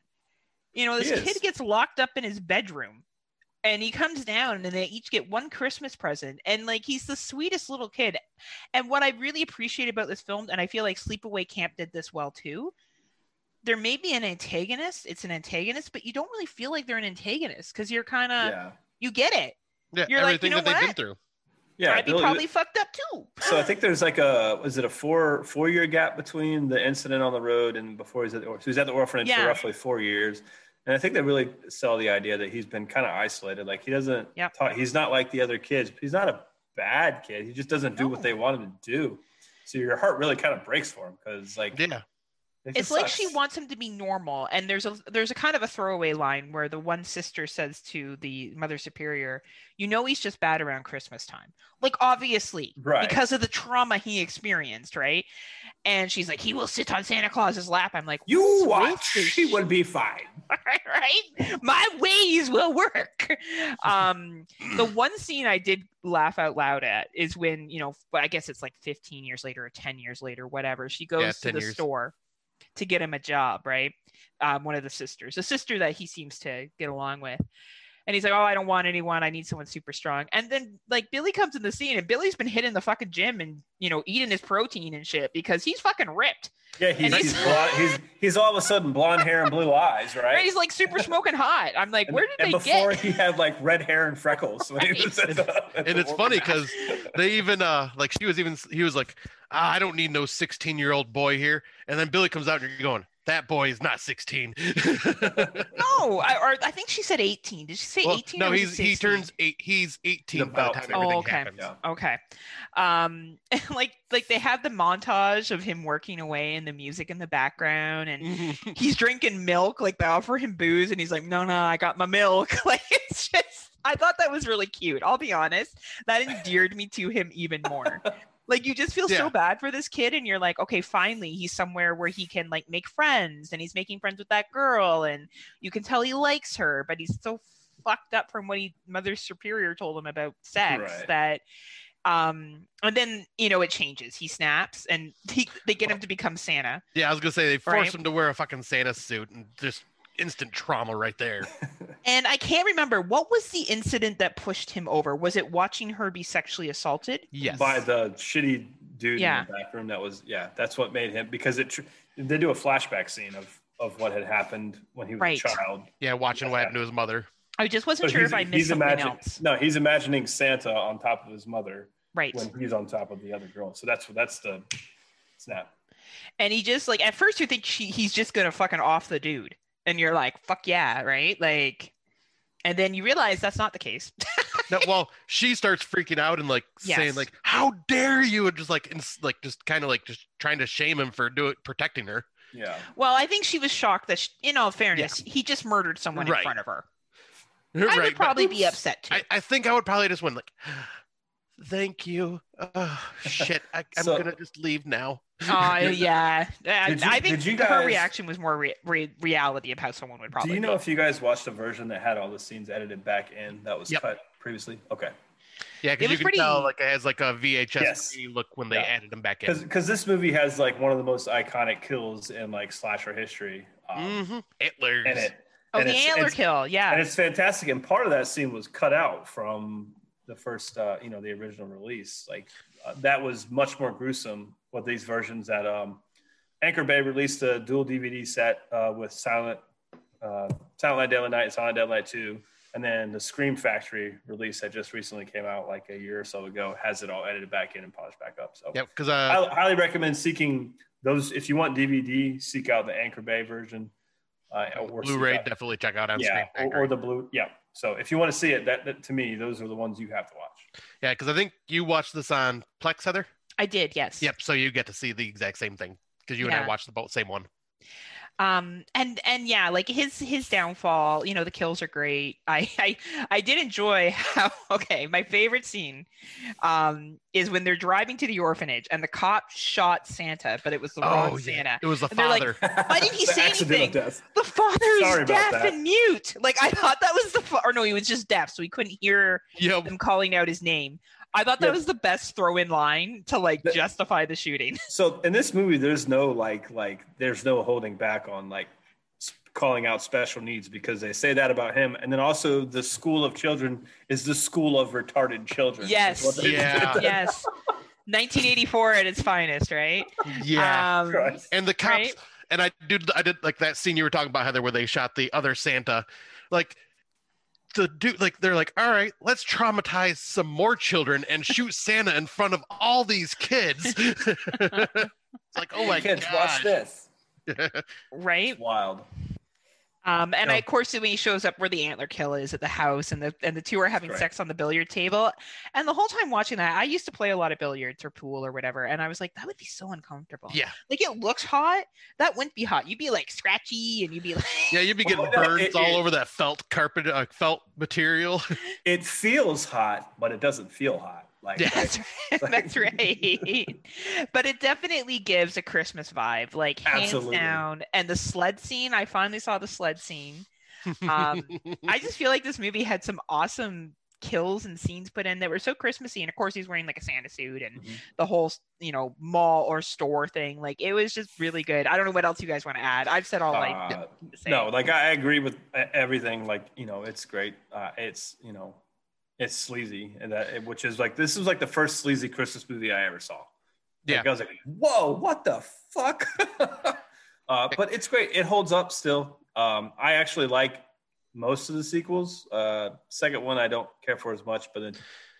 A: You know, this kid gets locked up in his bedroom. And he comes down and they each get one Christmas present. And like he's the sweetest little kid. And what I really appreciate about this film, and I feel like Sleepaway Camp did this well too, there may be an antagonist. It's an antagonist, but you don't really feel like they're an antagonist because you're kind of
C: yeah.
A: you get it.
B: Yeah,
A: You're like,
B: everything
A: you know
B: that they've been through.
C: Yeah.
A: I'd be
C: Billy-
A: probably fucked up too.
C: So I think there's like a was it a four four year gap between the incident on the road and before he's at the or- so he's at the orphanage
A: Yeah.
C: for roughly four years. And I think they really sell the idea that he's been kind of isolated. Like he doesn't
A: Yep.
C: talk, he's not like the other kids. He's not a bad kid. He just doesn't do what they want him to do. So your heart really kind of breaks for him because like
B: Yeah.
C: It
A: it's like
C: sucks.
A: she wants him to be normal and there's a there's a kind of a throwaway line where the one sister says to the mother superior you know he's just bad around christmas time like obviously
C: Right.
A: because of the trauma he experienced right and she's like he will sit on santa claus's lap i'm like
C: You watch,
A: with this
C: she will be fine.
A: right my ways will work um the one scene i did laugh out loud at is when you know i guess it's like 15 years later or 10 years later whatever she goes
B: Yeah,
A: to the
B: years.
A: store to get him a job right? Um, one of the sisters a sister that he seems to get along with and he's like, "Oh, I don't want anyone. I need someone super strong." And then like Billy comes in the scene, and Billy's been hitting the fucking gym and you know eating his protein and shit because he's fucking ripped.
C: Yeah, he's he's,
A: he's-
C: blonde, he's he's all of a sudden blonde hair and blue eyes, right?
A: Right? He's like super smoking hot. I'm like,
C: and,
A: where did
C: and
A: they
C: before
A: get?
C: he had like red hair and freckles when he was the,
B: And it's funny because they even uh like she was even he was like ah, I don't need no 16 year old boy here, and then Billy comes out and you're going that boy is not 16.
A: No, I, or I think she said 18. Did she say
B: well,
A: 18?
B: no,
A: or
B: he's he turns eight. He's 18 by the time everything
A: Oh, okay.
B: happens.
C: Yeah.
A: Okay. Um, like like they have the montage of him working away and the music in the background, and he's drinking milk. Like they offer him booze, and he's like, "No, no, I got my milk." Like it's just, I thought that was really cute. I'll be honest, that endeared me to him even more. Like you just feel
B: Yeah.
A: so bad for this kid, and you're like, okay, finally he's somewhere where he can like make friends, and he's making friends with that girl, and you can tell he likes her, but he's so fucked up from what he Mother Superior told him about sex
C: Right.
A: that um and then you know it changes he snaps and he, they get him to become santa
B: Yeah, I was gonna say they force
A: Right.
B: him to wear a fucking Santa suit and just instant trauma right there.
A: and i can't remember what was the incident that pushed him over was it watching her be sexually assaulted
B: Yes.
C: by the shitty dude
A: Yeah.
C: in the back room. That was yeah, that's what made him because it. tr- They do a flashback scene of of what had happened when he was
A: Right.
C: a child.
B: yeah, watching what happened to his mother.
A: i just wasn't
C: So
A: sure if i missed
C: he's
A: something
C: imagine-
A: else
C: No, he's imagining Santa on top of his mother
A: right
C: when he's on top of the other girl. So that's that's the snap.
A: and he just like at first you think she, he's just gonna fucking off the dude and you're like fuck yeah right like and then you realize that's not the case
B: No, well, she starts freaking out and like
A: Yes.
B: saying like, "How dare you!" and just like, ins- like just kind of like just trying to shame him for do it, protecting her.
C: Yeah.
A: well i think she was shocked that sh in all fairness he just murdered someone in front of her i
B: right,
A: would
B: but
A: probably be upset too
B: I, I think I would probably just went like, "Thank you." Oh shit, I, I'm
C: So-
B: gonna just leave now.
A: Oh yeah, I,
C: Did you-
A: I think
C: did you
A: her reaction was more re- re- reality of how someone would probably.
C: Do you know
A: be.
C: if you guys watched a version that had all the scenes edited back in that was
B: Yep.
C: cut previously? Okay.
B: Yeah, because you
A: was
B: can
A: pretty-
B: tell like it has like a VHS
C: Yes.
B: look when they
C: Yeah.
B: added them back in.
C: Because because this movie has like one of the most iconic kills in like slasher history. Um,
B: hmm Hitlers.
C: in it.
A: Oh,
C: And
A: the antler kill. Yeah.
C: and it's fantastic. And part of that scene was cut out from the first, uh, you know, the original release. Like uh, that was much more gruesome with these versions that um, Anchor Bay released a dual DVD set uh, with Silent, uh, Silent Night, Deadly Night, and Silent Deadly Night Two, and then the Scream Factory release that just recently came out like a year or so ago has it all edited back in and polished back up. So
B: Yep, because
C: I
B: uh,
C: highly recommend seeking those. If you want DVD, seek out the Anchor Bay version. Uh, or
B: Blu-ray definitely check out on
C: yeah,
B: Scream
C: or, or the blue. Yeah. So if you want to see it, that, that to me, those are the ones you have to watch.
B: Yeah, because I think you watched this on Plex, Heather.
A: I did. Yes.
B: Yep. So you get to see the exact same thing because you and I watched the both same one.
A: Um, and and yeah, like his his downfall. You know, the kills are great. I I I did enjoy how. Okay, my favorite scene, um, is when they're driving to the orphanage and the cop shot Santa, but it was the wrong
B: Oh, yeah.
A: Santa.
B: It was the
A: And they're like,
B: father.
A: Why didn't he say anything?
C: death.
A: The father is
C: about
A: deaf
C: that.
A: and mute. Like I thought that was the fa- or no, he was just deaf, so he couldn't hear
B: yep.
A: them calling out his name. I thought that
C: Yep.
A: was the best throw-in line to like
C: The-
A: justify the shooting.
C: So in this movie, there's no like like there's no holding back on like calling out special needs because they say that about him, and then also the school of children is the school of retarded children.
A: Yes.
B: Yeah.
A: yes. 1984 at its finest, right?
B: Yeah.
A: Um,
B: and the cops
A: right?
B: and I did I did like that scene you were talking about Heather where they shot the other Santa like the dude like they're like all right let's traumatize some more children and shoot Santa in front of all these kids it's like oh my
C: Kids,
B: god
C: watch this.
A: right?
C: It's wild.
A: Um, and
B: No.
A: of course, when he shows up where the antler kill is at the house, and the and the two are having
C: Right.
A: sex on the billiard table, and the whole time watching that, I used to play a lot of billiards or pool or whatever, and I was like, that would be so uncomfortable.
B: yeah
A: like it looks hot, that wouldn't be hot. You'd be like scratchy, and you'd be like,
B: yeah you'd be getting
C: Well,
B: burns
C: it-
B: all
C: it-
B: over that felt carpet uh, felt material
C: It feels hot, but it doesn't feel hot. Like, like,
A: That's right. That's right. but it definitely gives a Christmas vibe, like hands
C: Absolutely.
A: down. And the sled scene, I finally saw the sled scene. Um, I just feel like this movie had some awesome kills and scenes put in that were so Christmassy. And of course, he's wearing like a Santa suit and
C: Mhm.
A: the whole, you know, mall or store thing. Like it was just really good. I don't know what else you guys want to add. I've said all
C: uh,
A: say.
C: no, like I agree with everything. Like you know, it's great. Uh, it's you know, it's sleazy, and that which is like this was like the first sleazy Christmas movie I ever saw.
B: Yeah.
C: Like, I was like, whoa, what the fuck? uh, but it's great. It holds up still. Um, I actually like most of the sequels. Uh, second one I don't care for as much, but then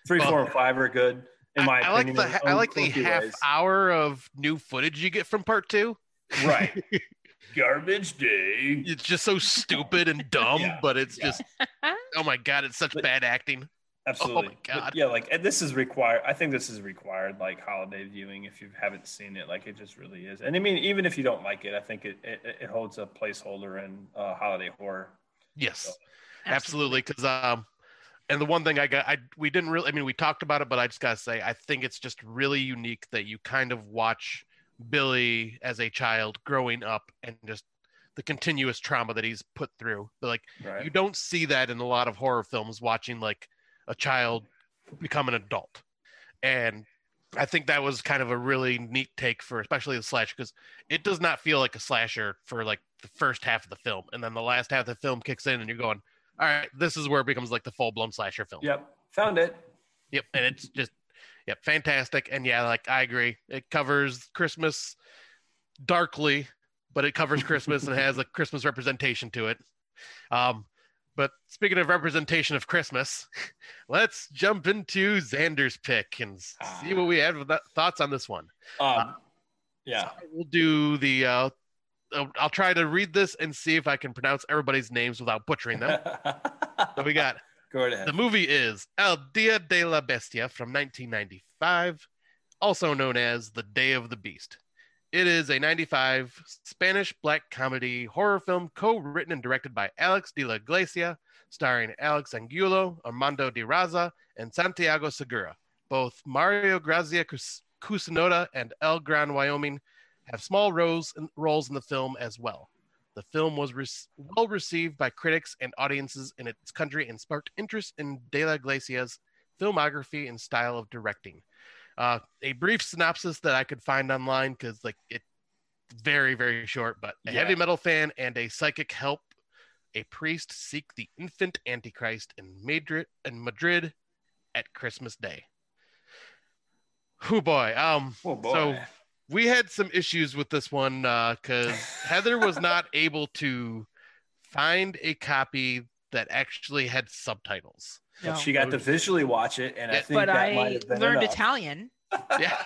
C: three,
B: Well,
C: four, and five are good in my
B: I, I like
C: opinion.
B: the ha- I like the half
C: ways.
B: hour of new footage you get from part two
C: Right. Garbage day.
B: it's just so stupid and dumb
C: Yeah.
B: but it's
C: Yeah.
B: just oh my god it's such
C: But-
B: bad acting
C: Absolutely. But
B: Oh God.
C: yeah, like and this is required. I think this is required, like holiday viewing. If you haven't seen it, like it just really is. And I mean, even if you don't like it, I think it it, it holds a placeholder in uh, holiday horror.
B: yes absolutely because um and the one thing i got i we didn't really i mean we talked about it but i just gotta say i think it's just really unique that you kind of watch billy as a child growing up and just the continuous trauma that he's put through but like
C: Right.
B: you don't see that in a lot of horror films watching like a child become an adult and i think that was kind of a really neat take for especially the slash because it does not feel like a slasher for like the first half of the film and then the last half of the film kicks in and you're going all right this is where it becomes like the full-blown slasher film
C: Yep. Found it.
B: Yep, and it's just yep, fantastic. And yeah, like I agree. It covers Christmas darkly, but it covers Christmas and has a Christmas representation to it. Um, but speaking of representation of Christmas, let's jump into Sander's pick and see what we have with that- thoughts on this one.
C: Um, yeah.
B: We'll do the. Uh, uh, I'll try to read this and see if I can pronounce everybody's names without butchering them. so we got
C: Go right ahead.
B: the movie is El Dia de la Bestia from 1995, also known as The Day of the Beast. It is a 95 Spanish black comedy horror film co written and directed by Alex de la Iglesia, starring Alex Angulo, Armando de Razza, and Santiago Segura. Both Mario Grazia Cucinotta and El Gran Wyoming have small roles in, roles in the film as well. The film was re- well received by critics and audiences in its country and sparked interest in De La Iglesia's filmography and style of directing. Uh, a brief synopsis that I could find online because like it's very very short, but a
C: Yeah.
B: heavy metal fan and a psychic help a priest seek the infant Antichrist in Madrid in Madrid at Christmas Day. Oh boy, um,
C: Oh boy.
B: so we had some issues with this one because Heather was not able to find a copy that actually had subtitles.
A: No.
C: she got to visually watch it, and I think
A: but
C: that
A: I
C: might have been
A: learned
C: enough.
A: Italian.
B: Yeah.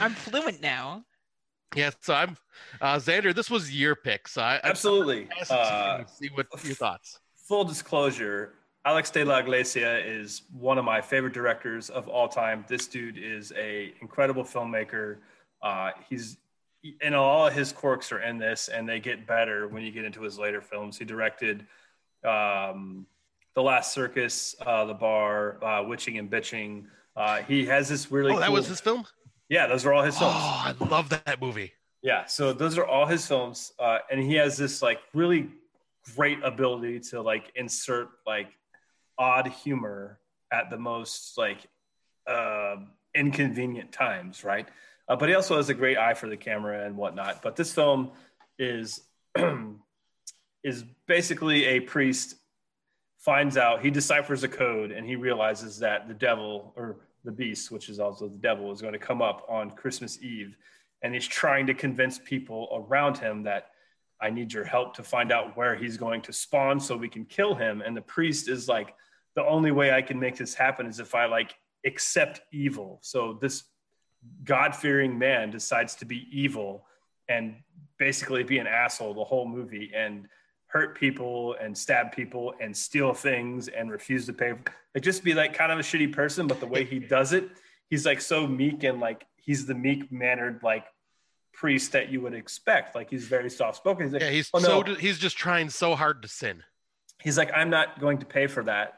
A: I'm fluent now.
B: yeah, so I'm uh Sander, this was your pick. So I I-
C: Absolutely.
B: I asked
C: Uh,
B: see what your thoughts.
C: full disclosure, Alex de la Iglesia is one of my favorite directors of all time. This dude is a incredible filmmaker. Uh, he's and all of his quirks are in this, and they get better when you get into his later films. He directed um, The Last Circus, uh, The Bar, uh, Witching and Bitching. Uh, he has this really.
B: oh, that was his film.
C: Yeah, those are all his films.
B: Oh, I love that movie.
C: Yeah, so those are all his films, uh, and he has this like really great ability to like insert like odd humor at the most like uh, inconvenient times, right? Uh, but he also has a great eye for the camera and whatnot. But this film is is basically a priest finds out he deciphers a code and he realizes that the devil or the beast, which is also the devil, is going to come up on Christmas Eve and he's trying to convince people around him that I need your help to find out where he's going to spawn so we can kill him. And the priest is like, the only way I can make this happen is if I like accept evil. So this God fearing man decides to be evil and basically be an asshole the whole movie and hurt people and stab people and steal things and refuse to pay. Like just be like kind of a shitty person, but the way he does it, he's like so meek and like he's the meek mannered like priest that you would expect. Like he's very soft spoken. He's like,
B: Yeah, he's
C: "Oh,
B: so he's just trying so hard to sin.
C: he's like, I'm not going to pay for that.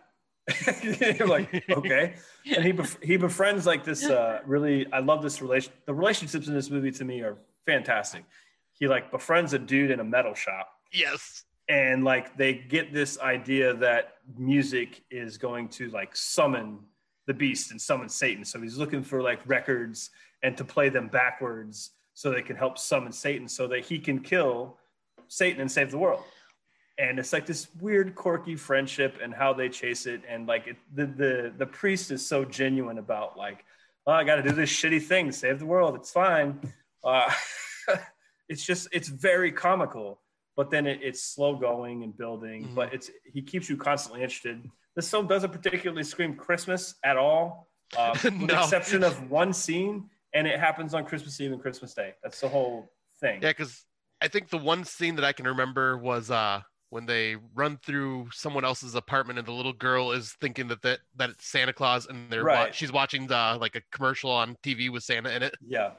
C: Like, okay. And he bef- he befriends like this uh, really. I love this relation. The relationships in this movie to me are fantastic. He like befriends a dude in a metal shop,
B: Yes.
C: and like they get this idea that music is going to like summon the beast and summon Satan. So he's looking for like records and to play them backwards so they can help summon Satan so that he can kill Satan and save the world. And it's like this weird, quirky friendship and how they chase it. And like it, the, the, the priest is so genuine about like, oh, I got to do this shitty thing, save the world. It's fine. Uh, it's just, it's very comical, but then it, it's slow going and building,
B: Mhm.
C: but it's, he keeps you constantly interested. This film doesn't particularly scream Christmas at all, uh, with the exception of one scene, and it happens on Christmas Eve and Christmas Day. That's the whole thing.
B: Yeah, because I think the one scene that I can remember was uh when they run through someone else's apartment and the little girl is thinking that that, that it's Santa Claus and they're wa- she's watching the like a commercial on TV with Santa in it.
C: Yeah.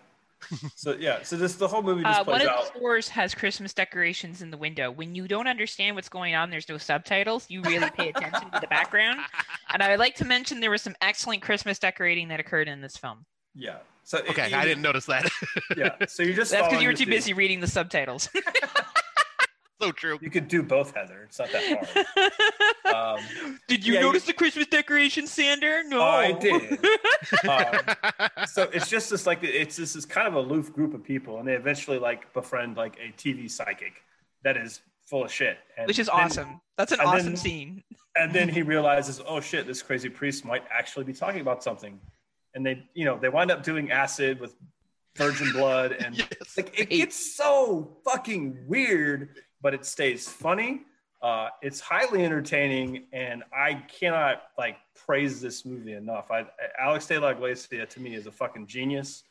C: So yeah, so this the whole movie just
A: Uh, one
C: plays
A: of
C: out.
A: the stores has Christmas decorations in the window. When you don't understand what's going on, there's no subtitles. You really pay attention to the background. And I would like to mention there was some excellent Christmas decorating that occurred in this film.
C: Yeah. So it-
B: Okay,
C: you-
B: I didn't notice that.
C: Yeah. So you're just
A: That's because you were too busy reading the subtitles.
B: so true.
C: You could do both, Heather. It's not that hard. Um,
A: Did you
C: Yeah, you-
A: notice the Christmas decoration, Sander? No,
C: I did. um, so it's just this like it's this is kind of aloof group of people, and they eventually like befriend like a TV psychic that is full of shit. And
A: Which is
C: then-
A: awesome. That's an awesome
C: then-
A: scene.
C: And then he realizes, oh shit, this crazy priest might actually be talking about something. And they, you know, they wind up doing acid with virgin blood, and
B: yes.
C: like it gets so fucking weird, but it stays funny. Uh, it's highly entertaining, and I cannot like praise this movie enough. I, Alex de la Iglesia to me is a fucking genius,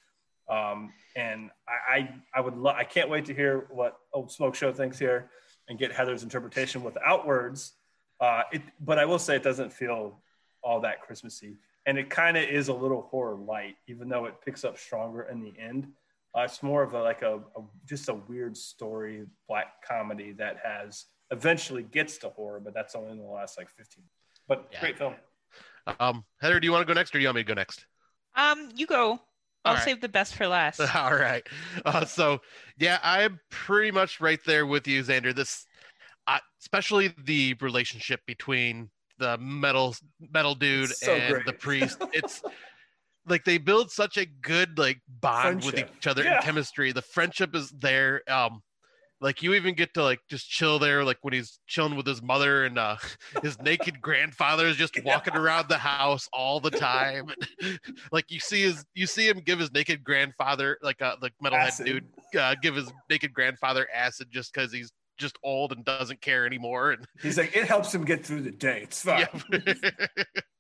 C: um, and I I, I would lo- I can't wait to hear what Old Smoke Show thinks here and get Heather's interpretation without words. Uh, it, but I will say it doesn't feel all that Christmassy, and it kind of is a little horror light, even though it picks up stronger in the end. Uh, it's more of a like a, a just a weird story, black comedy that has eventually gets to horror, but that's only in the last like 15. But
B: Yeah.
C: great film.
B: Um, Heather, do you want to go next, or do you want me to go next?
A: Um, you go. I'll
B: All right.
A: save the best for last.
B: All right. Uh, so yeah, I'm pretty much right there with you, Sander. This, uh, especially the relationship between the metal metal dude
C: so
B: and
C: great.
B: the priest. It's like they build such a good like bond with each other
C: Yeah.
B: and chemistry. The friendship is there. Um, like you even get to like just chill there, like when he's chilling with his mother and uh, his naked grandfather is just walking around the house all the time. like you see his, you see him give his naked grandfather, like uh, the metalhead
C: Acid.
B: dude, uh, give his naked grandfather acid just because he's just old and doesn't care anymore. And
C: He's like, it helps him get through the day. It's fine.
B: yeah.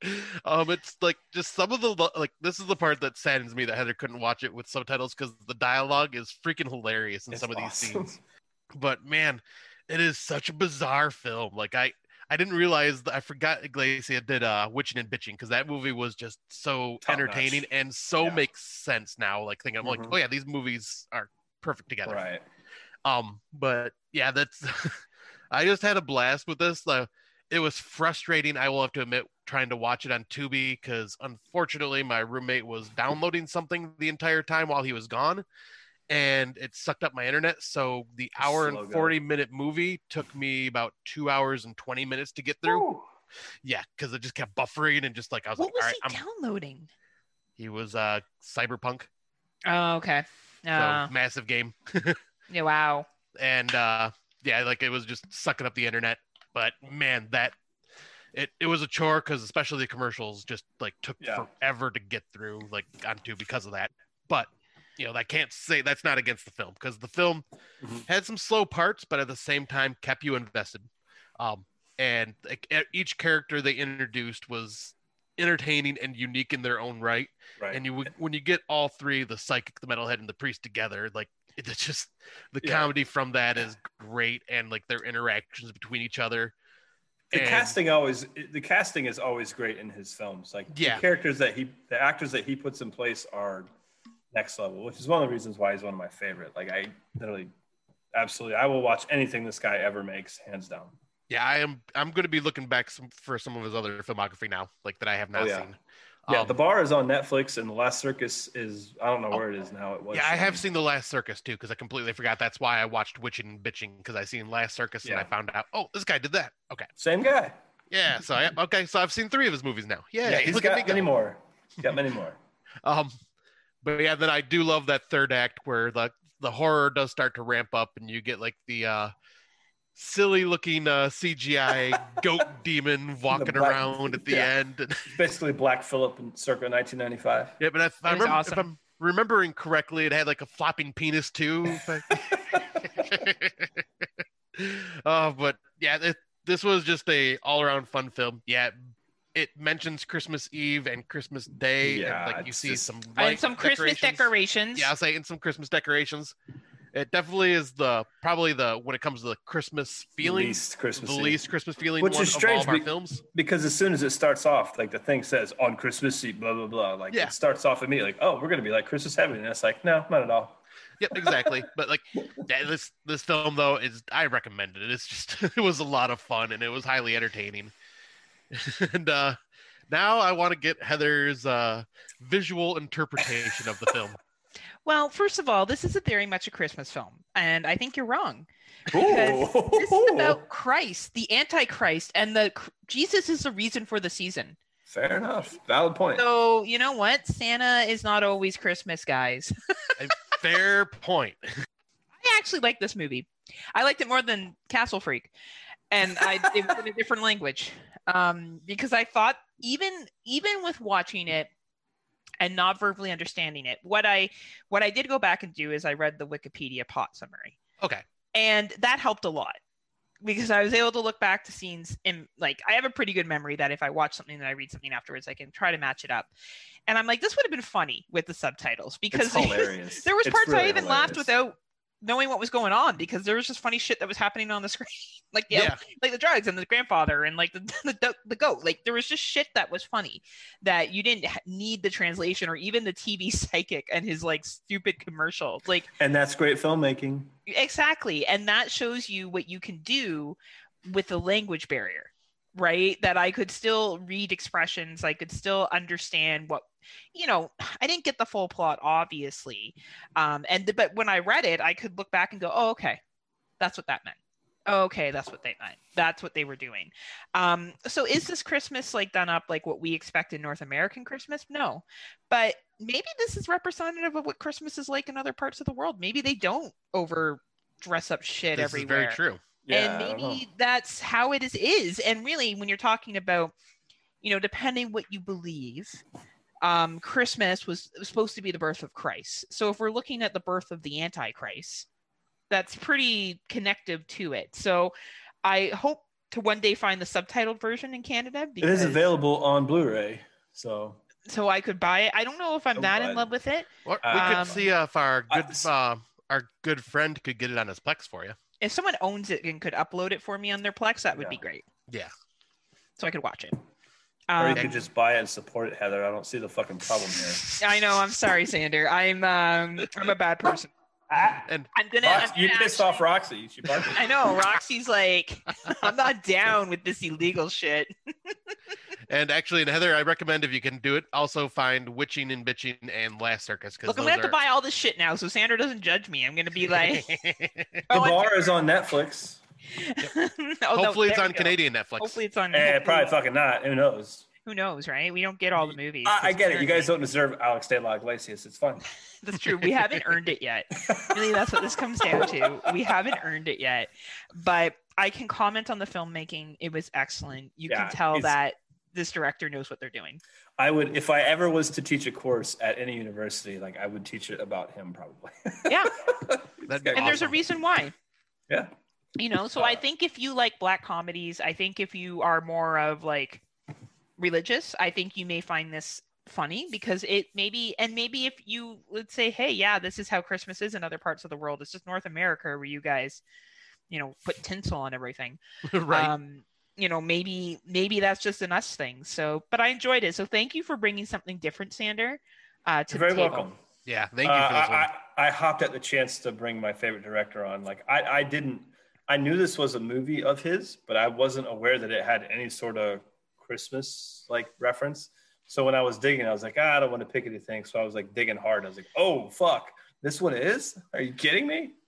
B: um, it's like just some of the like this is the part that saddens me that Heather couldn't watch it with subtitles because the dialogue is freaking hilarious in
C: It's
B: some of these scenes. But man, it is such a bizarre film. Like I. I didn't realize that I forgot Iglesia did uh Witching and Bitching because that movie was just so
C: Top
B: entertaining
C: notch.
B: and so
C: Yeah.
B: makes sense now. Like thinking, I'm like,
C: Mhm.
B: oh yeah, these movies are perfect together.
C: Right.
B: Um, but yeah, that's I just had a blast with this. Uh, it was frustrating, I will have to admit, trying to watch it on Tubi because unfortunately my roommate was downloading something the entire time while he was gone, and it sucked up my internet. So the hour
C: Slow
B: and
C: going.
B: forty minute movie took me about two hours and twenty minutes to get through. Yeah, because it just kept buffering and just like I was
A: What
B: like,
A: was
B: all right,
A: he
B: I'm.
A: downloading?
B: He was uh Cyberpunk,
A: Oh, okay.
B: so
A: Uh,
B: massive game.
A: yeah, wow.
B: and uh yeah like it was just sucking up the internet but man that it, it was a chore because especially the commercials just like took
C: Yeah.
B: forever to get through like onto because of that but you know i can't say that's not against the film because the film
C: Mhm.
B: had some slow parts but at the same time kept you invested um and like, each character they introduced was entertaining and unique in their own right
C: Right.
B: and you when you get all three the psychic the metalhead and the priest together like it- it's just the
C: Yeah.
B: comedy from that is great and like their interactions between each other
C: the
B: And-
C: casting always the casting is always great in his films. Like
B: Yeah.
C: the characters that he the actors that he puts in place are next level, which is one of the reasons why he's one of my favorite. Like I literally absolutely I will watch anything this guy ever makes, hands down.
B: yeah i am i'm going to be looking back some, for some of his other filmography now like that i have oh, not
C: Oh, yeah.
B: seen
C: Yeah,
B: Um,
C: the bar is on Netflix and the last circus is I don't know where it is now. It was
B: yeah i have seen the last circus too because i completely forgot that's why i watched witching and bitching because i seen last circus and i found out oh this guy did that okay
C: same guy.
B: yeah so I, okay so i've seen three of his movies now yeah,
C: Yeah, he's
B: look
C: got
B: at me
C: many
B: go.
C: more. He's got many more.
B: Um, but yeah, then I do love that third act where the the horror does start to ramp up, and you get like the uh, silly looking uh, CGI goat demon walking
C: black-
B: around at the
C: yeah.
B: end.
C: Basically Black Phillip in circa 1995.
B: yeah, but if, I remember,
A: awesome.
B: if I'm remembering correctly, it had like a flopping penis too. if I- uh, but yeah, it, this was just a all around fun film. Yeah. It mentions Christmas Eve and Christmas Day,
C: Yeah,
B: and like you see
C: just-
B: some
A: And some Christmas decorations.
B: yeah, I'll say in some Christmas decorations. It definitely is the probably the when it comes to the Christmas feeling,
C: least Christmas,
B: the least Christmas feeling
C: Which
B: one
C: is
B: of
C: strange
B: all of our
C: be-
B: films.
C: because as soon as it starts off, like the thing says on Christmas Eve, blah blah blah. Like
B: Yeah.
C: it starts off immediately, like, oh, we're gonna be like Christmas heaven, and it's like, no, not at all.
B: Yep, exactly. but like yeah, this this film though is I recommend it. It's just it was a lot of fun and it was highly entertaining. and uh now I want to get Heather's uh visual interpretation of the film.
A: Well, first of all, this is a very much a Christmas film, and I think you're wrong. Because this is about Christ, the Antichrist, and the Jesus is the reason for the season.
C: Fair enough. Valid point.
A: So you know what? Santa is not always Christmas, guys.
B: Fair point.
A: I actually like this movie. I liked it more than Castle Freak, and I it was in a different language um, because I thought even even with watching it and not verbally understanding it, what I what I did go back and do is I read the Wikipedia plot summary,
B: Okay.
A: and that helped a lot because I was able to look back to scenes in like I have a pretty good memory that if I watch something and I read something afterwards, I can try to match it up. And I'm like, this would have been funny with the subtitles because
C: It's hilarious.
A: there was
C: It's
A: parts I
C: really
A: even laughed without knowing what was going on because there was just funny shit that was happening on the screen, like the
B: Yeah.
A: like the drugs and the grandfather and like the the, the, the goat. Like there was just shit that was funny that you didn't need the translation or even the TV psychic and his like stupid commercials. Like
C: And that's great filmmaking.
A: exactly, and that shows you what you can do with the language barrier right that i could still read expressions i could still understand what you know i didn't get the full plot obviously um and th- but when i read it i could look back and go oh okay that's what that meant. Okay that's what they meant. That's what they were doing. Um so is this christmas like done up like what we expect in north american christmas? No but maybe this is representative of what christmas is like in other parts of the world. Maybe they don't over dress up shit
B: This
A: everywhere
B: is very true.
C: Yeah,
A: and
C: I don't know.
A: maybe that's how it is is and really when you're talking about you know depending what you believe um christmas was, was supposed to be the birth of christ so if we're looking at the birth of the antichrist that's pretty connective to it so i hope to one day find the subtitled version in canada
C: It is available on Blu-ray. So
A: so i could buy it i don't know if i'm
C: Oh,
A: that in love with it
B: Or we
A: Um,
B: could see if our
C: I-
B: good uh, our good friend could get it on his Plex for you.
A: If someone owns it and could upload it for me on their plex that would be great
B: Yeah.
A: so i could watch it
C: or you
A: Um,
C: could just buy it and support it, Heather. I don't see the fucking problem here.
A: I know. I'm sorry, Sander. I'm um, I'm a bad person.
B: And
A: I'm gonna.
C: Rox-
A: I'm
C: you
A: gonna
C: pissed
A: actually-
C: off Roxy. She barked.
A: I know. Roxy's like, I'm not down with this illegal shit.
B: and actually, and Heather, I recommend if you can do it, also find Witching and Bitching and Last Circus because
A: Look, I'm gonna have to buy all this shit now, so Sander doesn't judge me. I'm gonna be like,
C: The
A: oh,
C: bar is on Netflix.
A: oh, no,
B: Hopefully, it's on
A: go.
B: Canadian Netflix.
A: Hopefully, it's on.
C: Eh,
A: hopefully-
C: probably fucking not. Who knows?
A: Who knows, right? We don't get all the movies.
C: I, I
A: 'cause
C: get it. You guys don't deserve Alex De La Iglesias. It's fine.
A: That's true. We haven't earned it yet. Really, that's what this comes down to. We haven't earned it yet. But I can comment on the filmmaking. It was excellent. You
C: Yeah,
A: can tell that this director knows what they're doing.
C: I would, if I ever was to teach a course at any university, like I would teach it about him probably.
A: Yeah.
B: That'd be
A: and there's a reason why.
C: Yeah.
A: You know, so I think if you like black comedies, I think if you are more of like religious, I think you may find this funny because it maybe and maybe if you would say, hey, yeah, this is how Christmas is in other parts of the world. It's just North America where you guys, you know, put tinsel on everything.
B: right.
A: Um, you know, maybe maybe that's just an us thing. So, but I enjoyed it. So thank you for bringing something different, Sander. Uh, to
C: You're very
A: the
C: welcome.
B: yeah, thank you for
C: Uh,
B: this.
C: I, I, I hopped at the chance to bring my favorite director on. Like I, I didn't. I knew this was a movie of his, but I wasn't aware that it had any sort of Christmas like reference. So when I was digging, I was like, ah, I don't want to pick anything. So I was like digging hard. I was like, oh fuck, this one is? Are you kidding me?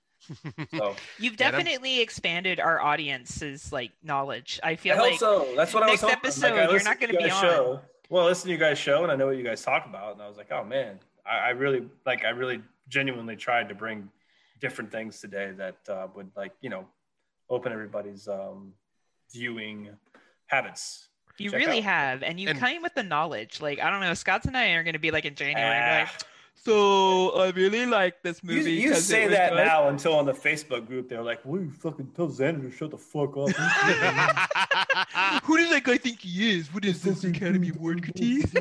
C: So
A: You've
B: Yeah, I'm-
A: definitely expanded our audience's like knowledge. I
C: I
A: feel
C: hope
A: like
C: so. That's what I was
A: next
C: hoping.
A: episode,
C: I
A: you're not gonna
C: you
A: be
C: guys
A: on.
C: Show. Well, I listen to you guys show, and I know what you guys talk about, and I was like, oh man, I, I really like. I really genuinely tried to bring different things today that uh, would like you know open everybody's um, viewing habits.
A: You
C: check
A: really
C: out.
A: have, and you
B: And-
A: came with the knowledge. Like I don't know, Scott and I are going to be like in January. and be
C: Ah.
A: like, so I really like this movie.
C: you
A: 'cause it
C: say that
A: good."
C: now until on the Facebook group they're like, "Will you fucking tell Sander to shut the fuck up?"
A: Who does that guy think he is? What is this Academy Award critique?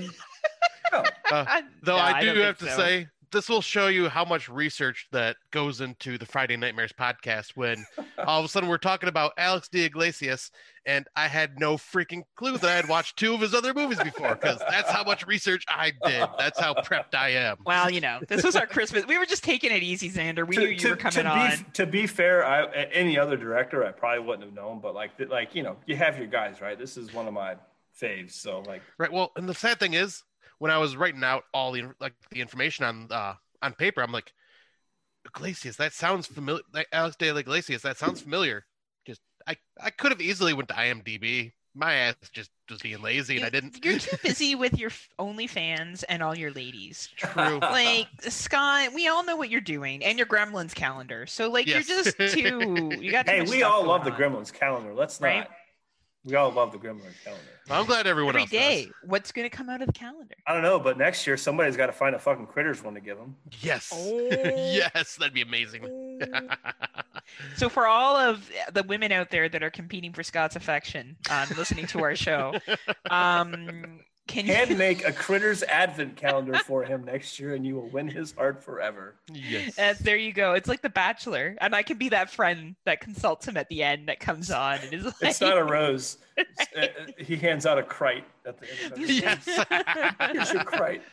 B: Uh, though
A: No,
B: I do
A: don't
B: have
A: think
B: to say, this will show you how much research that goes into the Friday Nightmares podcast when all of a sudden we're talking about Alex de Iglesias, and I had no freaking clue that I had watched two of his other movies before because that's how much research I did. That's how prepped I am.
A: Well, you know, this was our Christmas. We were just taking it easy, Sander. We knew you were coming
C: to
A: on.
C: Be, to be fair, I, a- any other director, I probably wouldn't have known. But like, like you know, you have your guys, right? This is one of my faves. So like,
B: Right. Well, and the sad thing is, when I was writing out all the like the information on uh on paper, I'm like, Iglesias, that sounds familiar. Like Alex de Iglesias, that sounds familiar. Just I I could have easily went to IMDb. My ass just was being lazy, and I didn't.
A: You're too busy with your f- OnlyFans and all your ladies.
B: True.
A: Like Scott, we all know what you're doing, and your Gremlins calendar. So like,
B: Yes.
A: you're just too. You got. too
C: hey, we all
A: going
C: love the. Gremlins calendar. Let's not.
A: Right?
C: We all love the Gremlins calendar.
B: I'm glad everyone
A: Every
B: else
A: day,
B: does.
A: what's going to come out of the calendar?
C: I don't know, but next year somebody's got to find a fucking critters one to give them.
B: Yes.
A: Oh.
B: yes, that'd be amazing.
A: So for all of the women out there that are competing for Scott's affection, um, listening to our show, um, can you?
C: Hand make a critters advent calendar for him next year, and you will win his heart forever.
B: yes.
A: Uh, there you go. It's like The Bachelor, and I can be that friend that consults him at the end that comes on and is like,
C: It's not a rose. Uh, uh, he hands out a crite at the end of every
B: yes.
C: Here's your crite.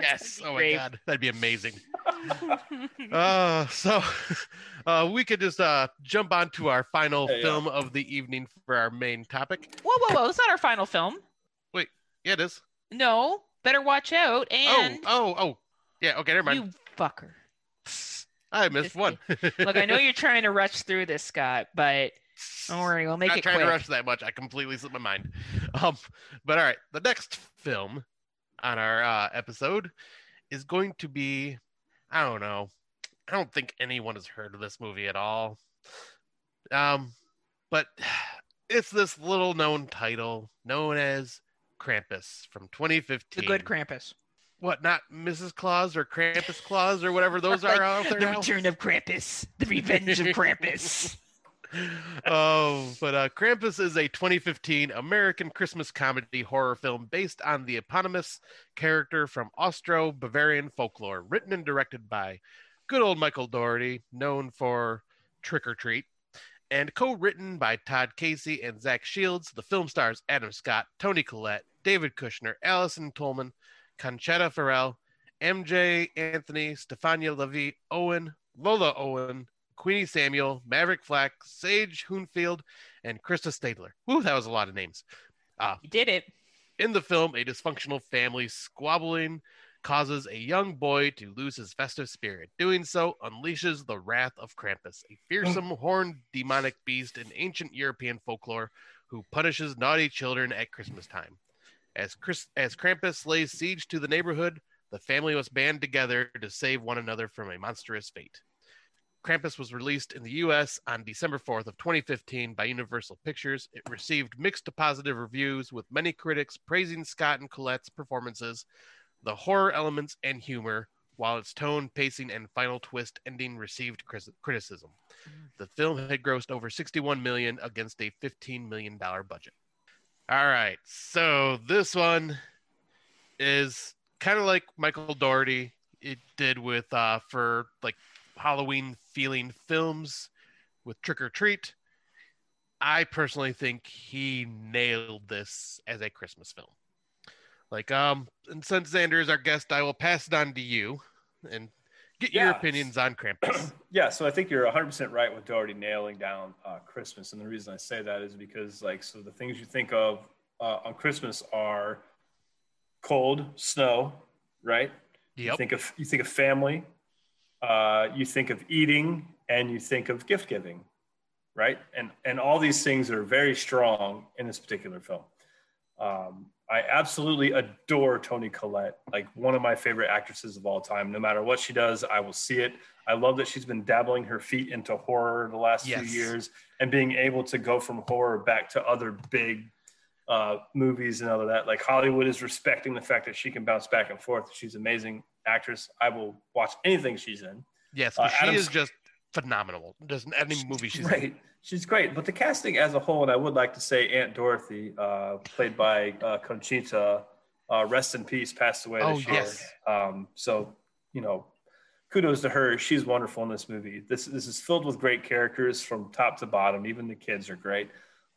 B: Yes. Oh my god, that'd be amazing. Uh, so uh, we could just uh, jump on to our final
C: Yeah, yeah.
B: film of the evening for our main topic.
A: whoa, whoa, whoa! It's not our final film.
B: Wait, yeah, it is.
A: No, better watch out. And
B: oh, oh, oh. Yeah, okay, never mind.
A: you fucker.
B: I missed one.
A: Look, I know you're trying to rush through this, Scott, but don't worry, we'll make
B: Not
A: it
B: trying
A: quick.
B: to rush that much. I completely slipped my mind. Um, but all right, the next film on our uh, episode is going to be, I don't know, I don't think anyone has heard of this movie at all. Um, but it's this little known title known as Krampus from 2015.
A: The good Krampus.
B: What? Not Mrs. Claus or Krampus Claus or whatever those are out there
A: The
B: now.
A: return of Krampus. The revenge of Krampus.
B: oh, but uh, Krampus is a 2015 American Christmas comedy horror film based on the eponymous character from Austro Bavarian folklore, written and directed by good old Michael Dougherty, known for Trick or Treat, and co written by Todd Casey and Zach Shields. The film stars Adam Scott, Toni Collette, David Kushner, Allison Tolman, Conchata Ferrell, Emjay, Anthony, Stefania LaVie, Owen, Lola Owen, Queenie Samuel, Maverick Flack, Sage Hoonfield, and Krista Stadler. Woo, that was a lot of names. Uh,
A: You did it.
B: in the film, a dysfunctional family squabbling causes a young boy to lose his festive spirit. Doing so unleashes the wrath of Krampus, a fearsome horned demonic beast in ancient European folklore who punishes naughty children at Christmas time. As, Chris, as Krampus lays siege to the neighborhood, the family must band together to save one another from a monstrous fate. Krampus was released in the US on December 4th of 2015 by Universal Pictures. It received mixed to positive reviews with many critics praising Scott and Collette's performances, the horror elements and humor, while its tone, pacing, and final twist ending received criticism. The film had grossed over 61 million against a 15 million dollar budget. All right. So this one is kind of like Michael Dougherty it did with uh for like Halloween feeling films with Trick or Treat. I personally think he nailed this as a Christmas film. Like, um, and since Sander is our guest, I will pass it on to you and get your opinions on Krampus.
C: Yeah, so I think you're 100% right with Dougherty nailing down uh, Christmas. And the reason I say that is because, like, so the things you think of uh, on Christmas are cold, snow, right? You think of you think of family, uh, you think of eating, and you think of gift giving, right? And and all these things are very strong in this particular film. Um, I absolutely adore Toni Collette, like one of my favorite actresses of all time. No matter what she does, I will see it. I love that she's been dabbling her feet into horror the last
B: Yes.
C: few years and being able to go from horror back to other big uh, movies and all of that. Like Hollywood is respecting the fact that she can bounce back and forth. She's amazing actress. I will watch anything she's in.
B: Yes,
C: Uh,
B: she
C: Adam
B: is
C: Sc-
B: just phenomenal. Doesn't any movie she's in.
C: Great. She's great. But the casting as a whole, and I would like to say Aunt Dorothy, uh, played by uh, Conchita, uh, rest in peace, passed away
B: Oh,
C: this year.
B: yes.
C: Um, so, you know, kudos to her. She's wonderful in this movie. This, this is filled with great characters from top to bottom. Even the kids are great.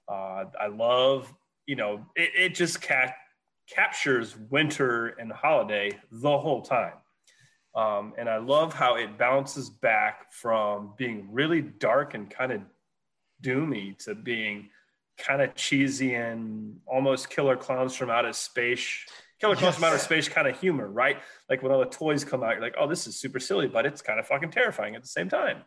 C: Uh, I love, you know, it, it just ca- captures winter and holiday the whole time. Um, and I love how it bounces back from being really dark and kind of doomy to being kind of cheesy and almost killer clowns from outer space. Killer clowns from outer space kind of humor, right? Like when all the toys come out, you're like, oh, this is super silly, but it's kind of fucking terrifying at the same time.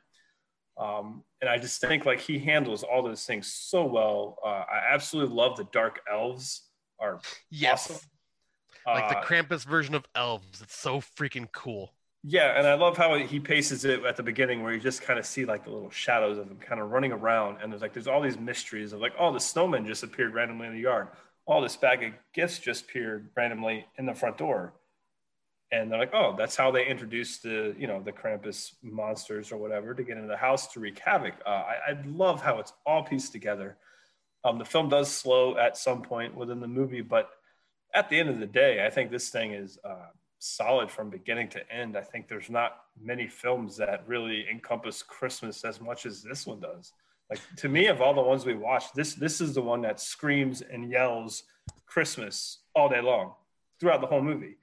C: Um, and I just think like he handles all those things so well. Uh, I absolutely love the dark elves are
B: Yes.
C: awesome.
B: Like the
C: Uh,
B: Krampus version of elves. It's so freaking cool.
C: Yeah, and I love how he paces it at the beginning, where you just kind of see like the little shadows of him kind of running around, and there's like there's all these mysteries of like, oh, the snowman just appeared randomly in the yard, oh, this bag of gifts just appeared randomly in the front door, and they're like, oh, that's how they introduced the you know the Krampus monsters or whatever to get into the house to wreak havoc. Uh, I, I love how it's all pieced together. Um, the film does slow at some point within the movie, but at the end of the day, I think this thing is uh, solid from beginning to end. I think there's not many films that really encompass Christmas as much as this one does. Like to me, of all the ones we watched, this this is the one that screams and yells Christmas all day long throughout the whole movie.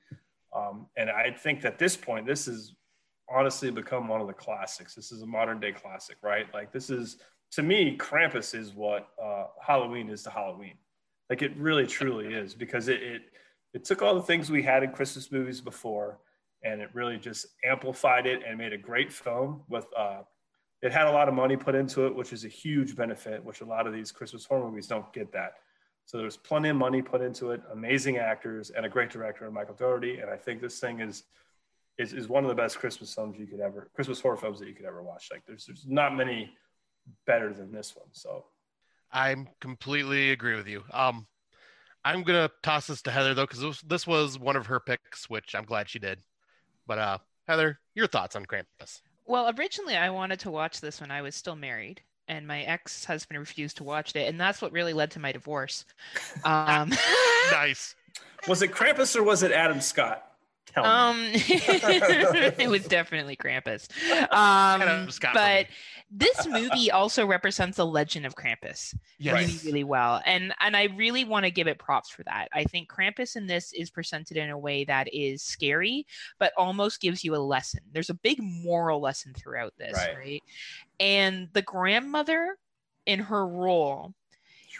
C: Um, and I think at this point, this is honestly become one of the classics. This is a modern day classic, right? Like this is to me, Krampus is what uh, Halloween is to Halloween. Like it really truly is because it, it it took all the things we had in Christmas movies before and it really just amplified it and made a great film with uh it had a lot of money put into it, which is a huge benefit, which a lot of these Christmas horror movies don't get that. So there's plenty of money put into it, amazing actors, and a great director in Michael Dougherty. And I think this thing is is, is one of the best Christmas films you could ever Christmas horror films that you could ever watch. Like there's there's not many better than this one. So
B: I'm completely agree with you. Um, I'm gonna toss this to Heather though, because this, this was one of her picks, which I'm glad she did. But uh, Heather, your thoughts on Krampus?
A: Well, originally I wanted to watch this when I was still married, and my ex-husband refused to watch it, and that's what really led to my divorce. Um,
B: nice.
C: was it Krampus or was it Adam Scott? Tell me.
A: Um, it was definitely Krampus. Um,
B: of Scott for
A: but this movie also represents the legend of Krampus
B: Yes.
A: really, really well, and and I really want to give it props for that. I think Krampus in this is presented in a way that is scary, but almost gives you a lesson. There's a big moral lesson throughout this,
C: Right.
A: right? And the grandmother in her role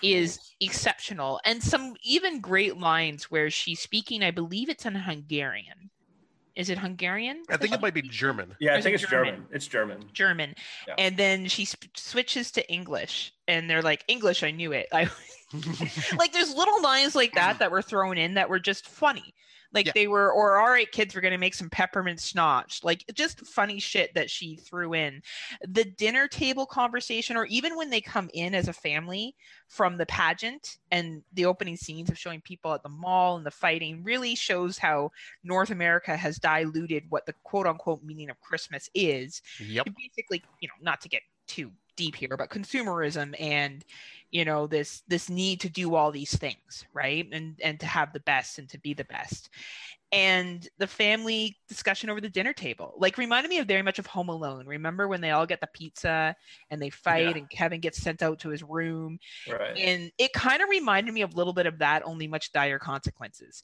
A: is exceptional and some even great lines where she's speaking i believe it's in hungarian is it hungarian
B: I think it might be German.
C: Yeah,
A: Or
C: I think
A: it
C: it's
A: German?
C: German. It's German.
A: german
C: Yeah.
A: and then she sp- switches to english and they're like english i knew it I, like there's little lines like that that were thrown in that were just funny like
B: Yeah.
A: they were or all right kids we're going to make some peppermint schnapps like just funny shit that she threw in the dinner table conversation or even when they come in as a family from the pageant and the opening scenes of showing people at the mall and the fighting really shows how north america has diluted what the quote unquote meaning of christmas is
B: Yep.
A: basically you know not to get too deep here but consumerism and you know this this need to do all these things right? And and to have the best and to be the best. And the family discussion over the dinner table like reminded me of very much of home alone. Remember when they all get the pizza and they fight
C: Yeah.
A: and kevin gets sent out to his room?
C: Right.
A: and it kind of reminded me of a little bit of that only much dire consequences.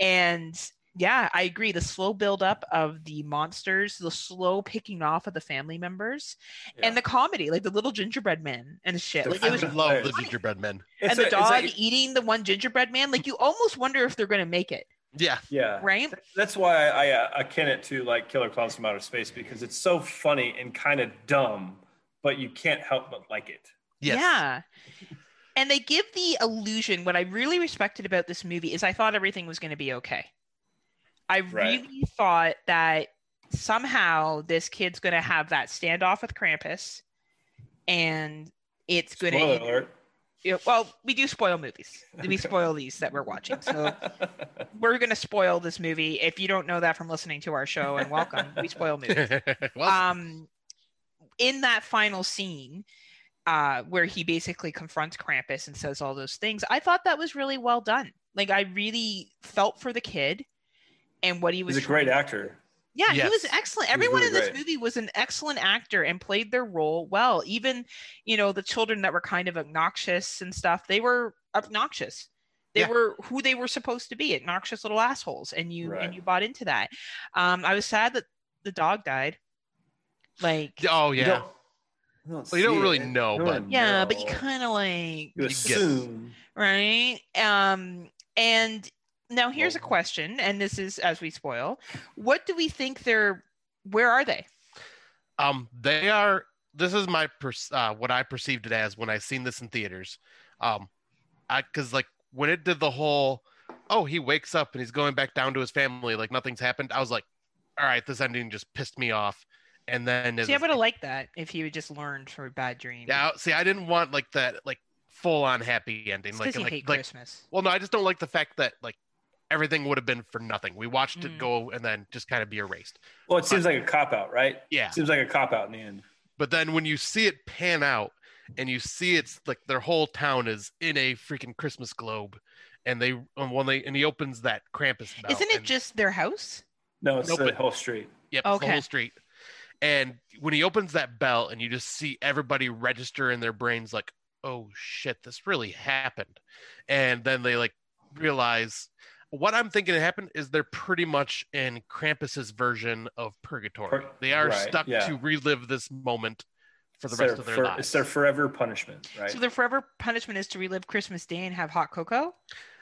A: And yeah i agree the slow build up of the monsters the slow picking off of the family members
C: Yeah.
A: and the comedy like the little gingerbread man and shit
C: The
A: like
B: I
A: was
C: fucking-
B: love the
C: hilarious.
B: gingerbread men.
C: It's
A: and the
C: a- it's
A: dog
C: like-
A: eating the one gingerbread man like you almost wonder if they're going to make it
B: Yeah.
C: yeah.
A: right
C: That's why I, I uh, akin it to like Killer Clowns from Outer Space because it's so funny and kind of dumb, but you can't help but like it.
B: Yes.
A: Yeah. And they give the illusion. What I really respected about this movie is I thought everything was going to be okay. I
C: Right.
A: really thought that somehow this kid's going to have that standoff with Krampus and it's going
C: Spoiler
A: to.
C: alert.
A: Well, we do spoil movies. We spoil these that we're watching. So we're going to spoil this movie. If you don't know that from listening to our show, and welcome, we spoil movies um in that final scene uh where he basically confronts Krampus and says all those things I thought that was really well done like I really felt for the kid and what he was
C: He's a great actor.
A: yeah he was excellent
C: He was
A: everyone
C: really
A: in this
C: great.
A: movie was an excellent actor and played their role well even you know the children that were kind of obnoxious and stuff they were obnoxious they
B: Yeah.
A: were who they were supposed to be obnoxious little assholes and you
C: Right.
A: and you bought into that um i was sad that the dog died like
B: oh
C: You
B: yeah.
C: don't, you don't,
B: Well, you don't really
C: it.
B: know,
C: don't
B: but-
C: really
A: yeah but you kind of like
C: you
B: get-
C: assume.
A: right um and now here's a question and this is as we spoil what do we think they're where are they
B: Um, they are. This is my per- uh, what I perceived it as when I seen this in theaters. Um, I because like when it did the whole, oh, he wakes up and he's going back down to his family like nothing's happened. I was like, all right, this ending just pissed me off. And then
A: see i would have liked that if he had just learned from a bad dream
B: yeah, see, I didn't want like that like full on happy ending.
A: because
B: Like
A: you
B: like
A: hate
B: like
A: christmas
B: well, no, I just don't like the fact that like everything would have been for nothing. We watched
A: Mm.
B: it go and then just kind of be erased.
C: Well, it seems like a cop out, right?
B: Yeah.
C: It Seems like a cop out in the end.
B: But then when you see it pan out and you see it's like their whole town is in a freaking Christmas globe and they um, when they and he opens that Krampus bell.
A: isn't it
B: and-
A: just their house
C: No, it's
B: Nope,
C: the
B: it-
C: whole street.
B: Yep, it's the whole street. And when he opens that bell and you just see everybody register in their brains like, "Oh shit, this really happened." And then they like realize what I'm thinking happened is they're pretty much in Krampus's version of purgatory.
C: Pur-
B: they are
C: right,
B: stuck
C: yeah.
B: to relive this moment for the
C: It's
B: rest
C: their
B: of their
C: for-
B: lives.
C: It's their forever punishment, right?
A: so their forever punishment is to relive christmas day and have hot cocoa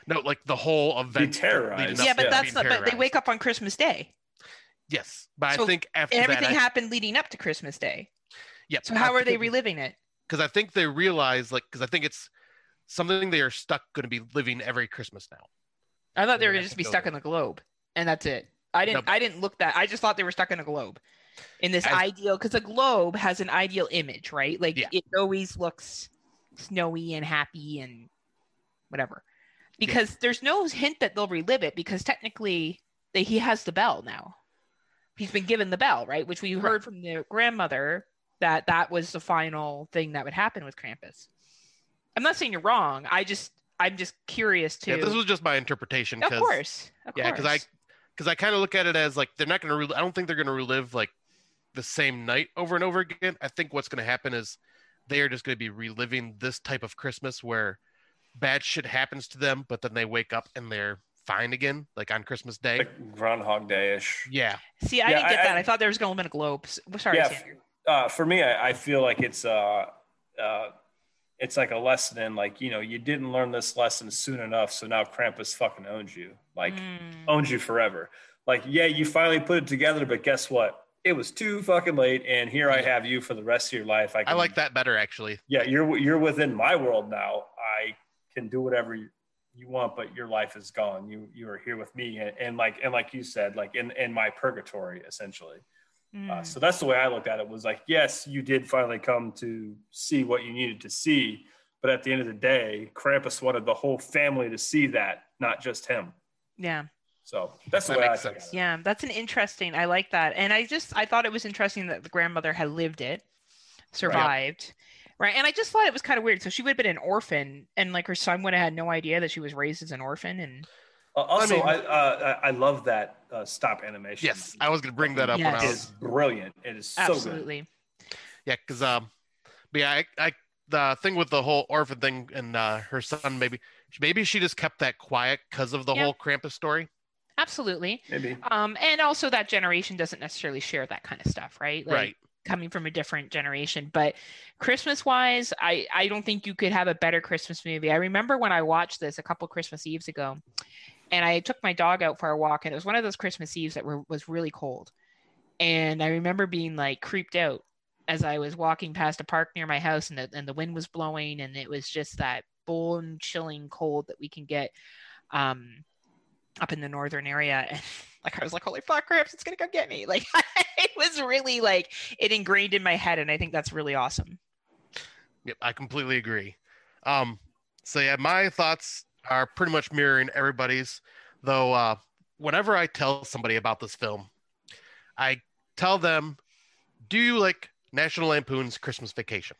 B: No, like the whole event.
C: Be
B: terrorized. up
A: yeah but
B: it
A: that's not but they wake up on christmas day
B: Yes, but
A: So
B: I think after
A: everything
B: that,
A: happened leading up to christmas day
B: yep.
A: so how are they reliving it
B: Because I think they realize, like, because I think it's something they are stuck going to be living every Christmas now.
A: I thought they were gonna just be stuck in the globe, and that's it. I didn't.
B: No.
A: I didn't look that. I just thought they were stuck in a globe, in this
B: As-
A: ideal because a globe has an ideal image, right? Like
B: Yeah.
A: it always looks snowy and happy and whatever. Because there's no hint that they'll relive it because technically they, he has the bell now. He's been given the bell, right? Which we heard from the grandmother that that was the final thing that would happen with Krampus. I'm not saying you're wrong. I just I'm just curious to.
B: Yeah, this was just my interpretation.
A: Of course, of
B: yeah, because I because I kind of look at it as like they're not going to. Re- I don't think they're going to relive like the same night over and over again. I think what's going to happen is they are just going to be reliving this type of Christmas where bad shit happens to them, but then they wake up and they're fine again, like on Christmas Day.
C: Like Groundhog Day ish.
B: yeah,
A: See, I
C: Yeah,
A: didn't get
C: I-
A: that.
C: I-
A: I, thought there was going to be a globe. S- Sorry,
C: Yeah,
A: Sander.
C: uh, for me, I, I feel like it's uh, uh, it's like a lesson in like you know you didn't learn this lesson soon enough, so now Krampus fucking owns you, like
A: Mm.
C: owns you forever. Like yeah, you finally put it together, but guess what? It was too fucking late, and here I have you for the rest of your life. I,
B: I like that better actually.
C: Yeah, you're you're within my world now. I can do whatever you, you want, but your life is gone. You you are here with me, and, and like and like you said, like in in my purgatory, essentially. Uh,
A: Mm.
C: so that's the way I looked at it. Was like, yes, you did finally come to see what you needed to see, but at the end of the day, Krampus wanted the whole family to see that, not just him.
A: yeah.
C: So that's the
B: That
C: way I
B: makes
C: took
B: sense.
C: it.
A: Yeah, that's an interesting. I like that, and I just I thought it was interesting that the grandmother had lived it, survived, right? And I just thought it was kind of weird. So she would have been an orphan, and like her son would have had no idea that she was raised as an orphan, and
C: Uh, also,
B: I
C: I uh, I I love that uh, stop animation.
B: Yes, I was going to bring that up when I
A: Yes.
C: It
B: was
C: is brilliant. It is so good.
A: absolutely.
B: Yeah, because um, but yeah, I, I the thing with the whole orphan thing and uh, her son maybe maybe she just kept that quiet because of the
A: Yeah.
B: whole Krampus story.
A: Absolutely.
C: Maybe.
A: Um, and also that generation doesn't necessarily share that kind of stuff, right? Like,
B: right.
A: Coming from a different generation, but Christmas wise, I I don't think you could have a better Christmas movie. I remember when I watched this a couple Christmas Eves ago, and I took my dog out for a walk, and it was one of those Christmas Eves that were was really cold, and I remember being like creeped out as I was walking past a park near my house, and the and the wind was blowing, and it was just that bone chilling cold that we can get. Um, up in the northern area and like I was like, holy fuck, Cramps, it's gonna come get me. Like it was really like it ingrained in my head, and I think that's really awesome.
B: Yep, I completely agree. Um, so yeah, my thoughts are pretty much mirroring everybody's. Though, uh, whenever I tell somebody about this film, I tell them, "Do you like National Lampoon's Christmas Vacation?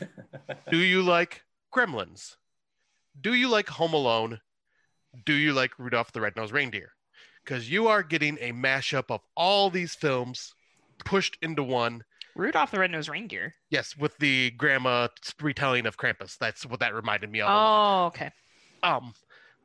B: Do you like Gremlins? Do you like Home Alone? Do you like Rudolph the Red-Nosed Reindeer? Because you are getting a mashup of all these films pushed into one."
A: Rudolph the Red-Nosed Reindeer.
B: Yes, with the grandma retelling of Krampus. That's what that reminded me of.
A: Oh, okay.
B: Um,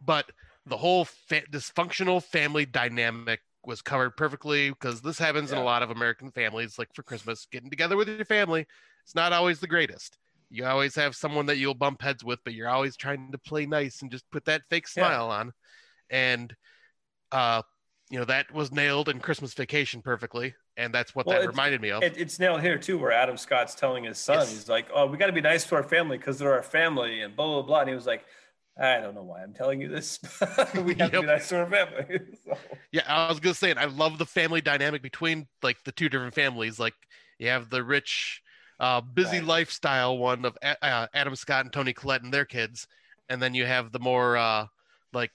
B: but the whole fa- dysfunctional family dynamic was covered perfectly because this happens in a lot of American families. Like for Christmas, getting together with your family, it's not always the greatest. You always have someone that you'll bump heads with, but you're always trying to play nice and just put that fake
C: Yeah.
B: smile on. And, uh, you know, that was nailed in Christmas Vacation perfectly. And that's what
C: Well,
B: that reminded me of.
C: It, it's nailed here too, where Adam Scott's telling his son,
B: Yes.
C: he's like, "Oh, we got to be nice to our family because they're our family," and blah blah blah. And he was like, "I don't know why I'm telling you this. we have to
B: Yep.
C: be nice to our family." So,
B: Yeah, I was gonna say, and I love the family dynamic between like the two different families. Like you have the rich, uh, busy
C: Right.
B: lifestyle one of A- uh, Adam Scott and Toni Collette and their kids, and then you have the more uh, like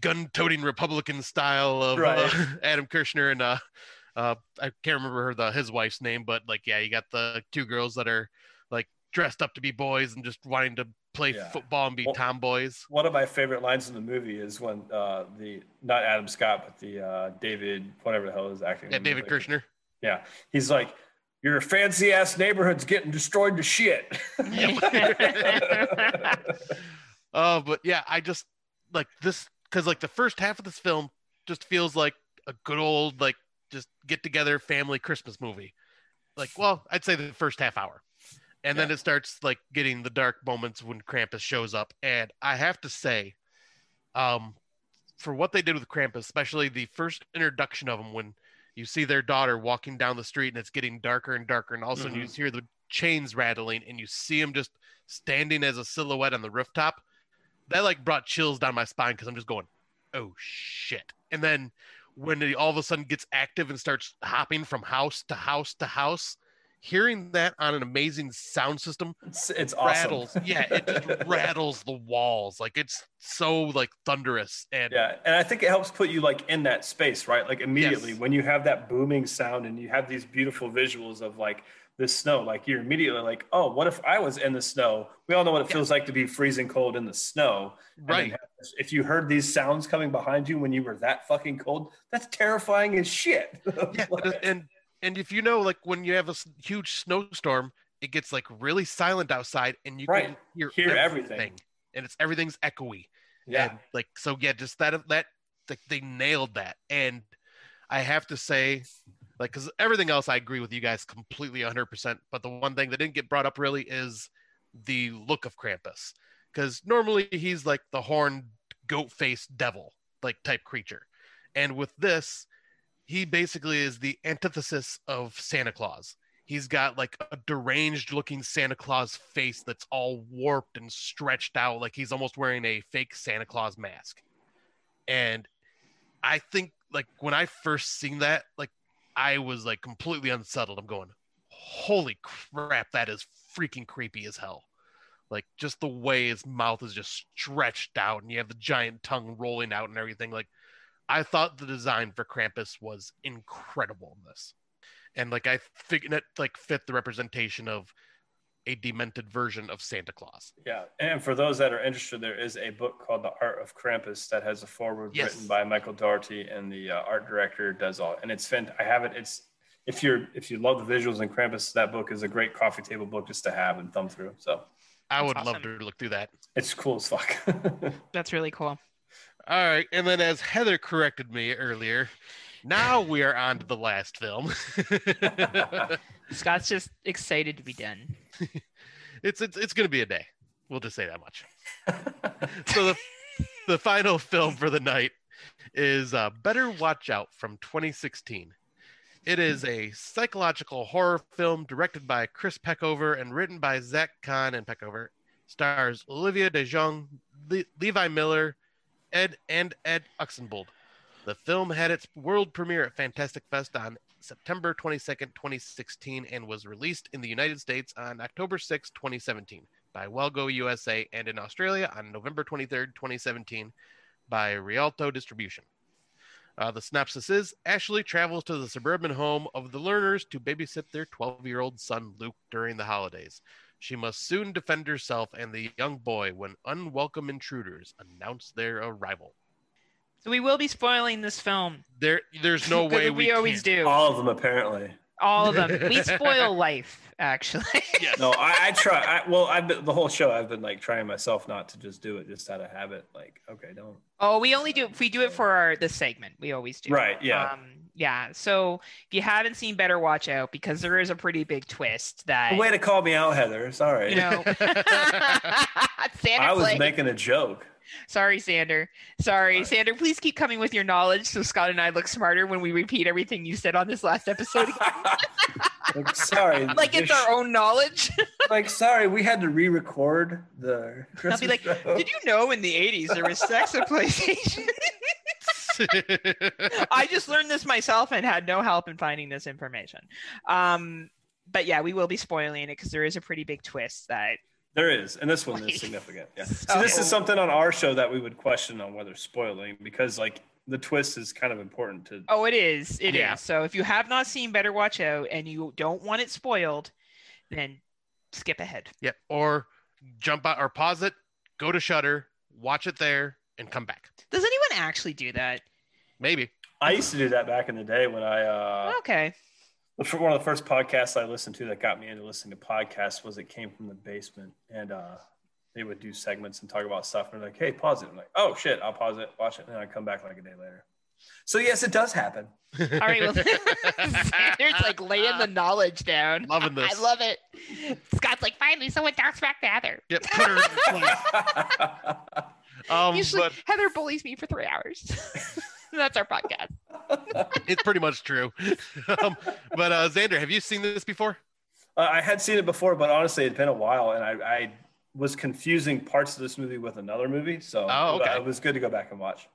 B: gun-toting Republican style of uh,
C: Right.
B: Adam Kirshner and uh, uh, I can't remember her, the his wife's name, but like yeah, you got the two girls that are like dressed up to be boys and just wanting to play
C: Yeah.
B: football and be
C: Well-
B: tomboys.
C: one of my favorite lines in the movie is when uh, the not Adam Scott, but the uh, David, whatever the hell is acting.
B: Yeah, David
C: like,
B: Kirshner.
C: Yeah, he's like, "Your fancy ass neighborhood's getting destroyed to shit."
B: Uh, but yeah, I just like this because like the first half of this film just feels like a good old like just get together family Christmas movie. Like, well, I'd say the first half hour, and then it starts like getting the dark moments when Krampus shows up, and I have to say, um, for what they did with Krampus, especially the first introduction of him when you see their daughter walking down the street and it's getting darker and darker, and all of a sudden you hear the chains rattling and you see him just standing as a silhouette on the rooftop that like brought chills down my spine because I'm just going, oh shit. And then when he all of a sudden gets active and starts hopping from house to house to house, hearing that on an amazing sound system
C: it's, it's awesome.
B: rattles. Yeah, it just rattles the walls. Like it's so like thunderous and
C: Yeah, and I think it helps put you like in that space, right? Like immediately
B: Yes.
C: when you have that booming sound and you have these beautiful visuals of like this snow, like you're immediately like, oh, what if I was in the snow? We all know what it feels like to be freezing cold in the snow,
B: right.
C: if you heard these sounds coming behind you when you were that fucking cold, that's terrifying as shit.
B: Yeah, and- and and if you know, like when you have a huge snowstorm, it gets like really silent outside, and you
C: Right.
B: can hear,
C: Hear everything.
B: and it's everything's echoey.
C: yeah.
B: And like so, yeah, just that that like they nailed that, and I have to say, like, because everything else I agree with you guys completely 100. percent But the one thing that didn't get brought up really is the look of Krampus, because normally he's like the horned goat faced devil like type creature, and with this, he basically is the antithesis of Santa Claus. He's got like a deranged looking Santa Claus face that's all warped and stretched out, like he's almost wearing a fake Santa Claus mask. And I think like when I first seen that, like I was like completely unsettled. I'm going, holy crap, that is freaking creepy as hell. Like just the way his mouth is just stretched out and you have the giant tongue rolling out and everything. Like I thought the design for Krampus was incredible in this. And like I figured it like fit the representation of a demented version of Santa Claus.
C: Yeah, and for those that are interested, there is a book called The Art of Krampus that has a foreword
B: Yes.
C: written by Michael Dougherty, and the uh, art director does all. And it's fant- I have it. It's if you're if you love the visuals in Krampus, that book is a great coffee table book just to have and thumb through. So
B: I
A: That's
B: would love to look through that.
C: it's cool as fuck.
A: That's really cool.
B: All right, and then as Heather corrected me earlier, now we are on to the last film.
A: Scott's just excited to be done.
B: it's it's it's gonna be a day. We'll just say that much. so the the final film for the night is uh, Better Watch Out from 2016. It is a psychological horror film directed by Chris Peckover and written by Zach Kahn and Peckover. Stars Olivia DeJong, Le- Levi Miller, Ed and Ed Oxenbould. The film had its world premiere at Fantastic Fest on September 22nd, 2016, and was released in the United States on October 6, 2017, by Well Go USA, and in Australia on November 23rd, 2017, by Rialto Distribution. Uh, the synopsis is Ashley travels to the suburban home of the Lerners to babysit their 12 year old son Luke during the holidays. She must soon defend herself and the young boy when unwelcome intruders announce their arrival.
A: So we will be spoiling this film.
B: There, there's no way we,
A: we always
B: can't.
A: do.
C: all of them apparently.
A: All of them. We spoil life, actually.
B: Yes.
C: No, I, I try. I, well, I've been the whole show. I've been like trying myself not to just do it, just out of habit. Like, okay, don't.
A: oh, we only do we do it for our the segment. We always do.
C: Right, yeah.
A: Um, yeah. So if you haven't seen Better Watch Out, because there is a pretty big twist that
C: Way to call me out, Heather. Sorry.
A: you know.
C: I was making a joke.
A: sorry, Sander. Sorry, Sander. Please keep coming with your knowledge, so Scott and I look smarter when we repeat everything you said on this last episode.
C: like, sorry.
A: like it's our own knowledge.
C: Like, sorry, we had to re-record the.
A: I'll be like,
C: show.
A: did you know in the '80s there was sex at PlayStation? I just learned this myself and had no help in finding this information. Um, but yeah, we will be spoiling it because there is a pretty big twist that
C: There is, and this one is significant. Yeah. So this is something on our show that we would question on whether spoiling because like the twist is kind of important to.
A: oh, it is, it is.
B: Yeah.
A: So if you have not seen Better Watch Out and you don't want it spoiled, then skip ahead.
B: Yep. Or jump out or pause it, go to Shudder, watch it there, and come back.
A: Does anyone actually do that?
B: Maybe.
C: I used to do that back in the day when I. uh
A: Okay.
C: One of the first podcasts I listened to that got me into listening to podcasts was it came from the basement, and uh they would do segments and talk about stuff. And they're like, "Hey, pause it." I'm like, "Oh shit, I'll pause it, watch it, and then I come back like a day later." So yes, it does happen.
A: All right. Well, Sanders like laying the knowledge down.
B: Loving this.
A: I love it. Scott's like, finally, someone talks back to Heather.
B: Yep. Put her in the place. Um,
A: Usually,
B: but
A: Heather bullies me for three hours. That's our podcast.
B: it's pretty much true. um, but uh, Sander, have you seen this before?
C: Uh, I had seen it before, but honestly, it'd been a while, and I, I was confusing parts of this movie with another movie. So
B: Oh, okay.
C: it was good to go back and watch.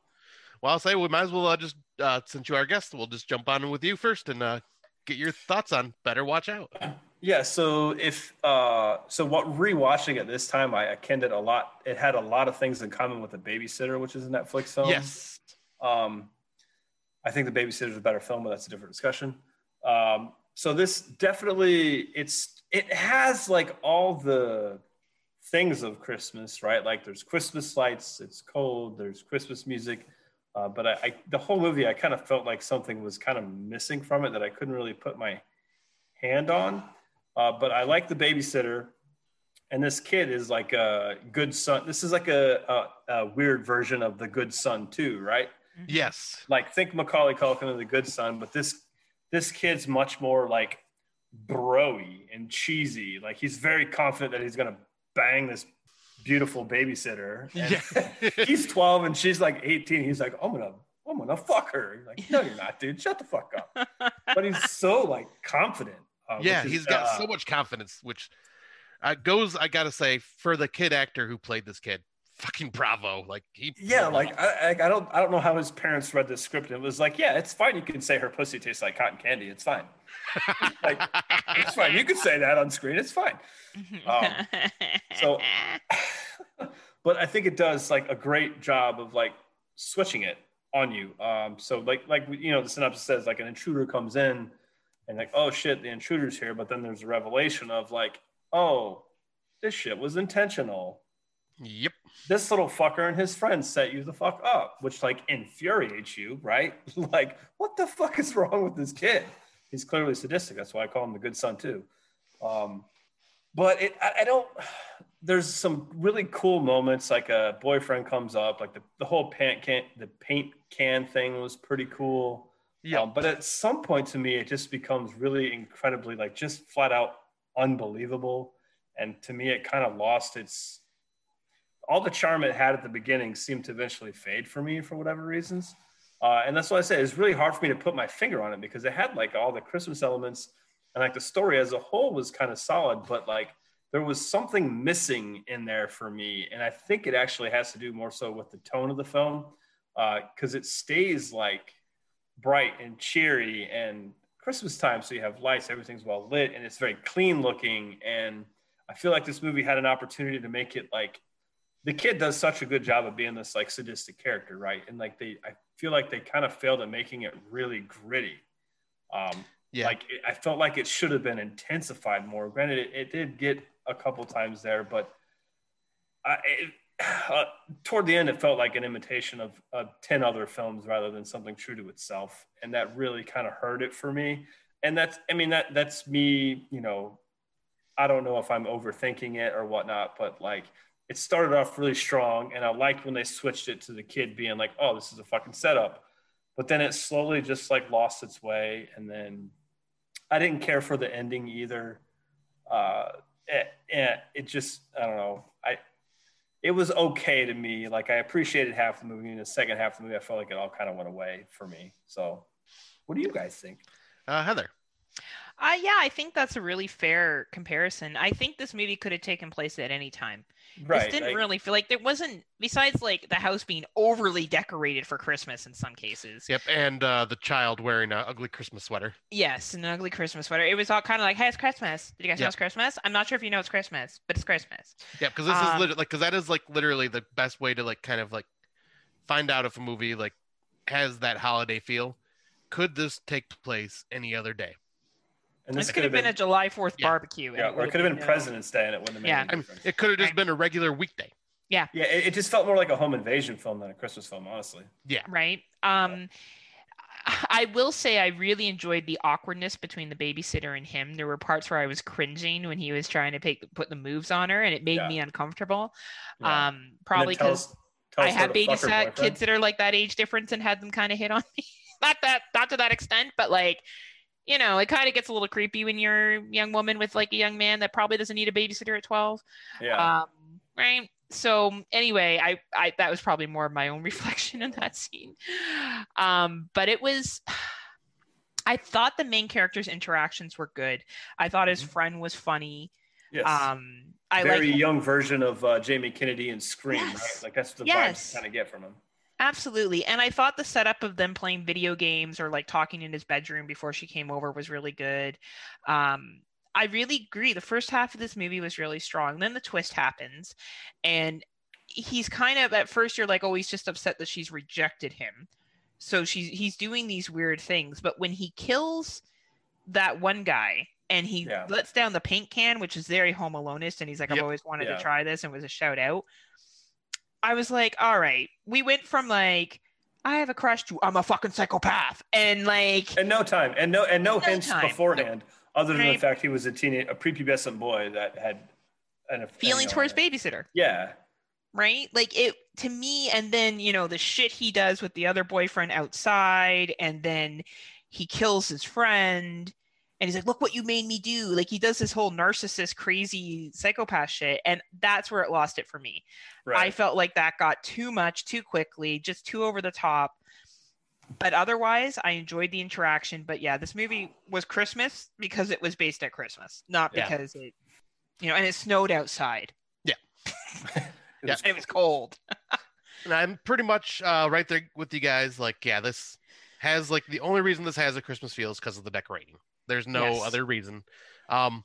B: Well, I'll say we might as well uh, just, uh, since you are our guest, we'll just jump on with you first and uh, get your thoughts on Better Watch Out.
C: Yeah. So if uh, so, what rewatching it this time, I akin it a lot. It had a lot of things in common with the Babysitter, which is a Netflix film.
B: Yes.
C: Um, I think the Babysitter is a better film, but that's a different discussion. Um, so this definitely it's it has like all the things of Christmas, right? Like there's Christmas lights, it's cold, there's Christmas music. Uh, but I, I, the whole movie, I kind of felt like something was kind of missing from it that I couldn't really put my hand on. Uh, but I like the babysitter, and this kid is like a good son. This is like a, a, a weird version of the good son too, right?
B: Yes.
C: Like think Macaulay Culkin of the good son, but this this kid's much more like broy and cheesy. Like he's very confident that he's gonna bang this beautiful babysitter. And
B: Yeah.
C: he's 12 and she's like 18. He's like, I'm gonna, I'm gonna fuck her. You're like, no, you're not, dude. Shut the fuck up. But he's so like confident. Uh,
B: yeah,
C: is,
B: he's got
C: uh,
B: so much confidence, which uh, goes. I gotta say, for the kid actor who played this kid, fucking bravo! Like he,
C: Yeah, like I, I, I don't, I don't know how his parents read the script. It was like, yeah, it's fine. You can say her pussy tastes like cotton candy. It's fine. like, it's fine. You can say that on screen. It's fine. Um, so, but I think it does like a great job of like switching it on you. Um, so like like you know the synopsis says like an intruder comes in and like oh shit the intruder's here, but then there's a revelation of like oh this shit was intentional.
B: Yep.
C: This little fucker and his friends set you the fuck up, which like infuriates you, right? like what the fuck is wrong with this kid? He's clearly sadistic. That's why I call him the good son too. Um, but it I, I don't there's some really cool moments like a boyfriend comes up like the, the whole paint can the paint can thing was pretty cool
B: Yeah.
C: Um, but at some point to me it just becomes really incredibly like just flat out unbelievable. And to me it kind of lost its all the charm it had at the beginning seemed to eventually fade for me for whatever reasons. Uh, and that's what i say it's really hard for me to put my finger on it because it had like all the christmas elements and like the story as a whole was kind of solid but like there was something missing in there for me. And i think it actually has to do more so with the tone of the film because it stays like bright and cheery and christmas time so you have lights everything's well lit and it's very clean looking and i feel like this movie had an opportunity to make it like the kid does such a good job of being this like sadistic character right and like they i feel like they kind of failed at making it really gritty um
B: Yeah.
C: like it, I felt like it should have been intensified more. Granted, it, it did get a couple times there, but I, it, uh, toward the end, it felt like an imitation of, of ten other films rather than something true to itself, and that really kind of hurt it for me. And that's, I mean, that that's me. You know, I don't know if I'm overthinking it or whatnot, but like it started off really strong, and I liked when they switched it to the kid being like, "Oh, this is a fucking setup." but then it slowly just like lost its way and then i didn't care for the ending either uh it, it just i don't know i it was okay to me like i appreciated half the movie and the second half of the movie i felt like it all kind of went away for me so what do you guys think
B: Uh, Heather.
A: Uh, yeah, I think that's a really fair comparison. I think this movie could have taken place at any time.
C: Right
A: this didn't
C: like-
A: really feel like there wasn't, besides like the house being overly decorated for Christmas in some cases.
B: Yep. And uh, the child wearing an ugly Christmas sweater.
A: Yes, an ugly Christmas sweater. It was all kind of like, hey, it's Christmas. Did you guys know it's Christmas? I'm not sure if you know it's Christmas, but it's Christmas.
B: Yeah, because this
A: Um,
B: is lit- like because that is like literally the best way to like kind of like find out if a movie like has that holiday feel. Could this take place any other day?
C: And
A: This could have been, a July 4th
B: Yeah.
A: barbecue.
C: yeah
A: it
C: or it could have been
A: no-
C: president's day and it wouldn't have made
A: Yeah.
C: any
B: I mean,
C: difference
B: it could have just
A: Right.
B: been a regular weekday.
C: yeah it, it just felt more like a home invasion film than a christmas film honestly Yeah.
A: right? Um, I will say I really enjoyed the awkwardness between the babysitter and him. There were parts where I was cringing when he was trying to pick, put the moves on her, and it made
C: Yeah.
A: me uncomfortable.
C: Yeah.
A: Um, probably because I
C: her
A: have
C: to fuck her
A: babysat kids that are like that age difference and had them kind of hit on me. not that, not to that extent, but like, you know, it kind of gets a little creepy when you're a young woman with like a young man that probably doesn't need a babysitter at twelve.
C: yeah
A: Um, right. So anyway, I, I that was probably more of my own reflection in that scene. Um, but it was I thought the main character's interactions were good. I thought his friend was funny.
C: yes
A: Um I
C: very
A: like
C: young version of uh, Jamie Kennedy and Scream,
A: Yes.
C: right? Like that's the
A: Yes.
C: vibes you kind of get from him.
A: Absolutely. And I thought the setup of them playing video games or like talking in his bedroom before she came over was really good. Um, I really agree. The first half of this movie was really strong. Then the twist happens, and he's kind of at first you're like, oh, he's just upset that she's rejected him. So she's he's doing these weird things. But when he kills that one guy and he
C: Yeah.
A: lets down the paint can, which is very Home Alone-ist, and he's like, "I've
B: Yep.
A: always wanted
C: Yeah.
A: to try this," and was a shout out. I was like, "All right, we went from like." I have a crush to I'm a fucking psychopath, and like
C: And no time, and no, and no
A: No
C: hints
A: time.
C: beforehand, other than the fact he was a teenage, a prepubescent boy that had an
A: feelings his babysitter.
C: Yeah,
A: right? Like it to me, and then you know the shit he does with the other boyfriend outside, and then he kills his friend, and he's like, "Look what you made me do!" Like he does this whole narcissist, crazy psychopath shit, and that's where it lost it for me. I felt like that got too much too quickly, just too over the top. But otherwise, I enjoyed the interaction. But yeah, this movie was Christmas because it was based at Christmas, not
B: Yeah.
A: because it, you know, and it snowed outside.
C: It was-
A: It was cold.
B: And I'm pretty much uh, right there with you guys. Like, yeah, this has like the only reason this has a Christmas feel is because of the decorating. There's no
A: Yes.
B: other reason. Um,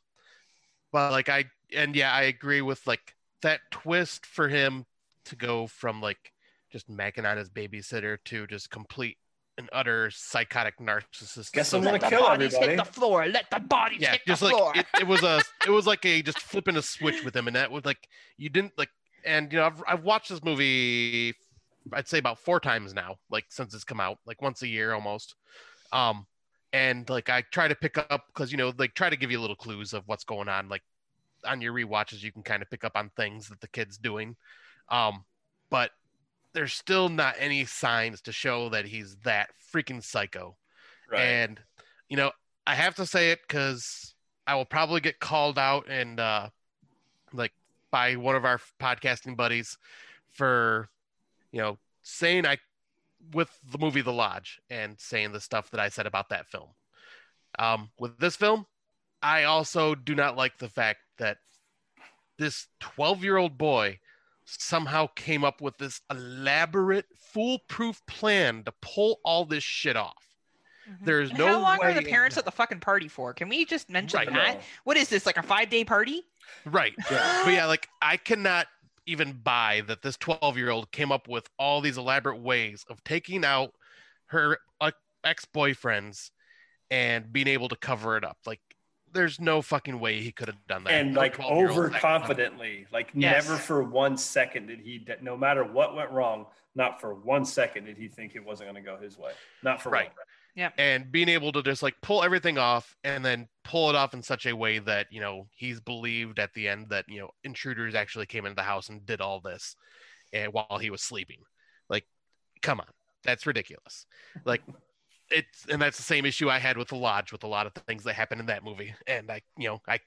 B: but like I and yeah, I agree with like that twist for him to go from like just macking on his babysitter to just complete and utter psychotic narcissist.
C: Guess
B: So-
C: I'm gonna
A: Let the
C: kill
A: bodies
C: everybody.
A: hit the floor. Let the bodies
B: yeah,
A: hit
B: just
A: the
B: like
A: floor.
B: it, it was a it was like a just flipping a switch with him, and that was like you didn't like. And you know, I've I've watched this movie, I'd say about four times now, like since it's come out, like once a year almost. Um, and like I try to pick up because you know, like try to give you little clues of what's going on, like on your rewatches, you can kind of pick up on things that the kid's doing. Um, but there's still not any signs to show that he's that freaking psycho.
C: right.
B: And you know, I have to say it because I will probably get called out and uh, like by one of our podcasting buddies for you know saying I with the movie The Lodge and saying the stuff that I said about that film. Um, with this film, I also do not like the fact that this 12 year old boy somehow came up with this elaborate, foolproof plan to pull all this shit off. There's
A: And
B: no
A: How long are the parents at the fucking party for? Can we just mention
B: Right.
A: that?
C: No.
A: What is this, like a five day party?
B: Right. but yeah, like I cannot even buy that this 12 year old came up with all these elaborate ways of taking out her uh, ex boyfriends and being able to cover it up. Like, there's no fucking way he could have done that.
C: and
B: No
C: like
B: 12-year-old's
C: overconfidently, like
A: Yes.
C: never for one second did he, no matter what went wrong, not for one second did he think it wasn't going to go his way. Not for
B: Right.
C: one.
B: And being able to just like pull everything off and then pull it off in such a way that you know he's believed at the end that you know intruders actually came into the house and did all this and while he was sleeping. Like come on. That's ridiculous. Like it's and that's the same issue i had with the lodge with a lot of things that happened in that movie. And i you know i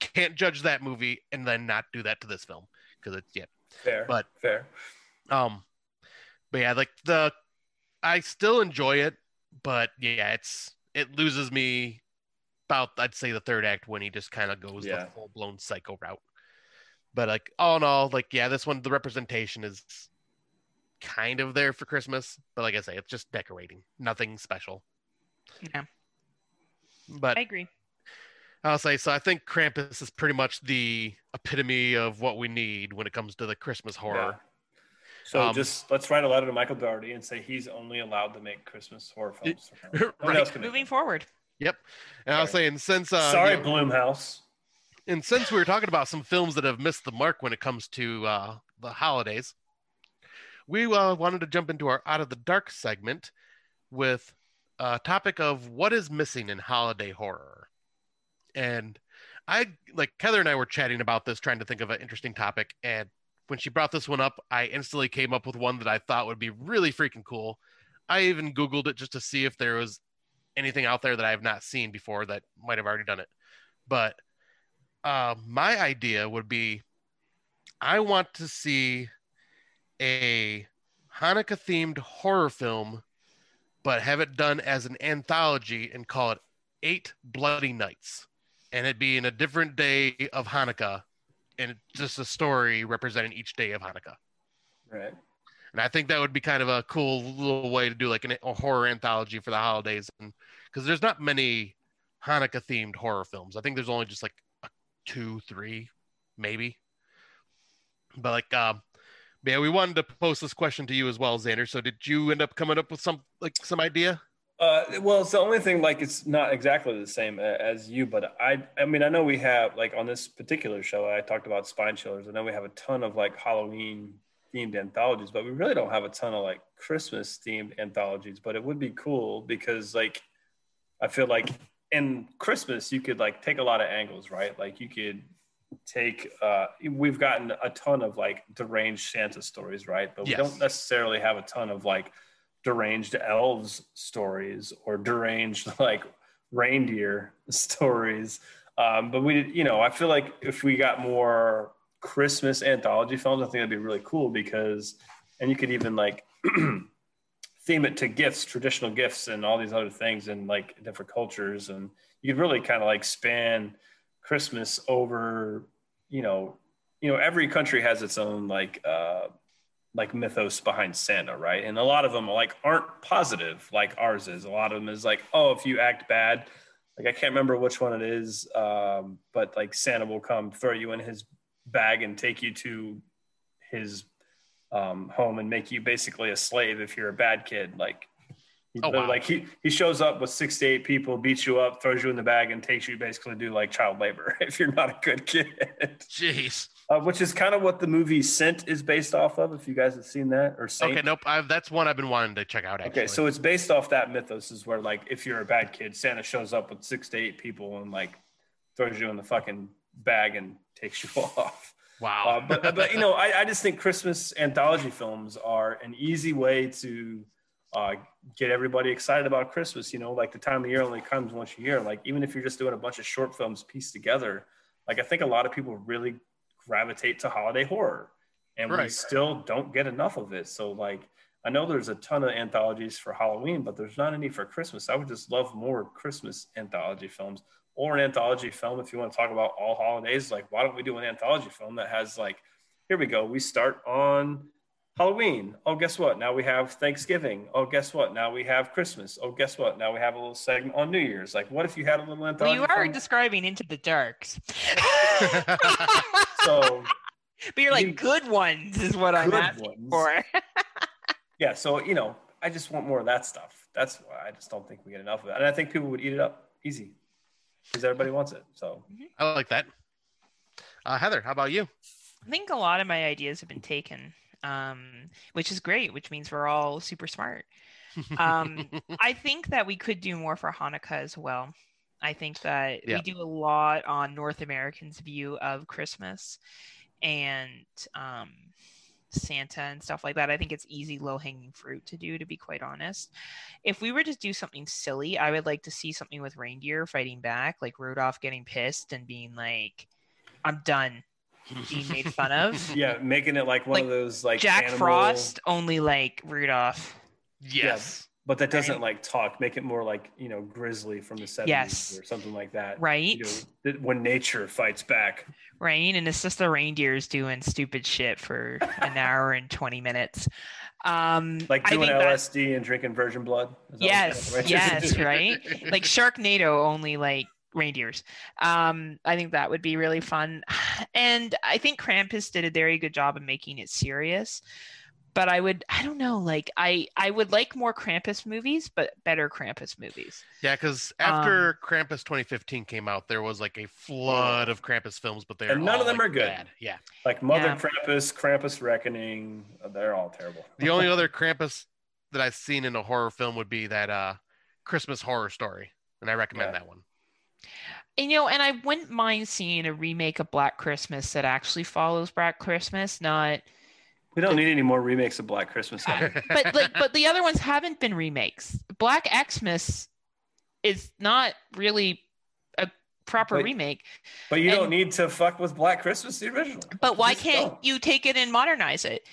B: can't judge that movie and then not do that to this film because it's yeah.
C: Fair.
B: But-
C: fair.
B: um, but yeah, like the, I still enjoy it, but yeah, it's it loses me about I'd say the third act when he just kind of goes
C: Yeah.
B: the full blown psycho route. But like all in all, like yeah, this one the representation is kind of there for Christmas, but like I say, it's just decorating, nothing special.
A: Yeah.
B: But
A: I agree.
B: I'll say so. I think Krampus is pretty much the epitome of what we need when it comes to the Christmas horror.
C: Yeah. So
B: Um,
C: just let's write a letter to Michael Dougherty and say he's only allowed to make Christmas horror films. Nobody
B: Right.
C: else
A: Moving forward.
B: Yep. And I was saying since uh,
C: Sorry,
B: you know-
C: Blumhouse.
B: and since we were talking about some films that have missed the mark when it comes to uh, the holidays, we uh, wanted to jump into our out of the dark segment with a topic of what is missing in holiday horror. And I like Heather and I were chatting about this, trying to think of an interesting topic. And when she brought this one up, I instantly came up with one that I thought would be really freaking cool. I even Googled it just to see if there was anything out there that I have not seen before that might have already done it. But uh, my idea would be I want to see a Hanukkah themed horror film, but have it done as an anthology and call it Eight Bloody Nights. And it be in a different day of Hanukkah and it's just a story representing each day of Hanukkah.
C: Right.
B: And I think that would be kind of a cool little way to do like an, a horror anthology for the holidays. And because there's not many Hanukkah themed horror films, I think there's only just like a, two, three, maybe. But like, um, yeah, we wanted to post this question to you as well, Xander. So did you end up coming up with some like some idea?
C: Uh, well, it's the only thing like it's not exactly the same as you, but I I mean I know we have like on this particular show I talked about spine chillers. I know we have a ton of like Halloween themed anthologies, but we really don't have a ton of like Christmas themed anthologies. But it would be cool because like I feel like in Christmas you could like take a lot of angles, right? Like you could take uh we've gotten a ton of like deranged Santa stories, right? But we
B: Yes.
C: don't necessarily have a ton of like deranged elves stories or deranged like reindeer stories. Um, but we, you know, I feel like if we got more Christmas anthology films, I think that'd be really cool because, and you could even like theme it to gifts, traditional gifts, and all these other things, and like different cultures, and you could really kind of like span Christmas over, you know, you know, every country has its own like uh, like mythos behind Santa, right? And a lot of them are like aren't positive like ours is. A lot of them is like, oh, if you act bad, like I can't remember which one it is, um, but like Santa will come throw you in his bag and take you to his um, home and make you basically a slave if you're a bad kid. Like, he,
B: Oh, wow.
C: like he, he shows up with six to eight people, beats you up, throws you in the bag, and takes you basically to do like child labor if you're not a good kid.
B: Jeez.
C: Uh, which is kind of what the movie Sint is based off of. If you guys have seen that, or Saint.
B: Okay, nope. i that's one I've been wanting to check out. Actually.
C: Okay, so it's based off that mythos, is where like if you're a bad kid, Santa shows up with six to eight people and like throws you in the fucking bag and takes you off.
B: wow.
C: Uh, but but you know, I, I just think Christmas anthology films are an easy way to uh, get everybody excited about Christmas. You know, like the time of year only comes once a year. Like even if you're just doing a bunch of short films pieced together, like I think a lot of people really gravitate to holiday horror, and we still don't get enough of it. So like. I know there's a ton of anthologies for Halloween, but there's not any for Christmas. I would just love more Christmas anthology films or an anthology film if you want to talk about all holidays. Like, why don't we do an anthology film that has like, here we go. We start on Halloween. Oh, guess what? Now we have Thanksgiving. Oh, guess what? Now we have Christmas. Oh, guess what? Now we have a little segment on New Year's. Like, what if you had a little
A: Well,
C: anthology?
A: you are
C: film?
A: describing Into the Darks.
C: so
A: But you're like
C: You-
A: good ones is what I'm
C: good
A: asking
C: ones.
A: for.
C: yeah. So you know, I just want more of that stuff. That's why I just don't think we get enough of it, and I think people would eat it up easy because everybody wants it. So
B: I like that. Uh, Heather, how about you?
A: I think a lot of my ideas have been taken, um, which is great, which means we're all super smart. Um, I think that we could do more for Hanukkah as well. I think that
B: Yeah.
A: we do a lot on North Americans' view of Christmas and um, Santa and stuff like that. I think it's easy, low hanging fruit to do, to be quite honest. If we were to do something silly, I would like to see something with reindeer fighting back, like Rudolph getting pissed and being like, I'm done being made fun of.
C: yeah, making it like one
A: Like
C: of those like
A: Jack
C: animal-
A: Frost, only like Rudolph.
B: yes.
C: but that doesn't
A: Right.
C: like talk. Make it more like you know Grizzly from the seventies
A: Yes.
C: or something like that.
A: Right.
C: You know, when nature fights back.
A: right? And it's just the reindeers doing stupid shit for an hour and 20 minutes. Um,
C: Like doing
A: think that-
C: LSD and drinking virgin blood. Is that what
A: yes, yes, right? Like Sharknado only like reindeers. Um, I think that would be really fun. And I think Krampus did a very good job of making it serious. But I would, I don't know, like I, I would like more Krampus movies, but better Krampus movies.
B: Yeah, because
A: Um,
B: after Krampus 2015 came out, there was like a flood of Krampus films, but they're
C: And none of them
B: like,
C: are good.
B: bad. Yeah,
C: Like Mother
A: Yeah.
C: Krampus, Krampus Reckoning. They're all terrible.
B: the only other Krampus that I've seen in a horror film would be that uh, Christmas Horror Story, and I recommend
C: Yeah.
B: that one.
A: And, you know, and I wouldn't mind seeing a remake of Black Christmas that actually follows Black Christmas, not
C: we don't need any more remakes of Black Christmas.
A: But like but the other ones haven't been remakes. Black Xmas is not really a proper
C: But-
A: remake.
C: but you
A: And-
C: don't need to fuck with Black Christmas the original.
A: But why
C: Just
A: can't
C: don't.
A: you take it and modernize it?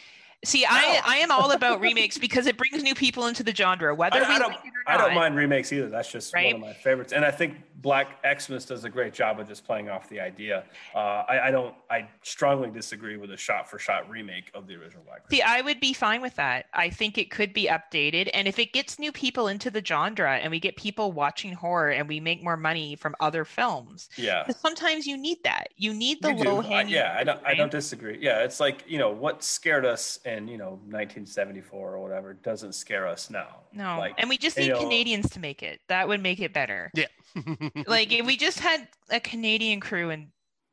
A: See, I
C: No.
A: I am all about remakes because it brings new people into the genre, whether
C: I,
A: we
C: I don't.
A: like it or
C: I don't mind remakes either. That's just
A: Right?
C: one of my favorites. And I think Black Xmas does a great job of just playing off the idea. Uh, I, I don't. I strongly disagree with a shot-for-shot remake of the original Black.
A: See, I would be fine with that. I think it could be updated. And if it gets new people into the genre and we get people watching horror and we make more money from other films,
C: Yeah.
A: sometimes you need that. You need the low
C: I-
A: hanging.
C: yeah, I don't. I don't disagree. Yeah, it's like you know what scared us in you know 1974 or whatever doesn't scare us now.
A: No.
C: Like,
A: and we just
C: you
A: need
C: know-
A: Canadians to make it. That would make it better.
B: Yeah.
A: like if we just had a Canadian crew and,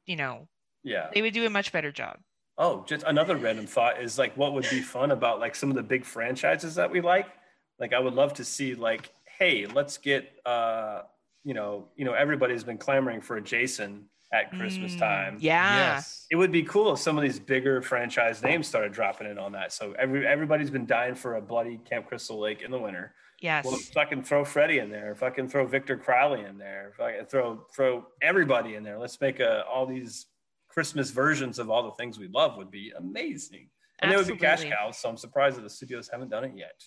A: you know,
C: Yeah.
A: they would do a much better job.
C: Oh, just another random thought is like what would be fun about like some of the big franchises that we like. Like I would love to see like, hey, let's get uh, you know, you know, everybody's been clamoring for a Jason at Christmas
A: Mm,
C: time.
A: Yeah.
B: Yes.
C: It would be cool if some of these bigger franchise names started dropping in on that. So every everybody's been dying for a bloody Camp Crystal Lake in the winter.
A: Yes.
C: Well, fucking throw Freddy in there. Fucking throw Victor Crowley in there. Fucking throw throw everybody in there. Let's make a, all these Christmas versions of all the things we love would be amazing. And they would be cash cows. So I'm surprised that the studios haven't done it yet.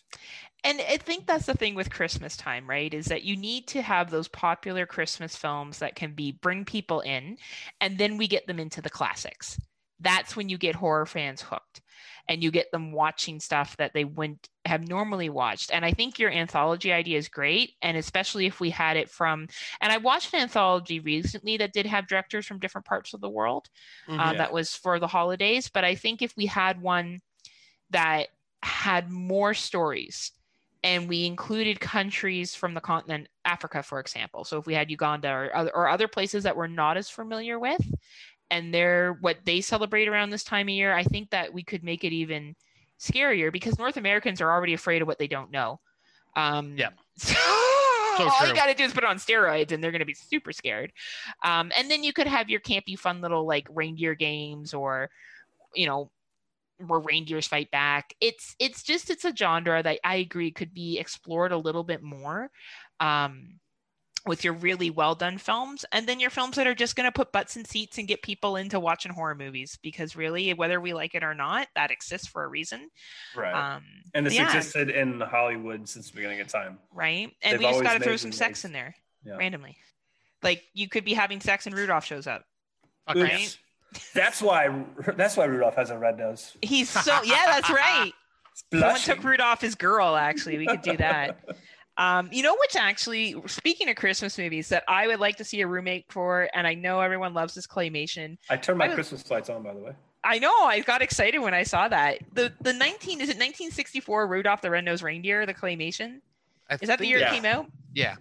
A: And I think that's the thing with Christmas time, right? Is that you need to have those popular Christmas films that can be bring people in, and then we get them into the classics. That's when you get horror fans hooked, and you get them watching stuff that they wouldn't have normally watched. And I think your anthology idea is great, and especially if we had it from. And I watched an anthology recently that did have directors from different parts of the world
B: Mhm.
A: um, that was for the holidays. But I think if we had one that had more stories and we included countries from the continent, Africa, for example. So if we had Uganda or other, or other places that we're not as familiar with, and they're what they celebrate around this time of year, I think that we could make it even scarier because North Americans are already afraid of what they don't know. Um,
B: Yeah.
A: So,
B: So
A: all you got to do is put it on steroids, and they're going to be super scared. Um, and then you could have your campy, fun little like reindeer games, or you know, where reindeers fight back. It's it's just it's a genre that I agree could be explored a little bit more. Um, with your really well done films, and then your films that are just going to put butts in seats and get people into watching horror movies because really, whether we like it or not, that exists for a reason.
C: Right.
A: Um,
C: and it's
A: yeah,
C: existed in Hollywood since the beginning of time.
A: right? And
C: They've
A: we just got to throw some sex in there
C: Yeah.
A: randomly. Like you could be having sex and Rudolph shows up.
C: Oops.
B: yes.
C: That's why that's why Rudolph has a red nose.
A: He's so yeah, that's right. Someone took Rudolph his girl. Actually, we could do that. Um, you know, which actually, speaking of Christmas movies, that I would like to see a roommate for, and I know everyone loves this claymation.
C: I turned my
A: I would-
C: Christmas lights on, by the way.
A: I know I got excited when I saw that. The the 19 is it 1964 Rudolph the Red-Nosed Reindeer, the claymation?
B: I
A: Is that the year
C: yeah.
A: it came out?
B: Yeah.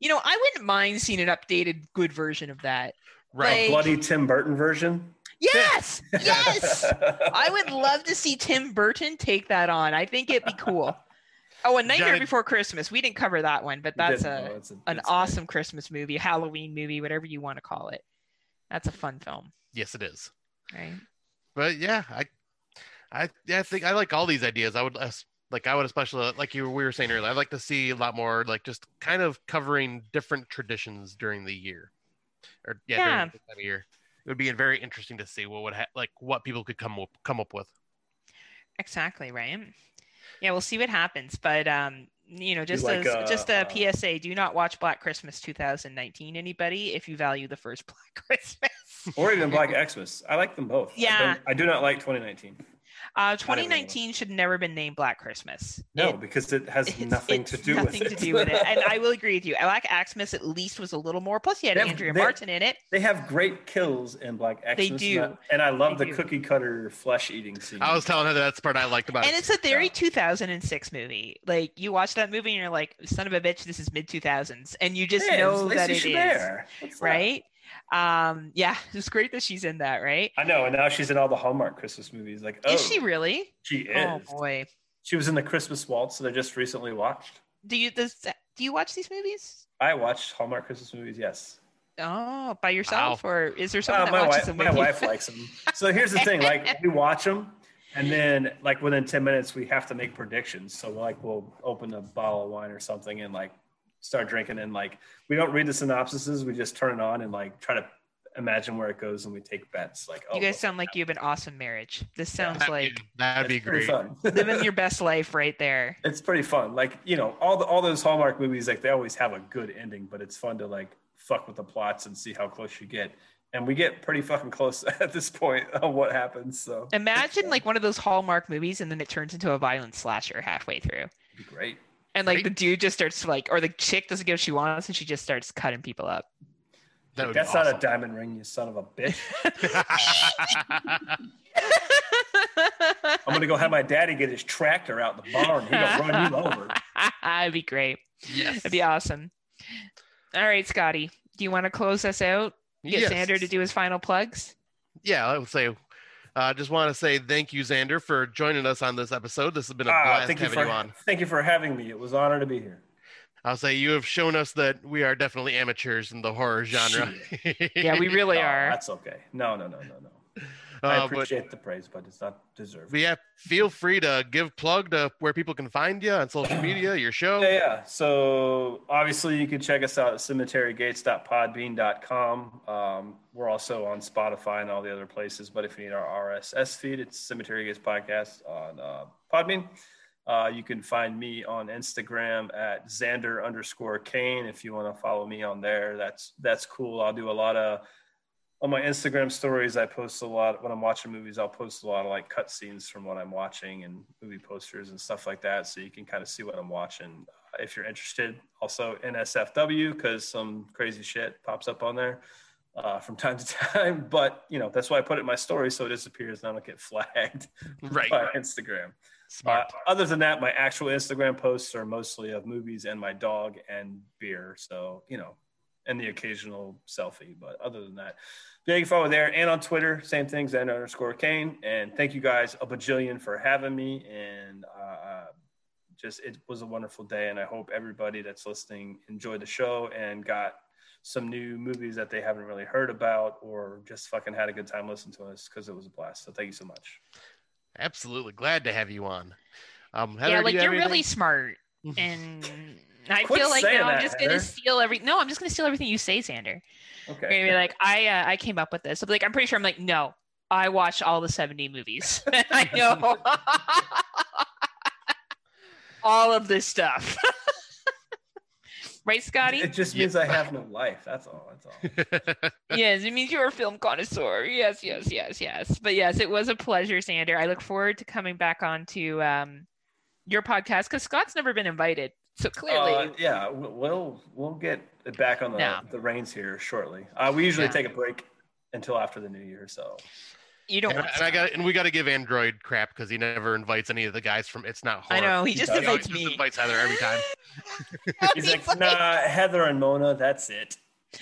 A: You know, I wouldn't mind seeing an updated good version of that.
B: Right.
A: Like-
C: Bloody Tim Burton version.
A: Yes, yes. I would love to see Tim Burton take that on. I think it'd be cool. Oh, a Nightmare
B: Johnny-
A: Before Christmas. We didn't cover that one, but that's a
C: No, it's a-
A: an
C: it's
A: awesome Christmas movie, Halloween movie, whatever you want to call it. That's a fun film,
B: Yes, it is.
A: right?
B: But yeah, I, I, yeah, I think I like all these ideas. I would like, I would especially like you we were saying earlier. I'd like to see a lot more like just kind of covering different traditions during the year, or yeah,
A: Yeah.
B: during this time of year. It would be very interesting to see what would ha- like what people could come up come up with.
A: Exactly, right? Yeah, we'll see what happens, but um, you know, just
C: like,
A: as just a
C: uh, uh,
A: PSA, do not watch Black Christmas 2019 anybody if you value the first Black Christmas.
C: or even Black Xmas. I like them both.
A: Yeah.
C: don't- I, do not like 2019.
A: Uh, 2019 should never been named Black Christmas.
C: No,
A: It-
C: because it has
A: it's-
C: nothing
A: it's
C: to do
A: nothing
C: with it.
A: to do with it. And I will agree with you. Black Xmas at least was a little more. Plus, you had
C: They have-
A: Andrea
C: they-
A: Martin in it.
C: They have great kills in Black Xmas.
A: They
C: and
A: do.
C: I- And I love
A: They
C: the
A: do.
C: cookie cutter flesh eating scene.
B: I was telling her that's the part I liked about
A: And
B: it.
A: And it's a very
C: Yeah.
A: 2006 movie. Like you watch that movie and you're like, "Son of a bitch, this is mid 2000s," and you just
C: Hey,
A: know
C: it's
A: that it is
C: Chabert. What's that?
A: Right. Um, yeah, it's great that she's in that, right?
C: I know, and now she's in all the Hallmark Christmas movies. Like, oh,
A: Is she really?
C: She is.
A: Oh boy,
C: She was in the Christmas Waltz that I just recently watched.
A: do you does do you watch these movies?
C: I watched Hallmark Christmas movies. Yes.
A: Oh, by yourself, or is there someone
C: Uh,
A: that
C: my
A: watches
C: wife,
A: them
C: my
A: you?
C: wife likes them. So here's the thing: like we watch them, and then like within ten minutes we have to make predictions. So like we'll open a bottle of wine or something and like start drinking, and like we don't read the synopsises. We just turn it on and like try to imagine where it goes, and we take bets. Like, oh,
A: You guys sound like you have an awesome marriage. This sounds
B: That'd
A: like
B: be- that'd be great.
C: fun.
A: living your best life right there.
C: it's pretty fun. Like you know, all the all those Hallmark movies, like they always have a good ending, but it's fun to like fuck with the plots and see how close you get. And we get pretty fucking close at this point on what happens. So
A: Imagine like one of those Hallmark movies, and then it turns into a violent slasher halfway through.
C: it'd be great.
A: And like
B: Right.
A: the dude just starts to like, or the chick doesn't get what she wants, and she just starts cutting people up.
B: That would be
C: That's not a diamond ring, you son of a bitch. I'm gonna go have my daddy get his tractor out the barn. He gonna run you over.
A: That'd be great.
B: yes.
A: That'd be awesome. All right, Scotty, do you want to close us out? Get
B: Yes.
A: Xander to do his final plugs.
B: Yeah, I would say. I uh, just want to say thank you, Xander, for joining us on this episode. This has been a
C: Ah,
B: blast
C: thank you for
B: you on.
C: thank you for having me. It was an honor to be here.
B: I'll say you have shown us that we are definitely amateurs in the horror genre.
A: Yeah, we really
C: Oh,
A: are.
C: That's okay. No, no, no, no, no. I
B: Uh, but,
C: appreciate the praise, but it's not deserved.
B: but yeah, feel free to give plug to where people can find you on social media, your show.
C: Yeah, yeah. So obviously you can check us out at cemeterygates.podbean.com. Um, we're also on Spotify and all the other places, but if you need our RSS feed, it's Cemetery Gates Podcast on uh, Podbean. Uh, you can find me on Instagram at Xander underscore Kane. If you want to follow me on there, that's that's cool. I'll do a lot of on my Instagram stories. I post a lot when I'm watching movies. I'll post a lot of like cut scenes from what I'm watching and movie posters and stuff like that, so you can kind of see what I'm watching uh, if you're interested. Also NSFW because some crazy shit pops up on there uh, from time to time. But you know that's why I put it in my story so it disappears and I don't get flagged
B: Right.
C: by Instagram.
B: Smart.
C: Uh, other than that, my actual Instagram posts are mostly of movies and my dog and beer. So, you know, and the occasional selfie. But other than that, yeah, you can follow there and on Twitter, same thing, Xander underscore Kane. And thank you guys a bajillion for having me. And uh, just it was a wonderful day. And I hope everybody that's listening enjoyed the show and got some new movies that they haven't really heard about or just fucking had a good time listening to us because it was a blast. So thank you so much.
B: Absolutely. Glad to have you on. Um, Heather,
A: yeah, like
B: you
A: you're really smart, and I
C: Quit
A: feel like
C: saying
A: now I'm
C: that,
A: just gonna
C: Heather.
A: steal every. No, I'm just gonna steal everything you say, Xander. You're
C: Okay.
A: gonna be like, I uh, I came up with this. I'll be like, I'm pretty sure. I'm like, no, I watched all the 70 movies. I know all of this stuff. right, Scotty?
C: It just means I have no life. That's all. That's all.
A: yes, it means you're a film connoisseur. Yes, yes, yes, yes. But yes, it was a pleasure, Sander. I look forward to coming back on to um, your podcast because Scott's never been invited. So clearly,
C: Uh, yeah, we- we'll we'll get it back on the,
A: No.
C: the reins here shortly. Uh, we usually
A: Yeah.
C: take a break until after the new year. So
A: you don't
B: and, and I got and we got to give Android crap because he never invites any of the guys from It's Not
A: I know, he just
C: does.
B: He always
A: invites
B: just
A: me.
B: invites Heather every time.
C: he's like, nah, Heather and Mona, that's it.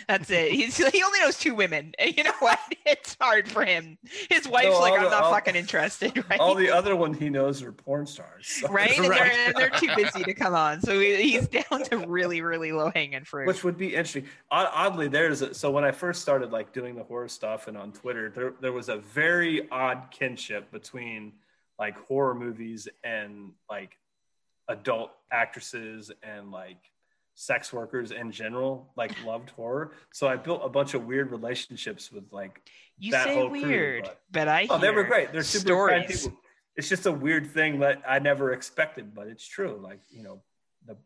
A: That's it. He's he only knows two women. You know what? It's hard for him. His wife's
C: No,
A: like, I'm
C: the-
A: not
C: all-
A: fucking interested, right?
C: All the other one he knows are porn stars. so-
A: right? And,
B: Right.
A: They're, and they're too busy to come on. So he's down to really, really low hanging fruit.
C: Which would be interesting. Oddly, there's a, so when I first started like doing the horror stuff and on Twitter, there there was a very odd kinship between like horror movies and like adult actresses and like sex workers in general like loved horror. So I built a bunch of weird relationships with like
A: you
C: that
A: say
C: whole crew,
A: weird,
C: but-
A: but I
C: oh they were great. They're super
A: stories.
C: people. It's just a weird thing that I never expected, but it's true. Like you know, the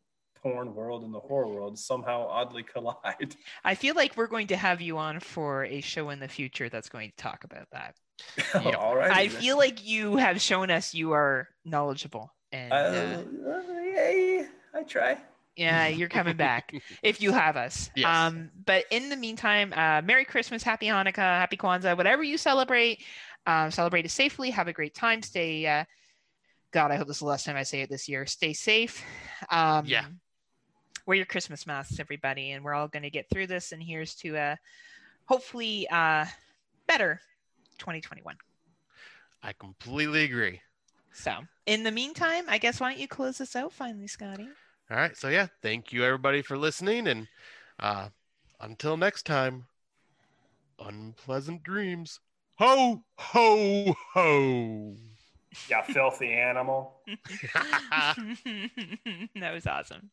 C: porn world and the horror world somehow oddly collide.
A: I feel like we're going to have you on for a show in the future that's going to talk about that.
C: All right.
A: I feel like you have shown us you are knowledgeable, and uh,
C: Uh, yay, I try.
A: Yeah, you're coming back if you have us.
B: Yes.
A: Um, but in the meantime, uh, Merry Christmas, Happy Hanukkah, Happy Kwanzaa, whatever you celebrate, um, celebrate it safely. Have a great time. Stay. Uh, God, I hope this is the last time I say it this year. Stay safe. Um,
B: Yeah.
A: Wear your Christmas masks, everybody, and we're all going to get through this. And here's to uh, hopefully uh, better 2021.
B: I completely agree.
A: So, in the meantime, I guess why don't you close this out finally, Scotty?
B: All right. So yeah, thank you everybody for listening, and uh, until next time, unpleasant dreams. Ho ho ho.
C: Yeah, filthy animal.
A: that was awesome.